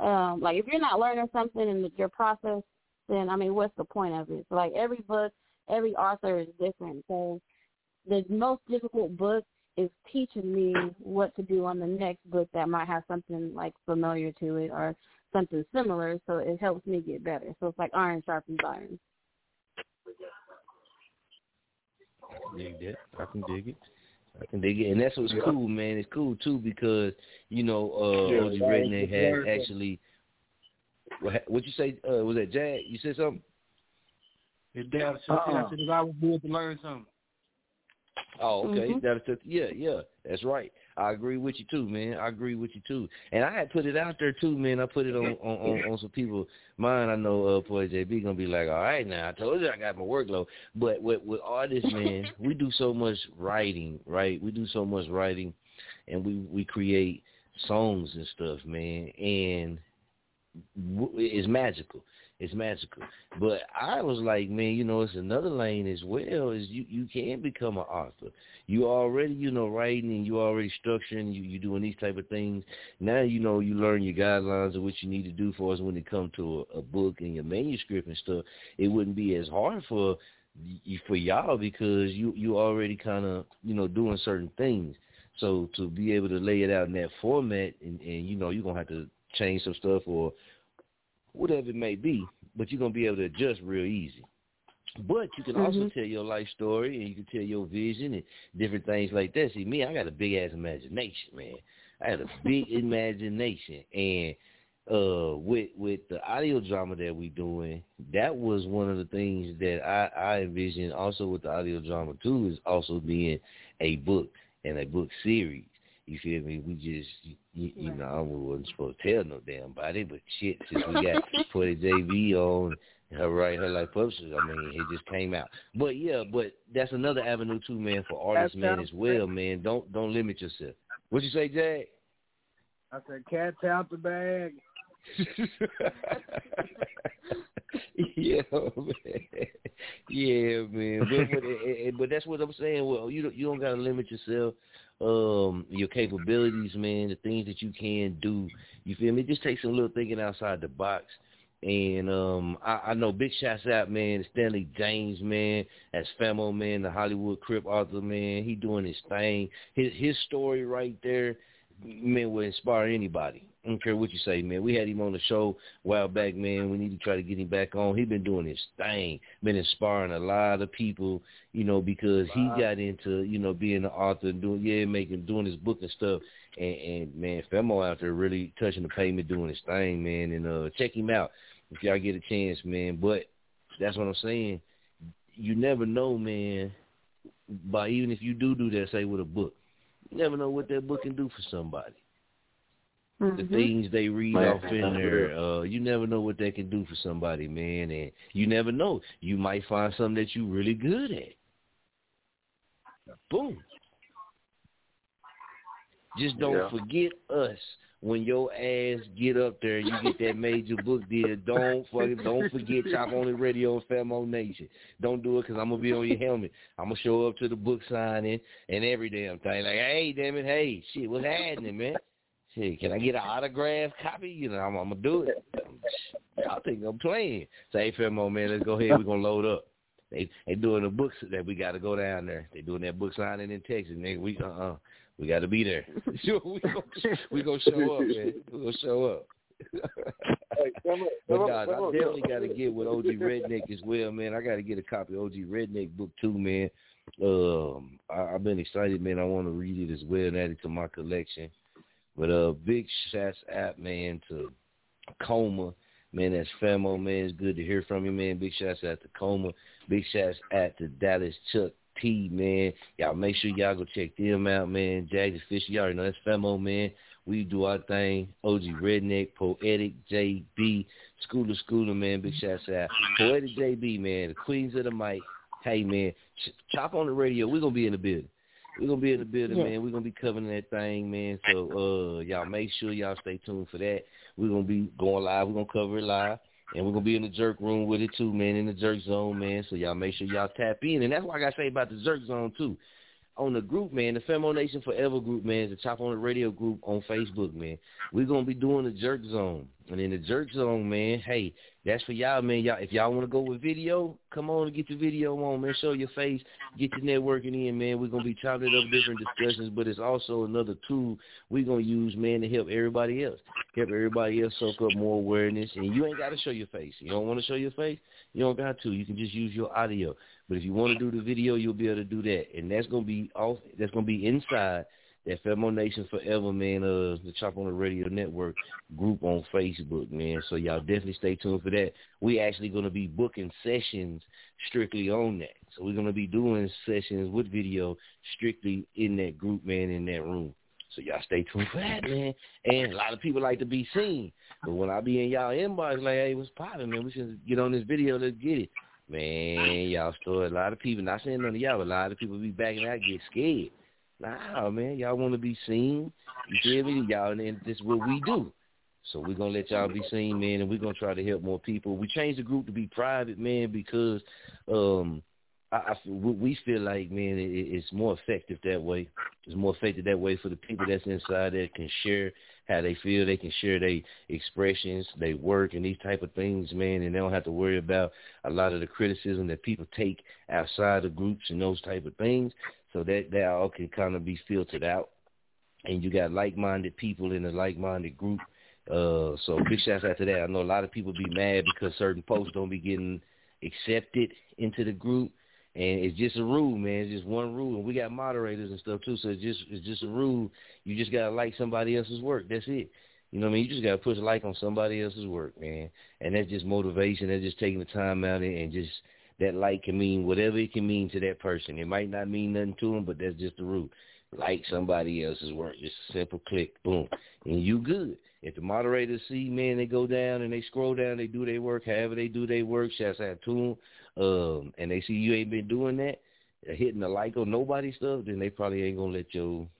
um, like if you're not learning something in your process, then I mean, what's the point of it? So, like every book, every author is different. So the most difficult book is teaching me what to do on the next book that might have something like familiar to it or something similar. So it helps me get better. So it's like iron sharpens iron. dig that. I can dig it. I can dig it, and that's what's cool, man. It's cool too because you know uh, Yeah, OG right. Redneck Learn has actually. What what you say? Uh, was that Jag? You said something? His dad said, I said, it's always good to learn something. Oh, okay. Mhm. That's the, yeah, yeah. That's right. I agree with you too, man. I agree with you too. And I had put it out there too, man. I put it on on, on, on some people mine. I know uh Boy JB gonna be like, All right now, I told you I got my workload. But with with artists, man, we do so much writing, right? We do so much writing and we we create songs and stuff, man. And w- it's magical. it's magical. But I was like, man, you know, it's another lane as well. Is you you can become an author. You already, you know, writing and you already structuring. You you doing these type of things. Now you know you learn your guidelines of what you need to do for us when it comes to a, a book and your manuscript and stuff. It wouldn't be as hard for for y'all because you you already kind of you know doing certain things. So to be able to lay it out in that format, and, and you know you're gonna have to change some stuff or whatever it may be, but you're gonna be able to adjust real easy. But you can mm-hmm. also tell your life story and you can tell your vision and different things like that. See, me, I got a big ass imagination, man. I had a big imagination, and uh, with with the audio drama that we doing, that was one of the things that I I envisioned. Also with the audio drama too, is also being a book and a book series. You feel me? We just, you, you know, I wasn't supposed to tell no damn body, but shit, since we got Poetic JB on her right, her life publishers, I mean, it just came out. But yeah, but that's another avenue too, man, for artists, man, as well, man. Don't don't limit yourself. What you say, Jay? I said, cat's out the bag. yeah, man. Yeah, man. But, but, but that's what I'm saying. Well, you don't, you don't gotta limit yourself. Um, your capabilities, man, the things that you can do. You feel me? It Just take some little thinking outside the box. And um, I, I know big shots out, man, Stanley James, man, as Famo, man, the Hollywood Crip author, man. He doing his thing. His his story right there, man, will inspire anybody. I don't care what you say, man. We had him on the show a while back, man. We need to try to get him back on. He's been doing his thing, been inspiring a lot of people, you know, because wow. he got into, you know, being an author and doing, yeah, making, doing his book and stuff. And, and man, Femo out there really touching the pavement, doing his thing, man. And uh, check him out if y'all get a chance, man. But that's what I'm saying. You never know, man. By even if you do do that, say with a book, you never know what that book can do for somebody mm-hmm. the things they read man, off in there. Uh, you never know what they can do for somebody, man, and you never know. You might find something that you're really good at. Boom. Just don't yeah. forget us when your ass get up there, you get that major book deal. Don't fucking don't forget Chop on the Radio Famo Nation. Don't do it because I'm gonna be on your helmet. I'm gonna show up to the book signing and every damn thing. Like, hey, damn it, hey, shit, what's happening, man? Hey, can I get an autograph copy? You know, I'm, I'm gonna do it. Y'all think I'm playing? Say, hey, Femo, man, let's go ahead. We're gonna load up. They they doing the books that we got to go down there. They doing that book signing in Texas, nigga. We uh uh we got to be there. we gonna we gonna show up, man. We gonna show up. hey, come on, but nah, I definitely got to get with OG Redneck as well, man. I got to get a copy of OG Redneck book too, man. Um, I, I've been excited, man. I want to read it as well and add it to my collection. But uh, big shouts out, man, to Coma. Man, that's Famo, man. It's good to hear from you, man. Big shouts out to Coma. Big shouts out to Dallas Chuck T, man. Y'all make sure y'all go check them out, man. Jags Fisher, y'all already know that's Famo, man. We do our thing. OG Redneck, Poetic JB, Schooler Schooler, man. Big shouts out. Poetic JB, man. The Queens of the Mic. Hey, man. Chop on the radio. We're going to be in the building. We're gonna be in the building, yeah. man. We're gonna be covering that thing, man. So uh y'all make sure y'all stay tuned for that. We're gonna be going live, we're gonna cover it live. And we're gonna be in the jerk room with it too, man, in the jerk zone, man. So y'all make sure y'all tap in. And that's what I gotta say about the jerk zone too on the group, man, the Femo Nation Forever group, man, the Chop on the Radio group on Facebook, man. We're gonna be doing the Jerk Zone, and in the Jerk Zone, man, hey, that's for y'all, man. Y'all, if y'all want to go with video, come on and get the video on, man. Show your face, get your networking in, man. We're gonna be chopping up different discussions, but it's also another tool we're gonna use, man, to help everybody else, help everybody else soak up more awareness. And you ain't got to show your face. You don't want to show your face, you don't got to. You can just use your audio. But if you want to do the video, you'll be able to do that, and that's gonna be off. That's gonna be inside that Femo Nation Forever, man. Uh, the Chop on the Radio Network group on Facebook, man. So y'all definitely stay tuned for that. We actually gonna be booking sessions strictly on that. So we're gonna be doing sessions with video strictly in that group, man, in that room. So y'all stay tuned for that, man. And a lot of people like to be seen. But when I be in y'all inbox, like, hey, what's poppin', man? We should get on this video. Let's get it. Man, y'all store a lot of people. Not saying none of y'all, but a lot of people be backing out, get scared. Nah, man, y'all want to be seen. You feel me? Y'all, and this is what we do. So we're gonna let y'all be seen, man, and we're gonna try to help more people. We changed the group to be private, man, because um I, I we feel like, man, it, it's more effective that way. It's more effective that way for the people that's inside that can share how they feel. They can share their expressions, they work, and these type of things, man, and they don't have to worry about a lot of the criticism that people take outside the groups and those type of things. So that that all can kind of be filtered out, and you got like-minded people in a like-minded group. Uh, so big shouts out to that. I know a lot of people be mad because certain posts don't be getting accepted into the group and it's just a rule, man. It's just one rule, and we got moderators and stuff too. So it's just it's just a rule. You just gotta like somebody else's work. That's it. You know what I mean? You just gotta push a like on somebody else's work, man. And that's just motivation. That's just taking the time out and just that like can mean whatever it can mean to that person. It might not mean nothing to them, but that's just the rule. Like somebody else's work, just a simple click, boom, and you good. If the moderators see, man, they go down and they scroll down, they do their work, however they do their work, shouts out to them um, and they see you ain't been doing that, hitting the like on nobody stuff, then they probably ain't gonna let you.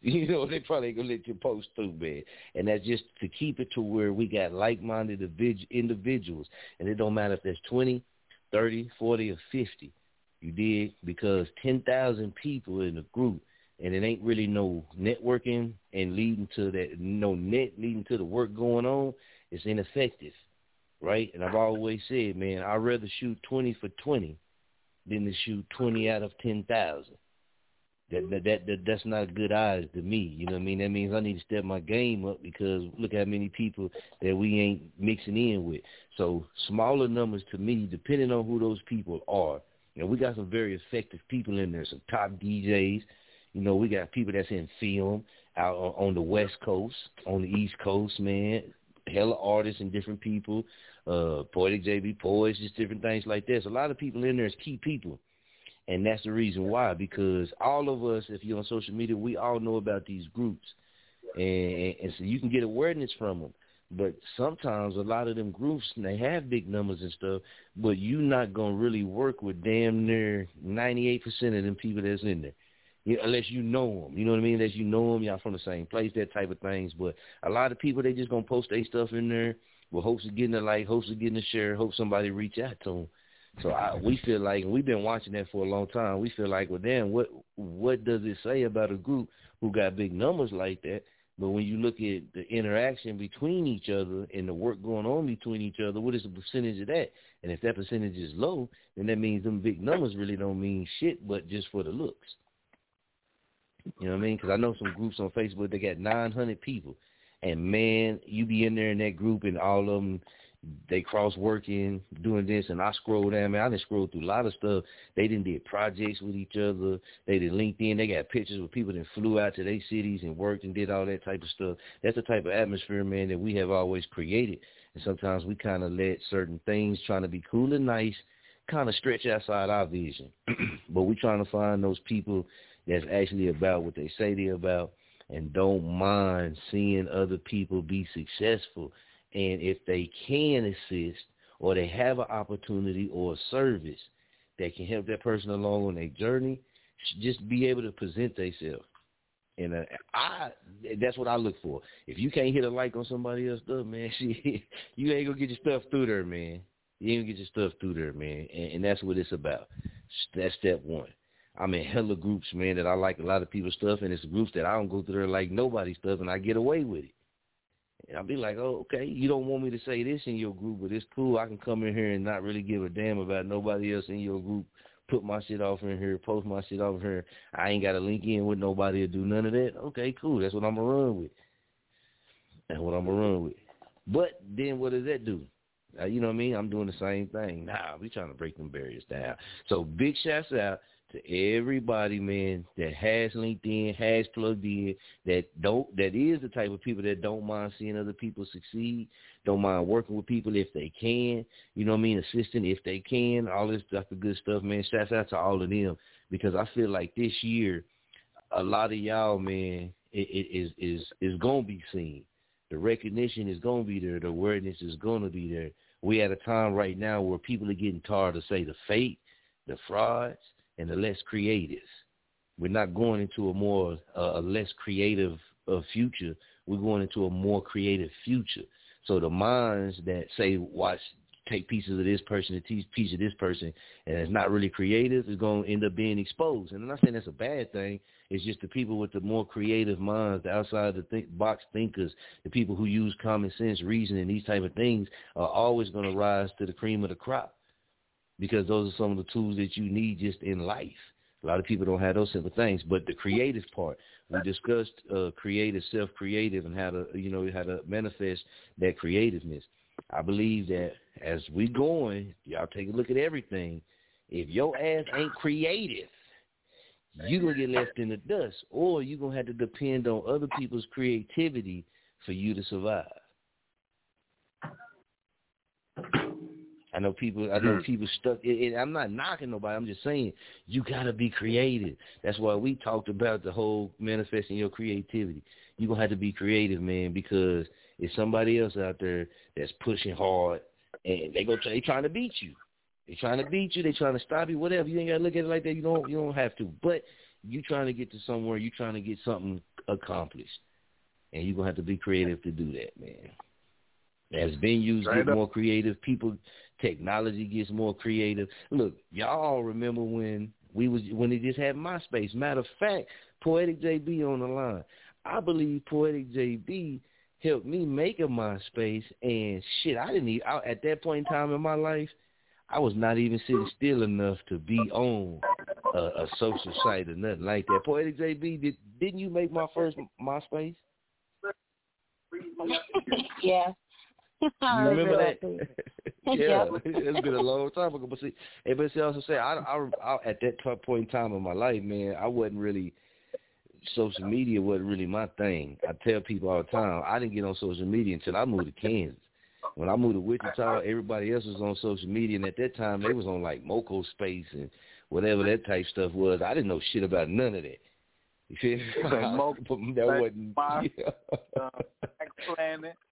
You know, they probably ain't gonna let you post through, man. And that's just to keep it to where we got like-minded individuals, and it don't matter if there's twenty, thirty, forty, or fifty. You did because ten thousand people in a group, and it ain't really no networking and leading to that, no net leading to the work going on. It's ineffective right? And I've always said, man, I'd rather shoot 20 for 20 than to shoot 20 out of 10,000. That, that that that that's not good eyes to me. You know what I mean? That means I need to step my game up because look at how many people that we ain't mixing in with. So smaller numbers to me, depending on who those people are. You know, we got some very effective people in there, some top DJs. You know, we got people that's in film out uh, on the West Coast, on the East Coast, man hella artists and different people, uh, Poetic JB Poets, just different things like this. A lot of people in there is key people. And that's the reason why, because all of us, if you're on social media, we all know about these groups. And, and so you can get awareness from them. But sometimes a lot of them groups, they have big numbers and stuff, but you're not going to really work with damn near 98% of them people that's in there you unless you know them. You know what I mean? Unless you know them, y'all from the same place, that type of things. But a lot of people, they just gonna post their stuff in there with hopes of getting a like, hopes of getting a share, hope somebody reach out to them. So I, we feel like we've been watching that for a long time. We feel like, well, damn, what what does it say about a group who got big numbers like that? But when you look at the interaction between each other and the work going on between each other, what is the percentage of that? And if that percentage is low, then that means them big numbers really don't mean shit, but just for the looks. You know what I mean? Because I know some groups on Facebook they got 900 people, and man, you be in there in that group, and all of them they cross working, doing this, and I scroll down. Man, I didn't scroll through a lot of stuff. They didn't did projects with each other. They did LinkedIn. They got pictures with people that flew out to their cities and worked and did all that type of stuff. That's the type of atmosphere, man, that we have always created. And sometimes we kind of let certain things, trying to be cool and nice, kind of stretch outside our vision. but we trying to find those people that's actually about what they say they're about and don't mind seeing other people be successful. And if they can assist or they have an opportunity or a service that can help that person along on their journey, just be able to present themselves. And uh, I, that's what I look for. If you can't hit a like on somebody else's stuff, man, she, you ain't gonna get your stuff through there, man. You ain't gonna get your stuff through there, man. And, and that's what it's about. That's step one. I'm in hella groups, man, that I like a lot of people's stuff, and it's groups that I don't go through there like nobody's stuff, and I get away with it. And I'll be like, oh, okay, you don't want me to say this in your group, but it's cool. I can come in here and not really give a damn about nobody else in your group. Put my shit off in here, post my shit off here. I ain't got to link in with nobody to do none of that. Okay, cool. That's what I'm going to run with. That's what I'm going to run with. But then what does that do? Uh, you know what I mean? I'm doing the same thing. Nah, we trying to break them barriers down. So big shouts out to everybody, man, that has LinkedIn, has plugged in, that don't that is the type of people that don't mind seeing other people succeed, don't mind working with people if they can, you know what I mean, assisting if they can, all this stuff, the good stuff, man. Shouts out to all of them because I feel like this year, a lot of y'all, man, it, it is is is gonna be seen. The recognition is gonna be there. The awareness is gonna be there. We at a time right now where people are getting tired of say the fake, the frauds, and the less creative. We're not going into a more uh, a less creative uh, future we're going into a more creative future. So the minds that say watch take pieces of this person and teach piece of this person and it's not really creative is going to end up being exposed. And I'm not saying that's a bad thing. It's just the people with the more creative minds, the outside the think, box thinkers, the people who use common sense, reasoning, these type of things are always going to rise to the cream of the crop because those are some of the tools that you need just in life. A lot of people don't have those simple things, but the creative part, we discussed uh, creative, self-creative, and how to, you know, how to manifest that creativeness. I believe that as we going, y'all take a look at everything. If your ass ain't creative, you gonna get left in the dust, or you gonna have to depend on other people's creativity for you to survive. I know people. I know mm-hmm. people stuck. And I'm not knocking nobody. I'm just saying you gotta be creative. That's why we talked about the whole manifesting your creativity. You gonna have to be creative, man, because it's somebody else out there that's pushing hard, and they go. They trying to beat you. They trying to beat you. They trying to stop you. Whatever. You ain't gotta look at it like that. You don't. You don't have to. But you trying to get to somewhere. You trying to get something accomplished, and you gonna have to be creative to do that, man. As venues get more creative, people, technology gets more creative. Look, y'all remember when we was when they just had MySpace. Matter of fact, Poetic JB on the line. I believe Poetic JB helped me make a MySpace, and shit, I didn't even I, at that point in time in my life, I was not even sitting still enough to be on a, a social site or nothing like that. Poetic JB, did didn't you make my first MySpace? yeah. You remember that? yeah, Yep. it's been a long time ago. But see, hey, but see, I also say, I, I, I, at that top point in time in my life, man, I wasn't really social media wasn't really my thing. I tell people all the time, I didn't get on social media until I moved to Kansas. When I moved to Wichita, everybody else was on social media, and at that time they was on like Moco Space and whatever that type stuff was. I didn't know shit about none of that. You feel me? that wasn't.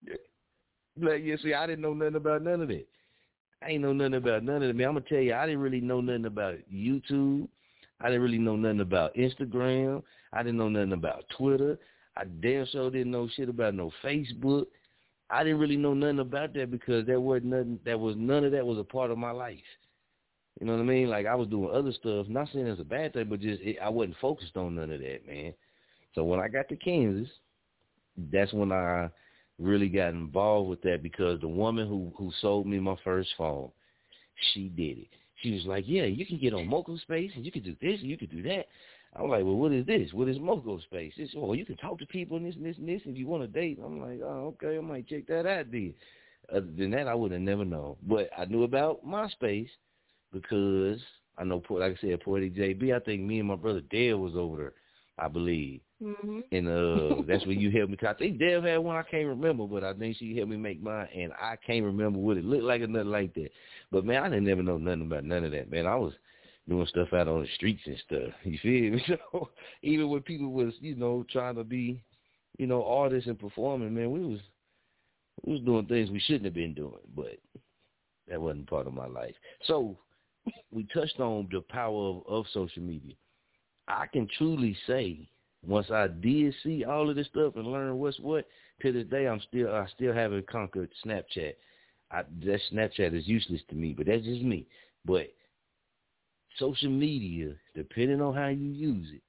Yeah. Like, yeah, see, I didn't know nothing about none of that. I ain't know nothing about none of it. Man, I'm gonna tell you, I didn't really know nothing about YouTube. I didn't really know nothing about Instagram. I didn't know nothing about Twitter. I damn sure didn't know shit about no Facebook. I didn't really know nothing about that because there wasn't nothing. That was none of that was a part of my life. You know what I mean? Like I was doing other stuff. Not saying it's a bad thing, but just it, I wasn't focused on none of that, man. So when I got to Kansas, that's when I really got involved with that because the woman who who sold me my first phone, she did it. She was like, "Yeah, you can get on Moco Space and you can do this and you can do that." I was like, "Well, what is this? What is Moco Space?" It's, "Oh, you can talk to people and this and this and this if you want to date." I'm like, "Oh, okay, I might check that out." Then, other than that, I would have never known. But I knew about MySpace because I know, like I said, Poetic JB. I think me and my brother Dale was over there, I believe. Mm-hmm. And uh that's when you helped me. 'Cause I think Dale had one I can't remember, but I think she helped me make mine, and I can't remember what it looked like or nothing like that. But man, I didn't never know nothing about none of that. Man, I was doing stuff out on the streets and stuff. You feel me? So even when people was, you know, trying to be, you know, artists and performing, man, we was we was doing things we shouldn't have been doing, but that wasn't part of my life. So we touched on the power of, of social media. I can truly say once I did see all of this stuff and learn what's what, to this day I'm still I still haven't conquered Snapchat. I, that Snapchat is useless to me, but that's just me. But social media, depending on how you use it,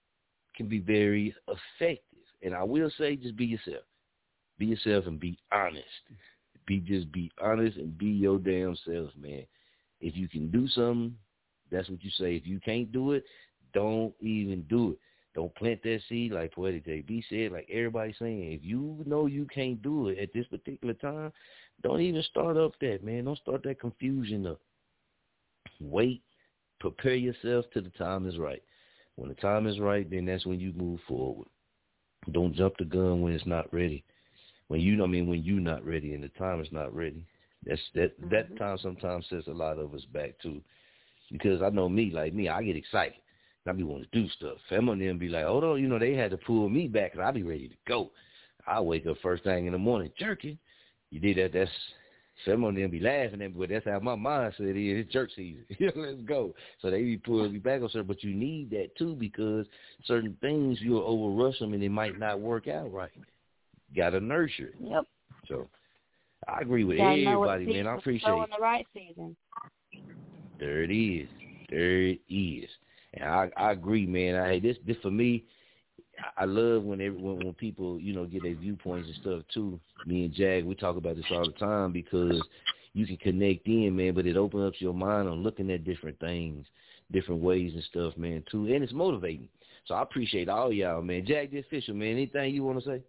can be very effective. And I will say, just be yourself. Be yourself and be honest. Be just be honest and be your damn self, man. If you can do something, that's what you say. If you can't do it, don't even do it. Don't plant that seed like Poetic JB said, like everybody's saying. If you know you can't do it at this particular time, don't even start up that, man. Don't start that confusion up. Wait. Prepare yourself till the time is right. When the time is right, then that's when you move forward. Don't jump the gun when it's not ready. When you, I mean, when you're not ready and the time is not ready. That's that. That mm-hmm. time sometimes sets a lot of us back too, because I know me, like me, I get excited. I be wanting to do stuff. Fem and them be like, hold on, you know, they had to pull me back, and I be ready to go. I wake up first thing in the morning, jerking. You did that, that's some of them be laughing at me, but that's how my mindset is. It's church season. Let's go. So they be pulling me back on certain, but you need that too because certain things you'll overrush them and it might not work out right. gotta nurture. It. Yep. So I agree with Gotta everybody, man. I appreciate it. the right season. There it is. There it is. And I I agree, man. I this this for me. I love when every, when when people you know get their viewpoints and stuff too. Me and Jack, we talk about this all the time because you can connect in, man. But it opens up your mind on looking at different things, different ways and stuff, man. Too, and it's motivating. So I appreciate all y'all, man. Jack the official, man. Anything you want to say?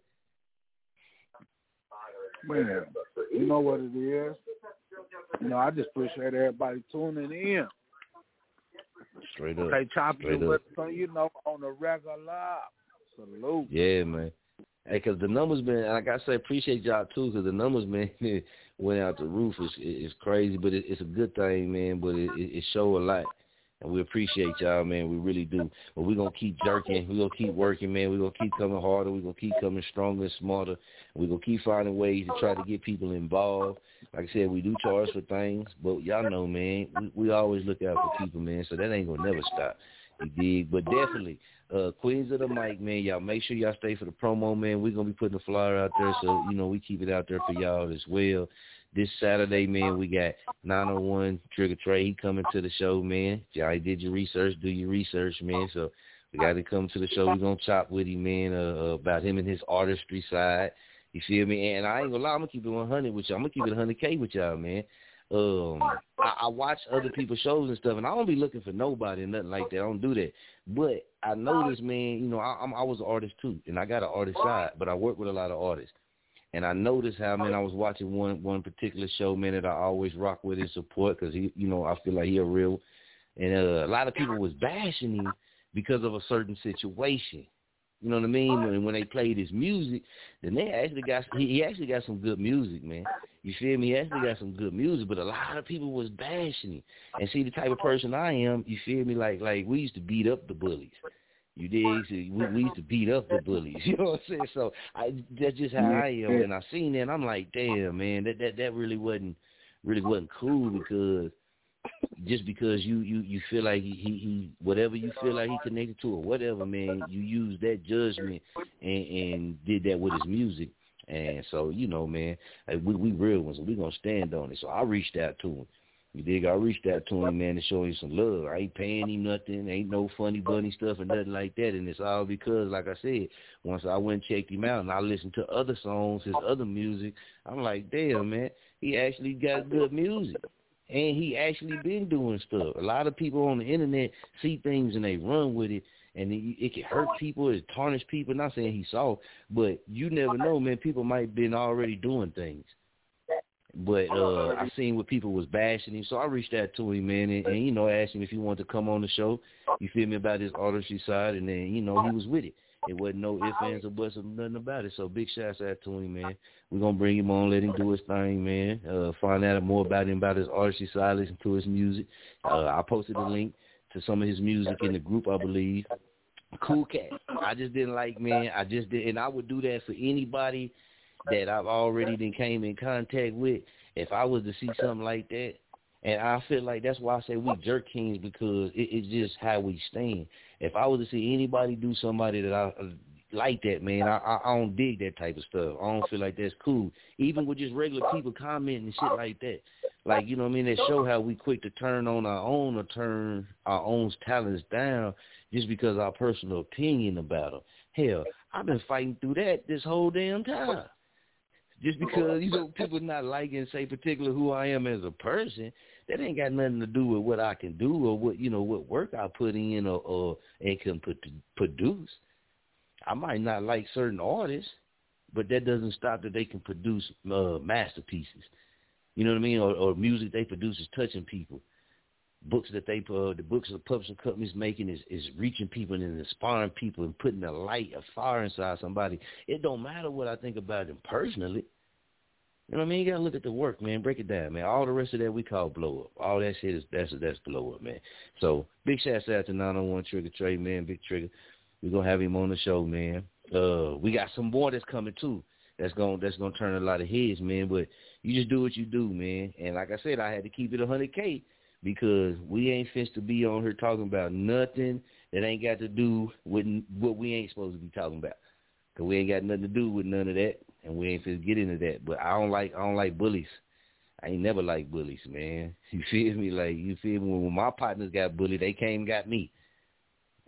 Man, you know what it is? You know, I just appreciate everybody tuning in. Straight up. They chopping Straight with up. us, you know, on the regular. Salute. Yeah, man. Hey, cause the numbers, man, like I say, appreciate y'all too, cause the numbers, man, went out the roof. It's, it's crazy, but it, it's a good thing, man. But it, it, it show a lot, and we appreciate y'all, man. We really do. But we're gonna keep jerking. We're gonna keep working, man. We're gonna keep coming harder. We're gonna keep coming stronger and smarter. We're gonna keep finding ways to try to get people involved. Like I said, we do charge for things, but y'all know, man, we, we always look out for people, man. So that ain't gonna never stop. You dig? But definitely, uh, Queens of the Mic, man, y'all make sure y'all stay for the promo, man. We're gonna be putting the flyer out there, so you know we keep it out there for y'all as well. This Saturday, man, we got 901 Trigger Trey. He coming to the show, man. Y'all did your research, do your research, man. So we got to come to the show. We're gonna chop with him, man, uh, uh, about him and his artistry side. You feel me? And I ain't gonna lie, I'm gonna keep it 100 with y'all. I'm gonna keep it 100k with y'all, man. Um, I, I watch other people's shows and stuff, and I don't be looking for nobody and nothing like that. I don't do that. But I know this man, you know, I, I'm I was an artist too, and I got an artist side, but I work with a lot of artists. And I noticed how, man, I was watching one one particular show, man, that I always rock with and support because he, you know, I feel like he a real. And uh, a lot of people was bashing him because of a certain situation. You know what I mean? When when they played his music, then they actually got he, he actually got some good music, man. You feel me? He actually got some good music, but a lot of people was bashing him. And see, the type of person I am, you feel me? Like like we used to beat up the bullies. You? So we, we used to beat up the bullies. You know what I'm saying? So I, that's just how I am. And I seen that, and I'm like, damn, man, that that that really wasn't really wasn't cool because just because you you you feel like he, he he whatever you feel like he connected to or whatever, man, you use that judgment and and did that with his music. And so you know, man, like we we real ones, and we gonna stand on it. So I reached out to him. You dig? I reached out to him, man, to show him some love. I ain't paying him nothing. Ain't no funny bunny stuff or nothing like that. And it's all because, like I said, once I went and checked him out and I listened to other songs, his other music, I'm like, damn, man, he actually got good music. And he actually been doing stuff. A lot of people on the internet see things and they run with it, and it, it can hurt people, it tarnish people. Not saying he saw, but you never know, man. People might have been already doing things. But uh I seen what people was bashing him, so I reached out to him, man, and, and you know, asked him if he wanted to come on the show. You feel me about his artistry side, and then you know he was with it. It wasn't no ifs, ands, or buts, or nothing about it. So big shouts out to him, man. We're gonna bring him on, let him do his thing, man. Uh find out more about him, about his artistry side, listen to his music. Uh I posted a link to some of his music in the group, I believe. Cool cat. I just didn't like, man. I just didn't. and I would do that for anybody that I've already been came in contact with. If I was to see something like that, and I feel like that's why I say we jerk kings because it, it's just how we stand. If I was to see anybody do somebody that I uh, like that, man, I, I don't dig that type of stuff. I don't feel like that's cool. Even with just regular people commenting and shit like that, like you know what I mean. That show how we quick to turn on our own or turn our own talents down just because our personal opinion about them. Hell, I've been fighting through that this whole damn time just because you know people not liking say particular who I am as a person, that ain't got nothing to do with what I can do or what you know what work I put in or, or and can put, produce. I might not like certain artists, but that doesn't stop that they can produce uh, masterpieces. You know what I mean? Or, or music they produce is touching people. Books that they uh, the books the publishing companies making is is reaching people and inspiring people and putting a light, a fire inside somebody. It don't matter what I think about them personally. You know what I mean? You gotta look at the work, man. Break it down, man. All the rest of that we call blow up. All that shit is that's that's blow up, man. So big shouts out to 901 Trigger Trey, man. Big Trigger. We're gonna have him on the show, man. Uh, we got some more that's coming too. That's gonna that's gonna turn a lot of heads, man. But you just do what you do, man. And like I said, I had to keep it 100k because we ain't fixed to be on here talking about nothing that ain't got to do with what we ain't supposed to be talking about. Cause we ain't got nothing to do with none of that. and we ain't finna get into that. But I don't like I don't like bullies. I ain't never liked bullies, man. You feel me? Like you feel me? When my partners got bullied, they came and got me.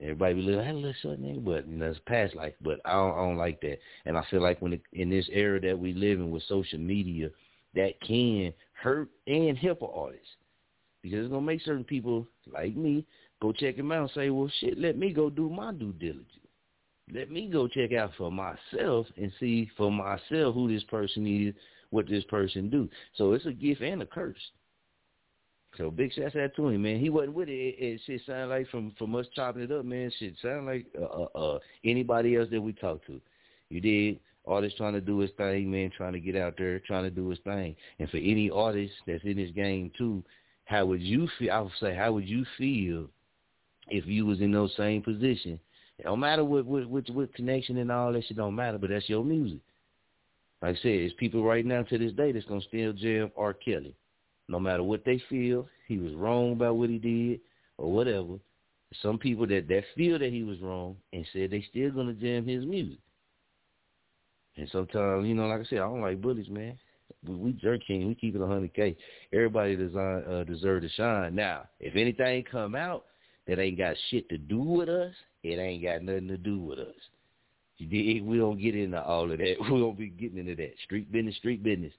Everybody be like, "Hey, little short nigga," but you know, it's past life. But I don't, I don't like that, and I feel like when it, in this era that we live in with social media, that can hurt and help an artist because it's gonna make certain people like me go check him out and say, "Well, shit, let me go do my due diligence." let me go check out for myself and see for myself who this person is, what this person do. So it's a gift and a curse. So big shout out to him, man. He wasn't with it. It, it shit sounded like from from us chopping it up, man. Shit sound like uh, uh, uh anybody else that we talked to. You did. Artist trying to do his thing, man. Trying to get out there, trying to do his thing. And for any artist that's in this game too, how would you feel? I would say, how would you feel if you was in those same position it don't matter what what what, what connection and all that shit don't matter, but that's your music. Like I said, it's people right now to this day that's gonna still jam R. Kelly. No matter what they feel, he was wrong about what he did or whatever. Some people that, that feel that he was wrong and said they still gonna jam his music. And sometimes, you know, like I said, I don't like bullies, man. We, jerk king, we keep it a hundred K. Everybody design uh deserve to shine. Now, if anything come out that ain't got shit to do with us, it ain't got nothing to do with us. We don't get into all of that. We don't be getting into that. Street business, street business.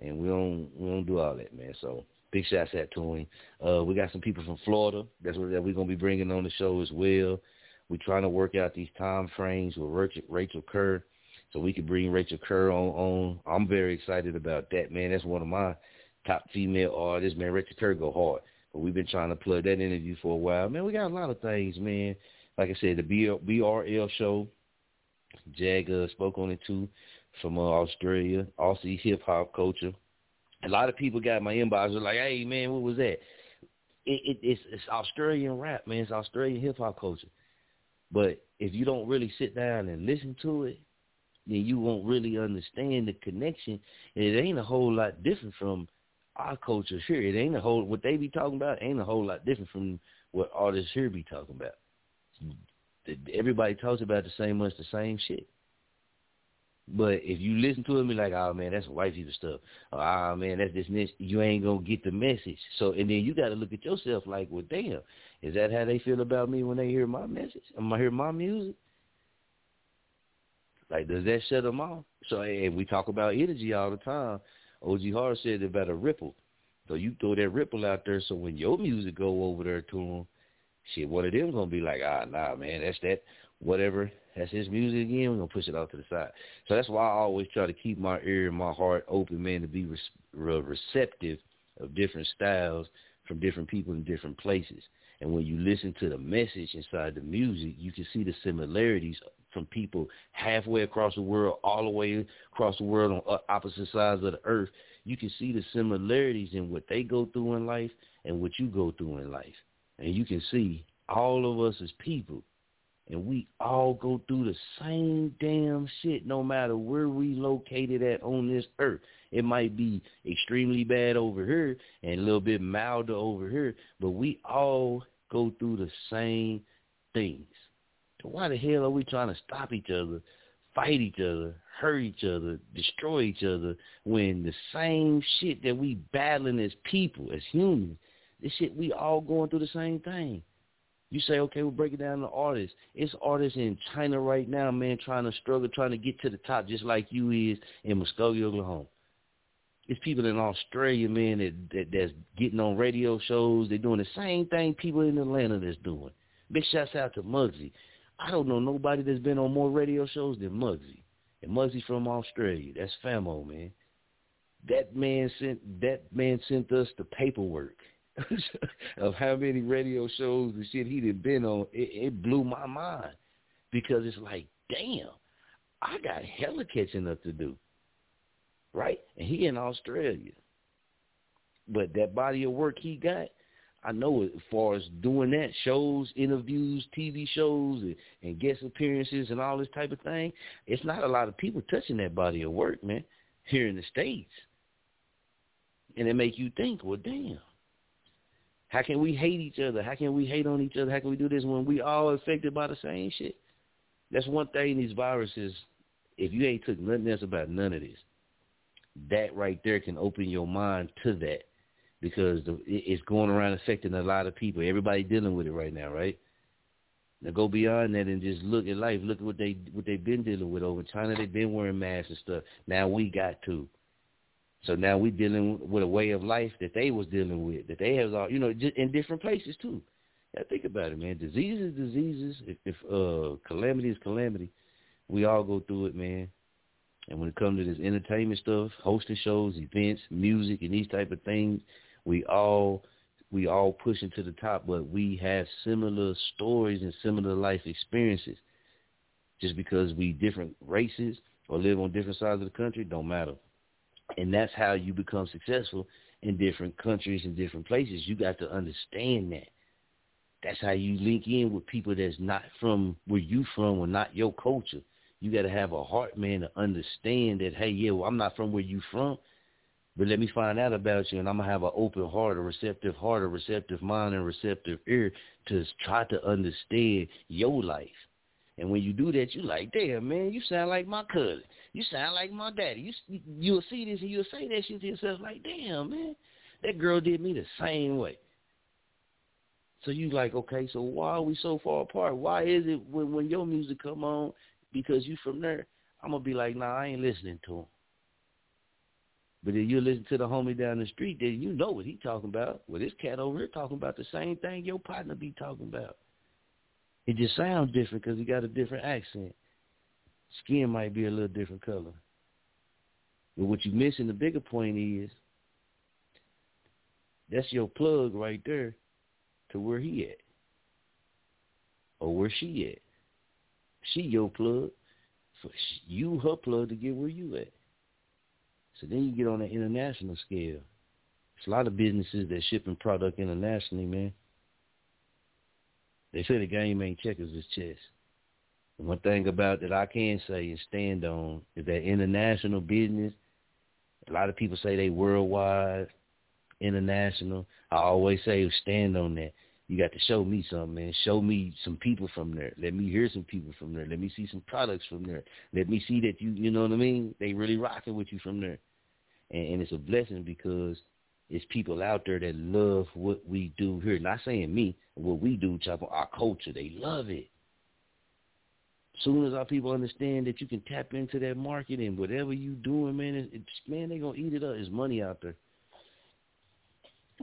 And we don't we don't do all that, man. So big shots out to him. Uh, we got some people from Florida that's what that we're gonna be bringing on the show as well. We're trying to work out these time frames with Rachel, Rachel Kerr, so we could bring Rachel Kerr on. On I'm very excited about that, man. That's one of my top female artists, man. Rachel Kerr go hard. But we've been trying to plug that interview for a while, man. We got a lot of things, man like I said, the BRL show, Jack uh, spoke on it too from uh, Australia, Aussie hip hop culture. A lot of people got my inbox were like, "Hey man, what was that?" It, it, it's it's Australian rap, man. It's Australian hip hop culture. But if you don't really sit down and listen to it, then you won't really understand the connection. And it ain't a whole lot different from our culture here. It ain't a whole what they be talking about ain't a whole lot different from what artists here be talking about everybody talks about the same much the same shit. But if you listen to it and be like, oh man, that's white people stuff. Or, oh man, that's this and you ain't gonna get the message. So and then you gotta look at yourself like, well damn, is that how they feel about me when they hear my message? Am I hear my music? Like does that shut them off? So and we talk about energy all the time. OG Hart said about a ripple. So you throw that ripple out there so when your music go over there to them, shit, one of them gonna be like, ah, nah, man, that's that, whatever, that's his music again. We're gonna push it off to the side. So that's why I always try to keep my ear and my heart open, man, to be re- receptive of different styles from different people in different places. And when you listen to the message inside the music, you can see the similarities from people halfway across the world, all the way across the world on uh, opposite sides of the earth. You can see the similarities in what they go through in life and what you go through in life. And you can see all of us as people, and we all go through the same damn shit no matter where we located at on this earth. It might be extremely bad over here and a little bit milder over here, but we all go through the same things. Why the hell are we trying to stop each other, fight each other, hurt each other, destroy each other when the same shit that we battling as people, as humans, this shit, we all going through the same thing. You say, okay, we'll break it down to artists. It's artists in China right now, man, trying to struggle, trying to get to the top just like you is in Muskogee, Oklahoma. It's people in Australia, man, that, that that's getting on radio shows. They're doing the same thing people in Atlanta that's doing. Big shouts out to Muggsy. I don't know nobody that's been on more radio shows than Muggsy. And Muggsy from Australia. That's Famo, man. That man sent that man sent us the paperwork of how many radio shows and shit he'd have been on, it, it blew my mind because it's like, damn, I got hella catching up to do, right? And he in Australia, but that body of work he got, I know as far as doing that, shows, interviews, TV shows, and, and guest appearances and all this type of thing, it's not a lot of people touching that body of work, man, here in the States. And it make you think, well, damn, how can we hate each other? How can we hate on each other? How can we do this when we all affected by the same shit? That's one thing these viruses if you ain't took nothing else about none of this, that right there can open your mind to that because it's going around affecting a lot of people. Everybody dealing with it right now, right? Now go beyond that and just look at life. Look at what they what they've been dealing with over China. They've been wearing masks and stuff. Now we got to. So now we dealing with a way of life that they was dealing with, that they have all, you know, just in different places too. Yeah, think about it, man. Diseases, diseases. If, if uh, calamity is calamity, we all go through it, man. And when it comes to this entertainment stuff, hosting shows, events, music, and these type of things, we all we all pushing to the top, but we have similar stories and similar life experiences. Just because we different races or live on different sides of the country, don't matter. And that's how you become successful in different countries and different places. You got to understand that. That's how you link in with people that's not from where you from or not your culture. You got to have a heart, man, to understand that, hey, yeah, well, I'm not from where you from, but let me find out about you, and I'm to have an open heart, a receptive heart, a receptive mind, and receptive ear to try to understand your life. And when you do that, you like, damn, man, you sound like my cousin. You sound like my daddy. You you'll see this and you'll say that shit to yourself like, damn, man, that girl did me the same way. So you like, okay, so why are we so far apart? Why is it when when your music come on because you from there, I'm gonna be like, nah, I ain't listening to him. But if you listen to the homie down the street, then you know what he talking about. Well, this cat over here talking about the same thing your partner be talking about. It just sounds different because he got a different accent. Skin might be a little different color. But what you missing, the bigger point is, that's your plug right there to where he at. Or where she at. She your plug. For you her plug to get where you at. So then you get on the international scale. There's a lot of businesses that shipping product internationally, man. They say the game ain't checkers, it's chess. And one thing about that I can say and stand on is that international business, a lot of people say they worldwide, international. I always say stand on that. You got to show me something, man. Show me some people from there. Let me hear some people from there. Let me see some products from there. Let me see that you, you know what I mean? They really rocking with you from there. And, and it's a blessing because it's people out there that love what we do here. Not saying me, what we do, chop our culture. They love it. Soon as our people understand that you can tap into that market and whatever you doing, man, it's, man, they gonna eat it up. There's money out there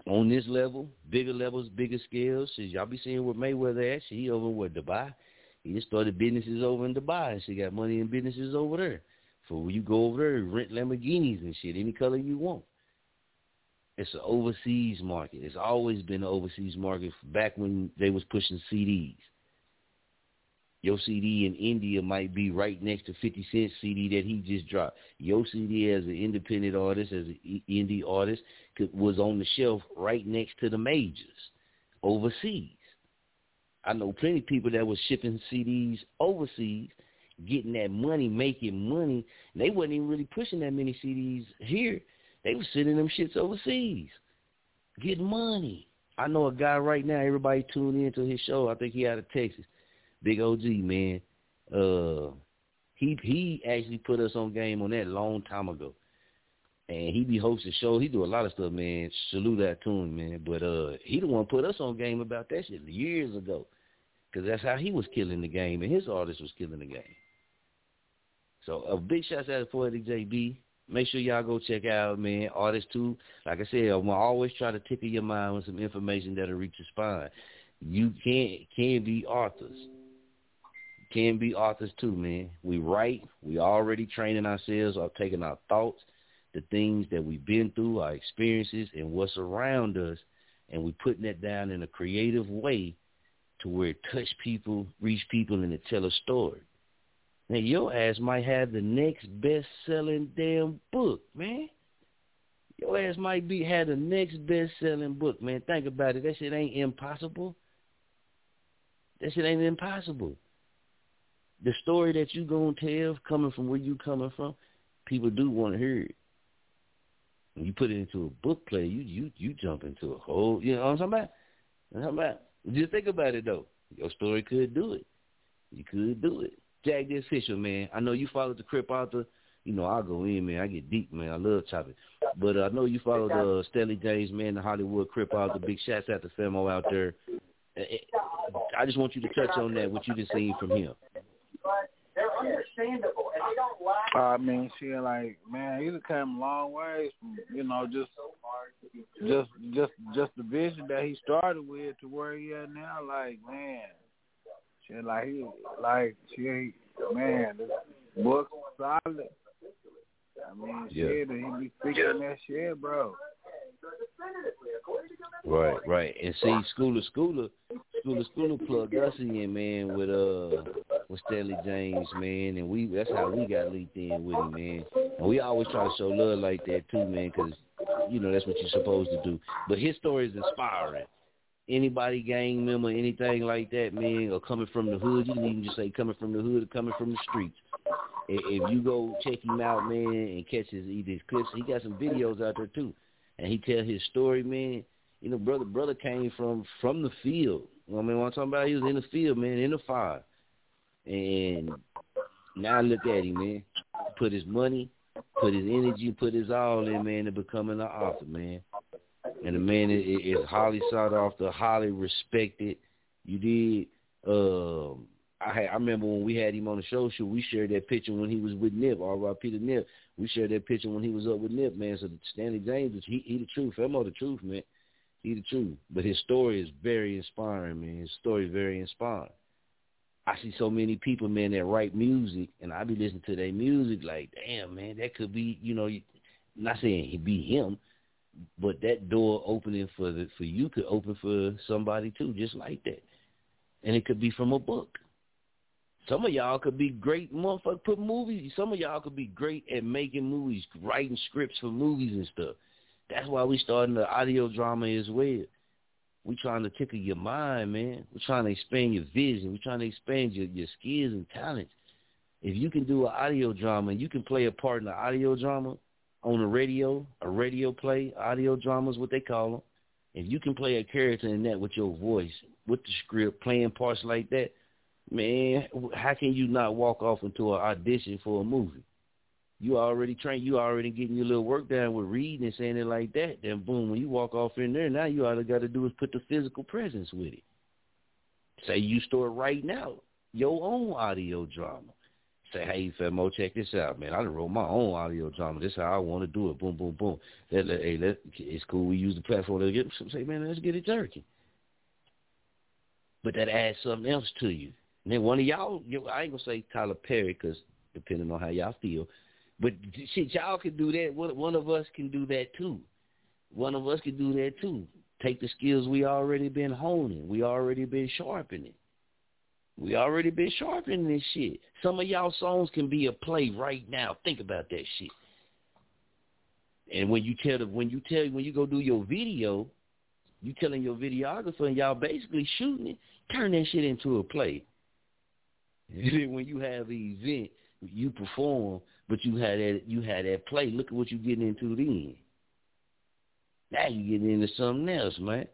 on this level, bigger levels, bigger scales. So y'all be seeing where Mayweather at. He over where Dubai. He just started businesses over in Dubai. She got money in businesses over there. For you go over there, and rent Lamborghinis and shit, any color you want. It's an overseas market. It's always been an overseas market back when they was pushing CDs. Your CD in India might be right next to 50 Cent CD that he just dropped. Your CD as an independent artist, as an indie artist, was on the shelf right next to the majors overseas. I know plenty of people that was shipping CDs overseas, getting that money, making money. They wasn't even really pushing that many CDs here. They was sending them shits overseas, getting money. I know a guy right now. Everybody tuned in to his show. I think he out of Texas. Big OG man. Uh, he he actually put us on game on that long time ago, and he be hosting shows. He do a lot of stuff, man. Salute that to him, man. But uh, he the one put us on game about that shit years ago, because that's how he was killing the game, and his artist was killing the game. So a big shout out to Poetic JB. Make sure y'all go check out, man. Artist too. Like I said, I'm always try to tickle your mind with some information that'll reach your spine. You can't can be authors can be authors too, man. We write. We already training ourselves or taking our thoughts, the things that we've been through, our experiences, and what's around us, and we putting that down in a creative way to where it touch people, reach people, and it tell a story. Now your ass might have the next best selling damn book, man. Your ass might be have the next best selling book, man. Think about it. That shit ain't impossible. That shit ain't impossible the story that you gonna tell coming from where you coming from, people do want to hear it. When you put it into a book play, you you you jump into a whole. You know what I'm talking about? I'm talking about. Just think about it though. Your story could do it. You could do it. Jack the official, man. I know you followed the Crip author. You know, I'll go in, man. I get deep, man. I love chopping. But uh, I know you followed uh, Stanley James, man, the Hollywood Crip author. Big shots out to Femo out there. Eh, eh, I just want you to touch on that, what you just seen from him. They're understandable, and they don't lack. I mean, she like, man, he's come a long ways from, you know, just, just, just, just the vision that he started with to where he at now. Like, man, she like he, like she, ain't man, this book solid. I mean, yeah. shit, he be speaking that shit, bro. Right, right. And see, Schooler, Schooler, Schooler, Schooler plugged us in, man, with uh, with Stanley James, man, and we that's how we got linked in with him, man. And we always try to show love like that too, man, because you know that's what you're supposed to do. But his story is inspiring. Anybody gang member, anything like that, man, or coming from the hood, you can even just say coming from the hood or coming from the streets. If you go check him out, man, and catch his either his clips, he got some videos out there too and he tell his story, man. You know, brother, brother came from from the field. You know what I mean, what I'm talking about, he was in the field, man, in the fire, and now look at him, man. Put his money, put his energy, put his all in, man, to becoming an author, man. And the man is, is highly sought after, highly respected. You did. Um, I had, I remember when we had him on the show show, we shared that picture when he was with Nip, R.I.P. to Nip. We shared that picture when he was up with Nip, man. So Stanley James, he, he the truth. Femo the truth, man. He the truth. But his story is very inspiring, man. His story is very inspiring. I see so many people, man, that write music, and I be listening to their music like, damn, man, that could be, you know, not saying he be him, but that door opening for the for you could open for somebody too, just like that, and it could be from a book. Some of y'all could be great motherfucker put movies. Some of y'all could be great at making movies, writing scripts for movies and stuff. That's why we starting the audio drama as well. We trying to tickle your mind, man. We're trying to expand your vision. We're trying to expand your, your skills and talents. If you can do an audio drama, and you can play a part in the audio drama on the radio, a radio play, audio drama is what they call them. If you can play a character in that with your voice, with the script, playing parts like that, man, how can you not walk off into an audition for a movie? You already trained. You already getting your little work done with reading and saying it like that. Then boom, when you walk off in there, now you all got to do is put the physical presence with it. Say you start writing out your own audio drama. Say, hey, Femo, check this out, man. I done wrote my own audio drama. This is how I want to do it. Boom, boom, boom. Let, let, hey, let, it's cool. We use the platform to get. Say, man, let's get it jerky. But that adds something else to you. And then one of y'all, I ain't gonna say Tyler Perry because depending on how y'all feel, but shit, y'all can do that. One, one of us can do that too. One of us can do that too. Take the skills we already been honing. We already been sharpening. We already been sharpening this shit. Some of y'all songs can be a play right now. Think about that shit. And when you tell the, when you tell when you go do your video, you telling your videographer and y'all basically shooting it, turn that shit into a play. And then when you have the event, you perform, but you had that you had that play. Look at what you're getting into then. Now you getting into something else, man.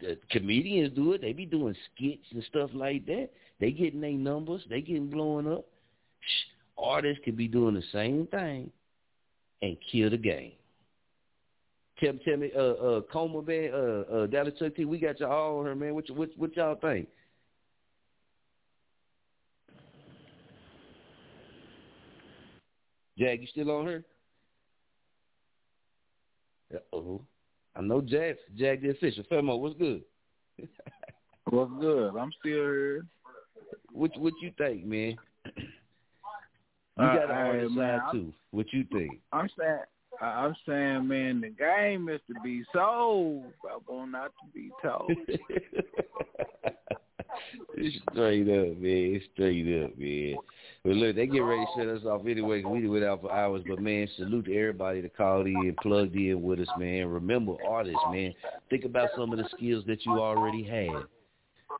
The comedians do it. They be doing skits and stuff like that. They getting their numbers. They getting blowing up. Artists could be doing the same thing and kill the game. Tell, tell me, uh, uh, Coma man, uh, uh, Dallas Chuck T, we got y'all on here, man. What, what, what y'all think? Jack, you still on her? Uh oh. I know Jack, Jack the official. Femo, what's good? what's good? I'm still here. What what you think, man? You got uh, on the side too. What you think? I'm saying I'm saying, man, the game is to be sold, but not to be told. Straight up, man. Straight up, man. But look, they get ready to shut us off anyway. We do it out for hours. But man, salute to everybody that called in, plugged in with us, man. Remember, artists, man. Think about some of the skills that you already had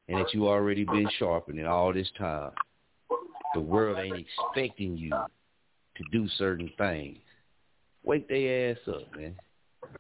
and that you already been sharpening all this time. The world ain't expecting you to do certain things. Wake their ass up, man.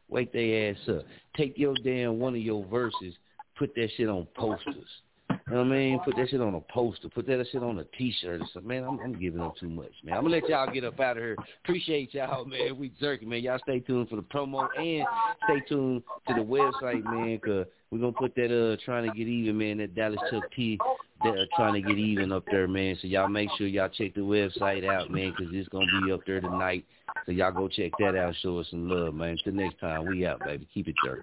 Wake their ass up. Take your damn one of your verses, put that shit on posters You know what I mean? Put that shit on a poster. Put that shit on a T-shirt or something. Man, I'm, I'm giving up too much, man. I'm gonna let y'all get up out of here. Appreciate y'all, man. We jerking, man. Y'all stay tuned for the promo and stay tuned to the website, man, cause we're gonna put that uh trying to get even, man. That Dallas Chuck T, that uh, trying to get even up there, man. So y'all make sure y'all check the website out, man, cause it's gonna be up there tonight. So y'all go check that out. Show us some love, man. Till next time, we out, baby. Keep it jerking.